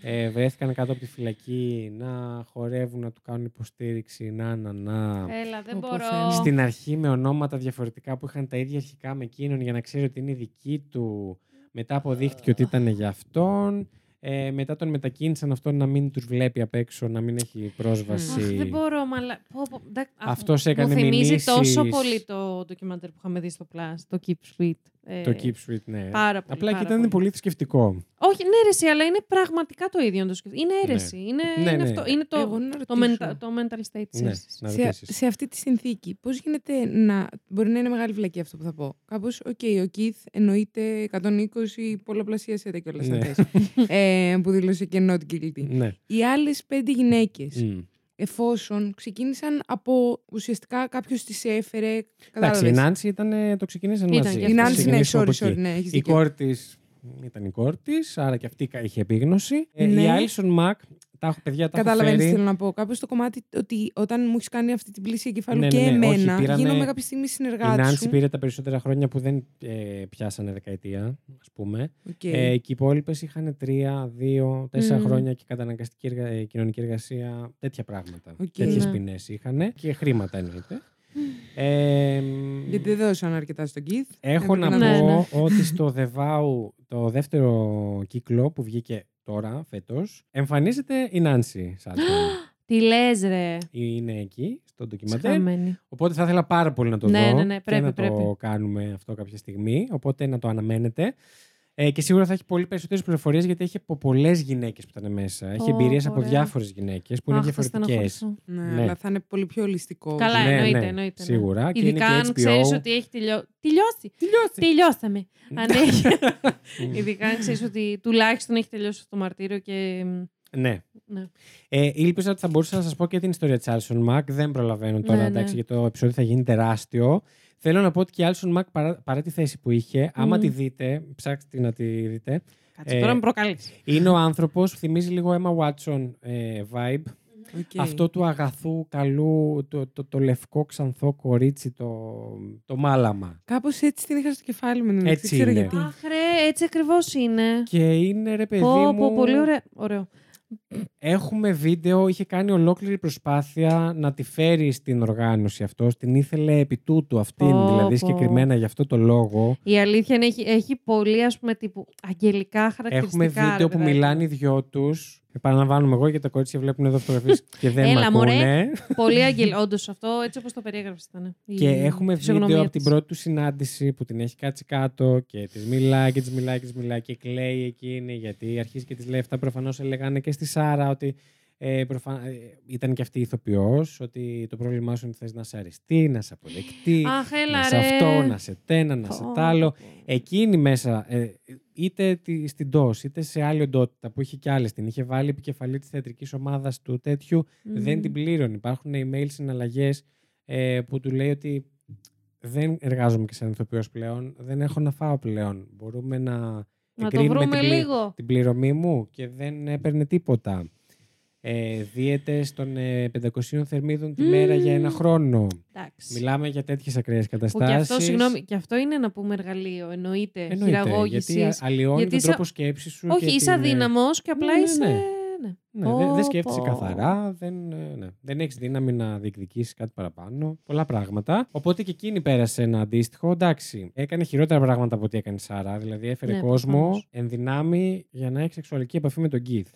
ε, βρέθηκαν κάτω από τη φυλακή να χορεύουν, να του κάνουν υποστήριξη, να, να, να. Έλα, δεν Πω, πω, μπορώ. Θεέ μου. Στην αρχή με ονόματα διαφορετικά που είχαν τα ίδια αρχικά με εκείνον για να ξέρει ότι είναι δική του. Μετά αποδείχτηκε ότι ήταν για αυτόν. Ε, μετά τον μετακίνησαν αυτόν να μην τους βλέπει απ' έξω, να μην έχει πρόσβαση. Αχ, δεν μπορώ, μαλα... Πω, πω, εντά- α, Αυτός μου έκανε θυμίζει μηνύσεις. τόσο πολύ το ντοκιμαντέρ που είχαμε δει στο Plus, το Keep Sweet. Ε, Το Keep Sweet, ναι. Πάρα πολύ, Απλά και πάρα ήταν πολύ. πολύ θρησκευτικό. Όχι, ναι, αίρεση, αλλά είναι πραγματικά το ίδιο. να το σκεφτείς. Είναι αίρεση. Είναι, Ναι, είναι, ναι. αυτό. είναι το, Εγώ να το, ρωτήσω. mental, το mental state της Ναι, αίρεσης. να σε, ρωτήσεις. σε αυτή τη συνθήκη, πώς γίνεται να. Μπορεί να είναι μεγάλη βλακεία αυτό που θα πω. Κάπως, οκ, ο Keith εννοείται 120 πολλαπλασίασέ τα κιόλας Ναι. αυτές. ε, που δήλωσε και not guilty. Ναι. Οι άλλες πέντε γυναίκες, Μμ. Εφόσον ξεκίνησαν από ουσιαστικά κάποιος τις έφερε. Εντάξει, η Κατάλαβες. Νάνση ήταν, το ξεκινήσαν Ήταν μαζί. και Η αυτή. Νάνση, ναι, Ξεκινήσουμε sorry, από sorry, εκεί. ναι, έχεις Η δίκιο. κόρη της ήταν η κόρη της, άρα και αυτή είχε επίγνωση. Ε, Ναι. Η Alison Mack τα έχω, παιδιά, τα έχω Καταλαβαίνεις τι φέρει. θέλω να πω. Κάπως το κομμάτι ότι όταν μου έχεις κάνει αυτή την πλύση εγκεφάλου Ναι, και ναι, ναι, όχι, εμένα, πήρανε- γίνομαι κάποια στιγμή Η συνεργάτης. Νάνση σου. πήρε τα περισσότερα χρόνια που δεν ε, πιάσανε δεκαετία, ας πούμε. Οκ. Ε, και οι υπόλοιπες είχαν τρία, δύο, τέσσερα Μμμ. χρόνια και καταναγκαστική εργα... ε, κοινωνική εργασία. Τέτοια πράγματα. Οκ. Τέτοιες Ναι. ποινές είχαν. Και χρήματα εννοείται. Ε, Γιατί δεν δώσαν αρκετά στον Κιθ. Έχω να Έπρεπε Ναι, πω ναι. ότι στο The Vow, το δεύτερο κύκλο που βγήκε τώρα, φέτος, εμφανίζεται η Νάνση Σάλτσμαν. Τι λες, ρε. Είναι εκεί, στο ντοκιμαντέρ. Σχαμένη. Οπότε θα ήθελα πάρα πολύ να το Ναι, δω ναι, ναι, και πρέπει, να το πρέπει. κάνουμε αυτό κάποια στιγμή. Οπότε να το αναμένετε. Ε, και σίγουρα θα έχει πολύ περισσότερες πληροφορίες γιατί έχει από πολλές γυναίκες που ήταν μέσα. Έχει Ω, εμπειρίες από ωραία. διάφορες γυναίκες που είναι Αχ, θα διαφορετικές. στεναχωρήσω. Ναι, Ναι. αλλά θα είναι πολύ πιο ολιστικό. Καλά, Ναι, εννοείται, ναι, εννοείται. ναι. σίγουρα. Και είναι Ειδικά και αν HBO. ξέρει ότι έχει τελειώσει. Τελειώσει. Τελειώσει. Τελειώσαμε. αν έχει. Ειδικά αν ξέρεις ότι τουλάχιστον έχει τελειώσει αυτό το μαρτύριο και. ναι. Ναι. Ε, ήλπιζα ότι θα μπορούσα να σας πω και την ιστορία της Alison Mack. Δεν προλαβαίνω τώρα, Ναι, ναι. εντάξει, γιατί το επεισόδιο θα γίνει τεράστιο. Θέλω να πω ότι και η Alison Mack παρά, παρά τη θέση που είχε, άμα Μμμ. τη δείτε, ψάξτε να τη δείτε, Κάτσε, Ε, τώρα με προκαλείς. είναι ο άνθρωπος που θυμίζει λίγο Emma Watson ε, vibe. Οκ. Αυτό του αγαθού, καλού, το, το, το λευκό ξανθό κορίτσι, το, το μάλαμα. Κάπως έτσι την είχα στο κεφάλι μου. Έτσι δεν ξέρω είναι. γιατί. Αχ, ρε, έτσι ακριβώς είναι. Και είναι ρε παιδί Πω, μου... πω, πολύ ωραίο. ωραίο. Έχουμε βίντεο, είχε κάνει ολόκληρη προσπάθεια να τη φέρει στην οργάνωση αυτό. Την ήθελε επί τούτου αυτήν, Πω, δηλαδή πω. συγκεκριμένα για αυτό το λόγο. Η αλήθεια είναι έχει, έχει πολύ ας πούμε τύπου αγγελικά χαρακτηριστικά. Έχουμε βίντεο ρε που παιδάκι. μιλάνε οι δυο τους. Επαναλαμβάνουμε εγώ γιατί τα κορίτσια βλέπουν εδώ φωτογραφίες και δεν Έλα, με μωρέ. ακούνε. Πολύ αγγελ. Όντως αυτό έτσι όπως το περιέγραψες ήταν. η Και έχουμε φυσιογνωμία βίντεο από την της. πρώτη του συνάντηση που την έχει κάτσει κάτω και της μιλάει και της μιλάει και της μιλάει και κλαίει εκείνη γιατί αρχίζει και της λέει αυτά. Προφανώς έλεγανε και στη Σάρα ότι ε, προφα... ε, ήταν και αυτή η ηθοποιός, ότι το πρόβλημά σου είναι ότι θες να σε αριστεί, να σε αποδεκτεί, Αχ, έλα να σε ρε. αυτό, να σε τένα, να σε Πω, τ' άλλο. πω. Εκείνη μέσα, ε, είτε τη- στην ΤΟΣ, είτε σε άλλη οντότητα που είχε κι άλλες, την είχε βάλει επικεφαλή της θεατρικής ομάδας του τέτοιου, δεν Μμμ. την πλήρωνε. Υπάρχουν email συναλλαγές ε, που του λέει ότι δεν εργάζομαι και σαν ηθοποιός πλέον, δεν έχω να φάω πλέον. Μπορούμε να, Να το εγκρίνουμε βρούμε την, πλη- λίγο. την πληρωμή μου και δεν έπαιρνε τίποτα. Ε, δίαιτες των ε, 500 θερμίδων τη μέρα για ένα χρόνο. Εντάξει. Μιλάμε για τέτοιες ακραίες Που και καταστάσεις. αυτό, συγγνώμη, και αυτό είναι να πούμε εργαλείο. Εννοείται. Εννοείται, Χειραγώγησης. γιατί α- αλλοιώνει Γιατί τον είσαι- τρόπο σκέψης σου. Όχι, και είσαι την, ε, αδύναμος και απλά ναι, ναι, είσαι. ναι. ναι. Ναι, δεν, Πω, δεν σκέφτεσαι πω. καθαρά, δεν, ε, ναι. δεν έχεις δύναμη να διεκδικήσεις κάτι παραπάνω. Πολλά πράγματα. Οπότε και εκείνη πέρασε ένα αντίστοιχο. Εντάξει, έκανε χειρότερα πράγματα από ό,τι έκανε η Σάρα. Δηλαδή έφερε Ναι, κόσμο προφανώς. εν δυνάμει για να έχει σεξουαλική επαφή με τον Κιθ.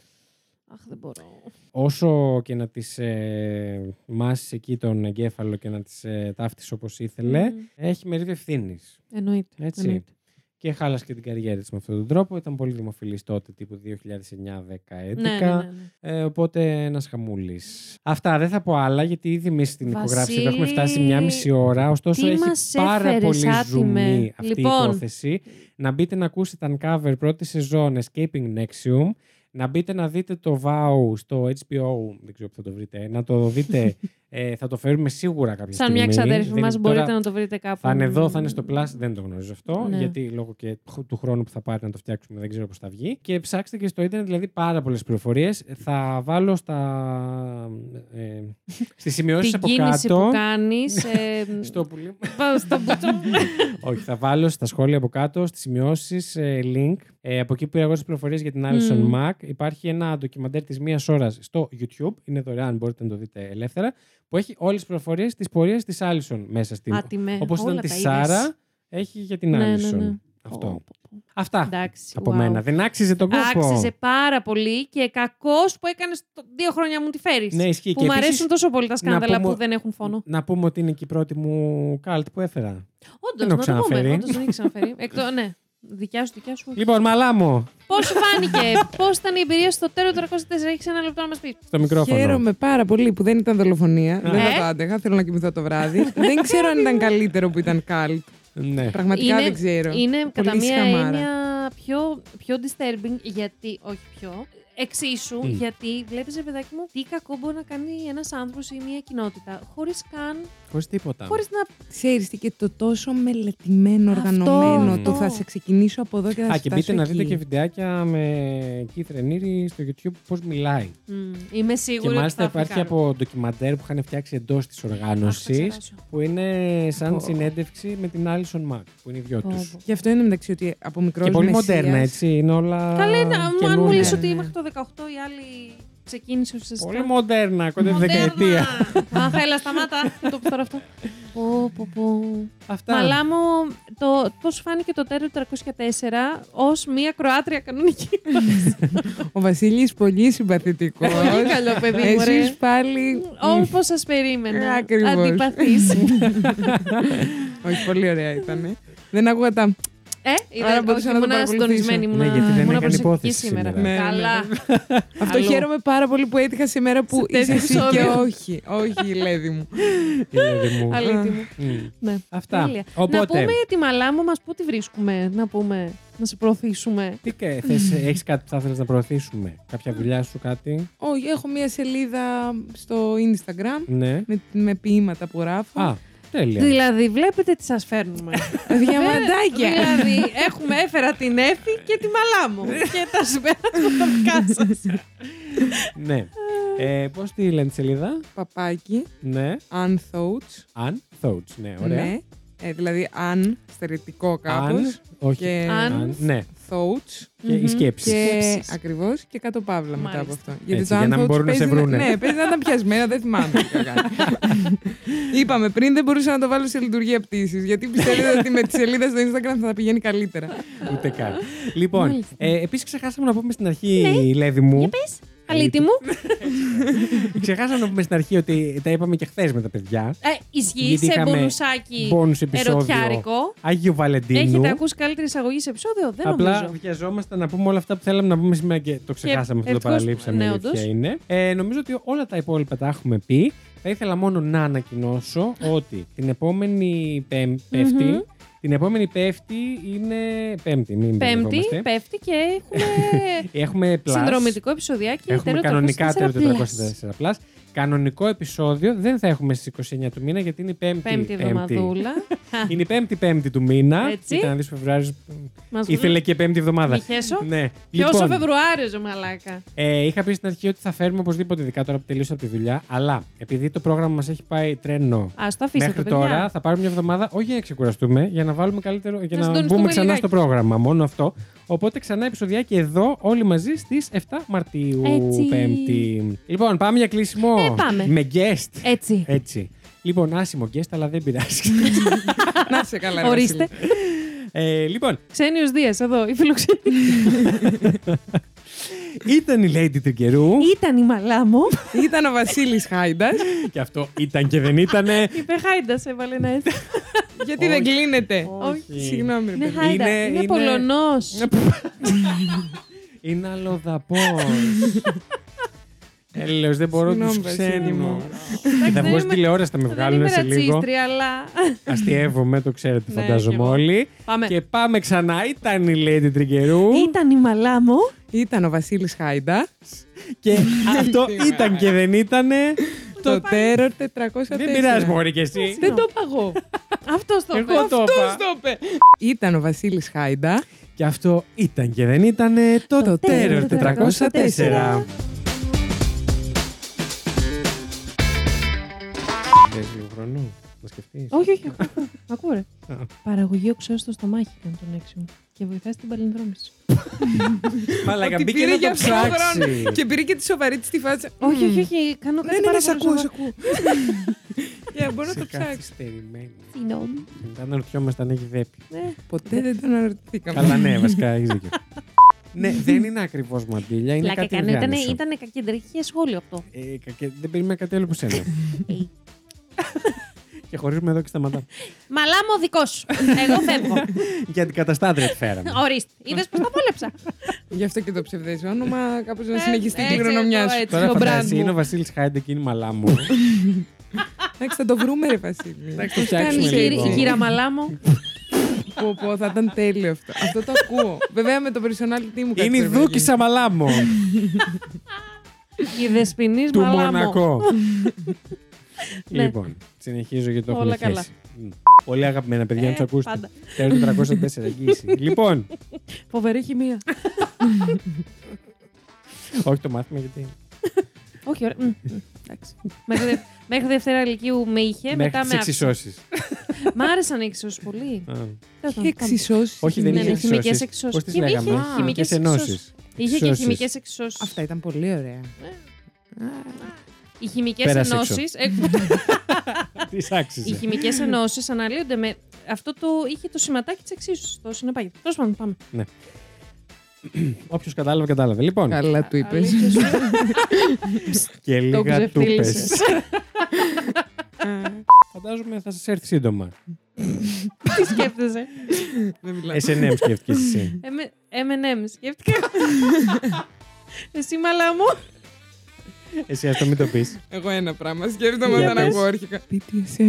Αχ, δεν μπορώ. Όσο και να τη ε, μάσεις εκεί τον εγκέφαλο και να τη ε, ταύτισε όπως ήθελε, Μμμ. έχει μερίδιο ευθύνης. Εννοείται. Έτσι. εννοείται. Και χάλασε και την καριέρα της με αυτόν τον τρόπο. Ήταν πολύ δημοφιλής τότε, τύπου 2009-10-11. Ναι, ναι, ναι, ναι. Ε, οπότε ένας χαμούλης. Αυτά δεν θα πω άλλα γιατί ήδη εμείς την ηχογράφηση εδώ έχουμε Βασίλη, φτάσει μια μισή ώρα. Ωστόσο τι έχει μας πάρα έφερες, πολύ άτιμε. ζουμί αυτή Λοιπόν. η υπόθεση. Να μπείτε να ακούσετε τα uncover πρώτη σεζόν Escaping Nexium. Να μπείτε να δείτε το Vow στο HBO. Δεν ξέρω που θα το βρείτε. Να το δείτε. ε, θα το φέρουμε σίγουρα κάποια Σαν στιγμή. μια ξαδέρφη Δεν μα είναι μπορείτε τώρα- να το βρείτε κάπου. θα είναι εδώ, θα είναι στο Plus, δεν το γνωρίζω αυτό. Ναι. Γιατί λόγω και του χρόνου που θα πάρει να το φτιάξουμε δεν ξέρω πώς θα βγει. Και ψάξτε και στο Ιντερνετ, δηλαδή πάρα πολλές πληροφορίες. Θα βάλω στα. Ε, Στις σημειώσεις Την από κίνηση κάτω. που κάνεις. Ε, Στο πουλί. πάω στο μπουτσό. Όχι, θα βάλω στα σχόλια από κάτω, στις σημειώσεις, link. Ε, από εκεί που πήρα εγώ τις πληροφορίες για την Alison Μμμ. Mack. Υπάρχει ένα ντοκιμαντέρ της μίας ώρας στο YouTube. Είναι δωρεάν, μπορείτε να το δείτε ελεύθερα. Που έχει όλες τις πληροφορίες της πορείας της Alison μέσα στην. Άτιμε. Όπως ήταν όλα της τα είδες. Σάρα, έχει για την Ναι, ναι, Alison. ναι. Αυτό. Πω, πω, πω. Αυτά Εντάξει. από wow. μένα. Δεν άξιζε τον κόπο. Άξιζε πάρα πολύ και κακός που έκανες δύο χρόνια μου τη φέρεις. Ναι, ισχύει. που Και μου επίσης, αρέσουν τόσο πολύ τα σκάνδαλα πούμε- που δεν έχουν φόνο. Να πούμε ότι είναι και η πρώτη μου καλτ που έφερα. Όντως, έχω να το πούμε. ξαναφέρει. Όντως δεν έχει ξαναφέρει. Εκτό, ναι. Δικιά σου, δικιά σου. Λοιπόν, μαλά μου, Πώς σου φάνηκε, πώς ήταν η εμπειρία στο τέλος 304, έχεις ένα λεπτό να μας πεις. στο μικρόφωνο. Χαίρομαι πάρα πολύ που δεν ήταν δολοφονία. Δεν Ε. θα το άντεχα. Θέλω να κοιμηθώ το βράδυ. δεν ξέρω αν ήταν καλύτερο που ήταν καλτ. Ναι. Πραγματικά δεν ξέρω. Είναι κατά μία σχαμάρα. έννοια πιο, πιο disturbing, γιατί. Όχι πιο. Εξίσου, Τι; γιατί βλέπεις, ρε παιδάκι μου, τι κακό μπορεί να κάνει ένας άνθρωπος ή μια κοινότητα, χωρίς καν. Χωρίς τίποτα. Χωρίς να. Ξέρεις τι και το τόσο μελετημένο, Αυτό, οργανωμένο αυτό. του θα σε ξεκινήσω από εδώ και θα Α, σε και μπείτε φτάσω να εκεί. δείτε και βιντεάκια με Keith Raniere στο YouTube πώς μιλάει. Μμ, είμαι Και σίγουρη. ότι μάλιστα θα υπάρχει φρικάρω. από ντοκιμαντέρ που είχαν φτιάξει εντός της Αχ, θα οργάνωση. ξεράσω. Που είναι σαν Πω. συνέντευξη με την Alison Mack, που είναι οι δυο Πω, τους. πω. Γι' αυτό είναι μεταξύ ότι από μικρός Και πολύ μοντέρνα, έτσι. Είναι όλα. Καλά είναι, αν μου καινούργια. λες Ναι, ότι ναι. μέχρι το 18 οι άλλοι ξεκίνησε ουσιαστικά. Πολύ μοντέρνα, κοντά τη δεκαετία. Αχ, έλα, σταμάτα. Δεν το πω τώρα αυτό. Πω, πω, πω. Αυτά. Μαλά μου, το, πώς σου φάνηκε το τέρο 304 ως μία Κροάτρια κανονική; Ο Βασίλης πολύ συμπαθητικός. Πολύ καλό παιδί, μωρέ. Εσείς πάλι... Όπως σας περίμενα. Ακριβώς. Αντιπαθής. Όχι, πολύ ωραία ήταν. Δεν άκουγα τα... Ε, Άρα είδα, μπορούσα όχι, να το ήμουνα παρακολουθήσω. συντονισμένη, ήμουνα, Ναι, γιατί δεν ήμουνα έκανε προσεκτική υπόθεση σήμερα. σήμερα. Ναι, ναι, Καλά. Αυτό Αλλού. χαίρομαι πάρα πολύ που έτυχα σήμερα που Σε είσαι τέτοιο εσύ και επεισόδιο. όχι. Όχι, η Λέδη μου. Ηλέδη μου. Αλήθεια μου. Μμ. Ναι. Αυτά. Τέλεια. Οπότε, Να πούμε για τη Μαλάμο μας πού τη βρίσκουμε, να πούμε, να σε προωθήσουμε. τι κα- θες, έχεις κάτι που θα ήθελες να προωθήσουμε, κάποια δουλειά σου, κάτι; Όχι, έχω μία σελίδα στο Instagram Ναι. με, με ποίηματα που γράφω. Α, τέλεια. Δηλαδή, βλέπετε τι σας φέρνουμε. Διαμαντάκια. δηλαδή, έχουμε έφερα την Εφη και τη Μαλάμο. και τα συμπέρασματα δικά σας. ναι. Ε, Πώς τη λένε τη σελίδα, Παπάκι, Ναι. unthoughts. Αν Thoughts. Ναι, ωραία. Ναι. Ε, δηλαδή, αν, στερετικό κάπως. Αν. Όχι. Και Αν. Ναι. Thoughts. Και οι Μμμ. σκέψεις. Και Σκέψεις. ακριβώς και κάτω παύλα μετά από Μάλιστα. αυτό. Έτσι, το για να μην unthoughts μπορούν να σε παίζει βρούνε. Ναι, παίζει να ήταν πιασμένα, δεν θυμάμαι. τι είχα κάνει. Είπαμε πριν, δεν μπορούσα να το βάλω σε λειτουργία πτήσης. Γιατί πιστεύετε ότι με τη σελίδα στο Instagram θα τα πηγαίνει καλύτερα. Ούτε καν. Λοιπόν, Μάλιστα. ε, επίσης ξεχάσαμε να πούμε στην αρχή, Λέδη μου. Για πες. Αλήτη μου. Ξεχάσαμε να πούμε στην αρχή ότι τα είπαμε και χθες με τα παιδιά. Ε, ισχύει Γιατί σε είχαμε μπονουσάκι Bonus επεισόδιο. ερωτιάρικο. Άγιο Βαλεντίνου. Έχετε ακούσει καλύτερη εισαγωγή σε επεισόδιο, δεν Απλά νομίζω. βιαζόμαστε να πούμε όλα αυτά που θέλαμε να πούμε σήμερα και το ξεχάσαμε αυτό, το ευτυχώς, παραλείψαμε. ναι, η αλήθεια όντως. είναι. Ε, νομίζω ότι όλα τα υπόλοιπα τα έχουμε πει. Θα ήθελα μόνο να ανακοινώσω ότι την επόμενη πέμ, πέφτη. Μμμ. Την επόμενη πέφτη είναι πέμπτη, μην Πέμπτη, μπερδευόμαστε. πέφτει και έχουμε Έχουμε plus. συνδρομητικό επεισοδιάκι. Έχουμε τέρο κανονικά 404 το 404 plus. Κανονικό επεισόδιο δεν θα έχουμε στις 29 του μήνα γιατί είναι η πέμπτη. Πέμπτη εβδομαδούλα. Είναι η πέμπτη πέμπτη του μήνα. Έτσι. Κοίτα να δεις Φεβρουάριος Μας Ήθελε και πέμπτη εβδομάδα. Μη χέσω. Ναι. Και όσο Λοιπόν, Φεβρουάριος, ζω μαλάκα. ε, είχα πει στην αρχή ότι θα φέρουμε οπωσδήποτε ειδικά τώρα που τελείωσα από τη δουλειά. Αλλά επειδή το πρόγραμμα μας έχει πάει τρένο Α το αφήσετε, μέχρι παιδιά. τώρα, θα πάρουμε μια εβδομάδα όχι για να ξεκουραστούμε, για να βάλουμε καλύτερο. για Να να συντονιστούμε μπούμε ξανά λιγάκι. στο πρόγραμμα. Μόνο αυτό. Οπότε ξανά επεισοδιάκι εδώ, όλοι μαζί στις 7 Μαρτίου. Έτσι. Πέμπτη. Λοιπόν, πάμε για κλείσιμο. Ε, πάμε. Με guest. Έτσι. Έτσι. Λοιπόν, άσημο guest, αλλά δεν πειράζει. Να σε καλά, ρε Ορίστε. Βασίλη. ε, λοιπόν, Ξένιος Δίας, εδώ, η φιλοξενία. ήταν η Lady του καιρού. Ήταν η Μαλάμο. Ήταν ο Βασίλης Χάιντας. και αυτό ήταν και δεν ήτανε. Είπε Χάιντας, έβαλε ένα έτσι. Γιατί δεν κλείνεται. Όχι. Συγγνώμη, ρε Είναι παιδί. Χάιντα. Είναι- Είναι είναι- Πολωνός. Είναι αλλοδαπός. Έλεος, δεν μπορώ Συγγνώμη, τους Βασίλη ξένους. μου. Εντάξει, Θα δεν βγω στη είμαι- τηλεόραση, θα με Δεν βγάλουν είμαι σε λίγο. ρατσίστρια, αλλά. Αστειεύομαι, το ξέρετε, Ναι, φαντάζομαι κι εγώ. όλοι. Πάμε. Και πάμε ξανά. Ήταν η Lady Τρικερού. Ήταν η Μαλάμο. Ήταν ο Βασίλης Χάιντα. Και αυτό ήταν και δεν ήτανε. Το Terror 404. Δεν πειράζει, Μωρή, και εσύ. Δεν το είπα εγώ. Αυτό το είπε. Εγώ το είπα. το είπε. Ήταν ο Βασίλης Χάιντα. Και αυτό ήταν και δεν ήτανε το Το Terror Terror 404. Χρόνο να σκεφτείς. Όχι, όχι, ακούω. Ακούω, ρε. Α. Παραγωγή οξέως στο στομάχι ήταν τον έξι μου. Και βοηθάει στην παλινδρόμηση. Μαλάκα, Ότι μπήκε πήρε να για το αυτό χρόνο. ψάξει. Και πήρε και τη σοβαρή της τη φάτσα. Όχι, Μμμ. όχι, όχι. Κάνω κάτι Ναι, ναι, πάρα ναι, σ' πολύ ακούω, σ' σοβαρό. ακούω. Yeah, μπορώ να Σε το ψάξω. καθυστερημένη. Συγγνώμη. Μετά να ρωτιόμαστε αν έχει δέπει. Ναι. Ποτέ δεν τον αναρωτηθήκαμε. Καλά, ναι, βασικά έχεις δίκιο. Ναι, δεν είναι ακριβώς μαντήλια, είναι Πλάκα κάτι έκανε. Ήταν, οργάνωσο. ήταν κακεντρική σχόλιο αυτό. Ε, κακε- δεν περίμενα κάτι άλλο από σένα. Ε. και χωρίζουμε εδώ και σταματάμε. Μαλάμο δικός σου. Εγώ φεύγω. Για την καταστάτρια τη φέραμε. Ορίστε. Είδες πώ τα βόλεψα. Γι' αυτό και το ψευδές όνομα, κάπως να Ε, συνεχιστεί η έτσι, κληρονομιά εδώ, σου. έτσι. Τώρα το φαντάζει, brand είναι ο μου. Βασίλης Χάιντε και είναι η μαλά μου. Εντάξει, θα το βρούμε, ρε Βασίλη. Εντάξει, το Πώς φτιάξουμε κάνεις Η λίγο. κύρια- Η κυρία Μαλάμο. πω, πω, θα ήταν τέλειο αυτό. Αυτό το ακούω. Βέβαια με το personality μου κάτι Είναι η πρέπει να Δούκη γίνει. Σαμαλάμο Η Δεσποινής του Μαλάμο. Μονακό. Ναι. Λοιπόν, συνεχίζω γιατί το Όλα έχουμε καλά. θέσει. Μμ. Πολύ αγαπημένα παιδιά, να Ε, τους ακούσετε. πάντα. Τέρο 404, εγγύηση. λοιπόν, Φοβερή χημεία. όχι το μάθημα γιατί. Όχι, ωραία. Μμ, μμ, εντάξει. Μέχρι, δε- μέχρι Δευτέρα Λυκείου με είχε, Μέχρι μετά τις με άφησε. εξισώσει. Μ' άρεσαν οι εξισώσεις πολύ. Τέλος πάντων, Είχε κάντε. εξισώσεις. Όχι, δεν Ναι, είχε ναι, χημικές εξισώσεις. εξισώσεις. Πώς τις Χημ- είχε λέγαμε, χημικές χημικές εξισώσεις. ενώσεις. Είχε και Εξισώσεις. χημικές εξισώσεις. Αυτά ήταν πολύ ωραία. Οι χημικές Πέρασε ενώσεις. Τι Οι άξιζε. χημικές ενώσεις αναλύονται με. Αυτό το είχε το σηματάκι της εξίσωση. Το συνεπάγει. Τέλος πάντων, πάμε. Όποιος κατάλαβε, κατάλαβε. Λοιπόν, Καλά του είπες. Αλήθεια σου. και λίγα ξεφτύλισες. τούπε. Φαντάζομαι θα σας έρθει σύντομα. Τι σκέφτεσαι; Δεν μιλάω. SNM σκέφτηκες εσύ. M&M, σκέφτηκα. Εσύ μαλάμο. Εσύ ας το μην το πεις. Εγώ ένα πράγμα σκέφτομαι Για όταν πες. ακούω αρχικά. BDSM.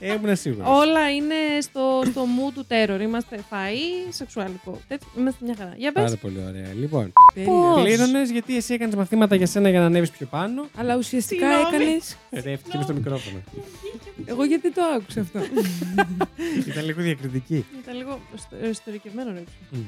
Ήμουν σίγουρος. Όλα είναι στο, στο μου του τέρορ. Είμαστε φαΐ, σεξουαλικό. τέτοιο. Είμαστε μια χαρά. Για Πάρα πες. πολύ ωραία. Λοιπόν, Πώς; πλήρωνε γιατί εσύ έκανες μαθήματα για σένα για να ανέβεις πιο πάνω. Αλλά ουσιαστικά Συγγνώμη. έκανε. Ρεύτηκε με στο μικρόφωνο. Εγώ γιατί το άκουσα αυτό. Ήταν λίγο διακριτική. Ήταν λίγο στο- εσωτερικευμένο ρε. Μμ.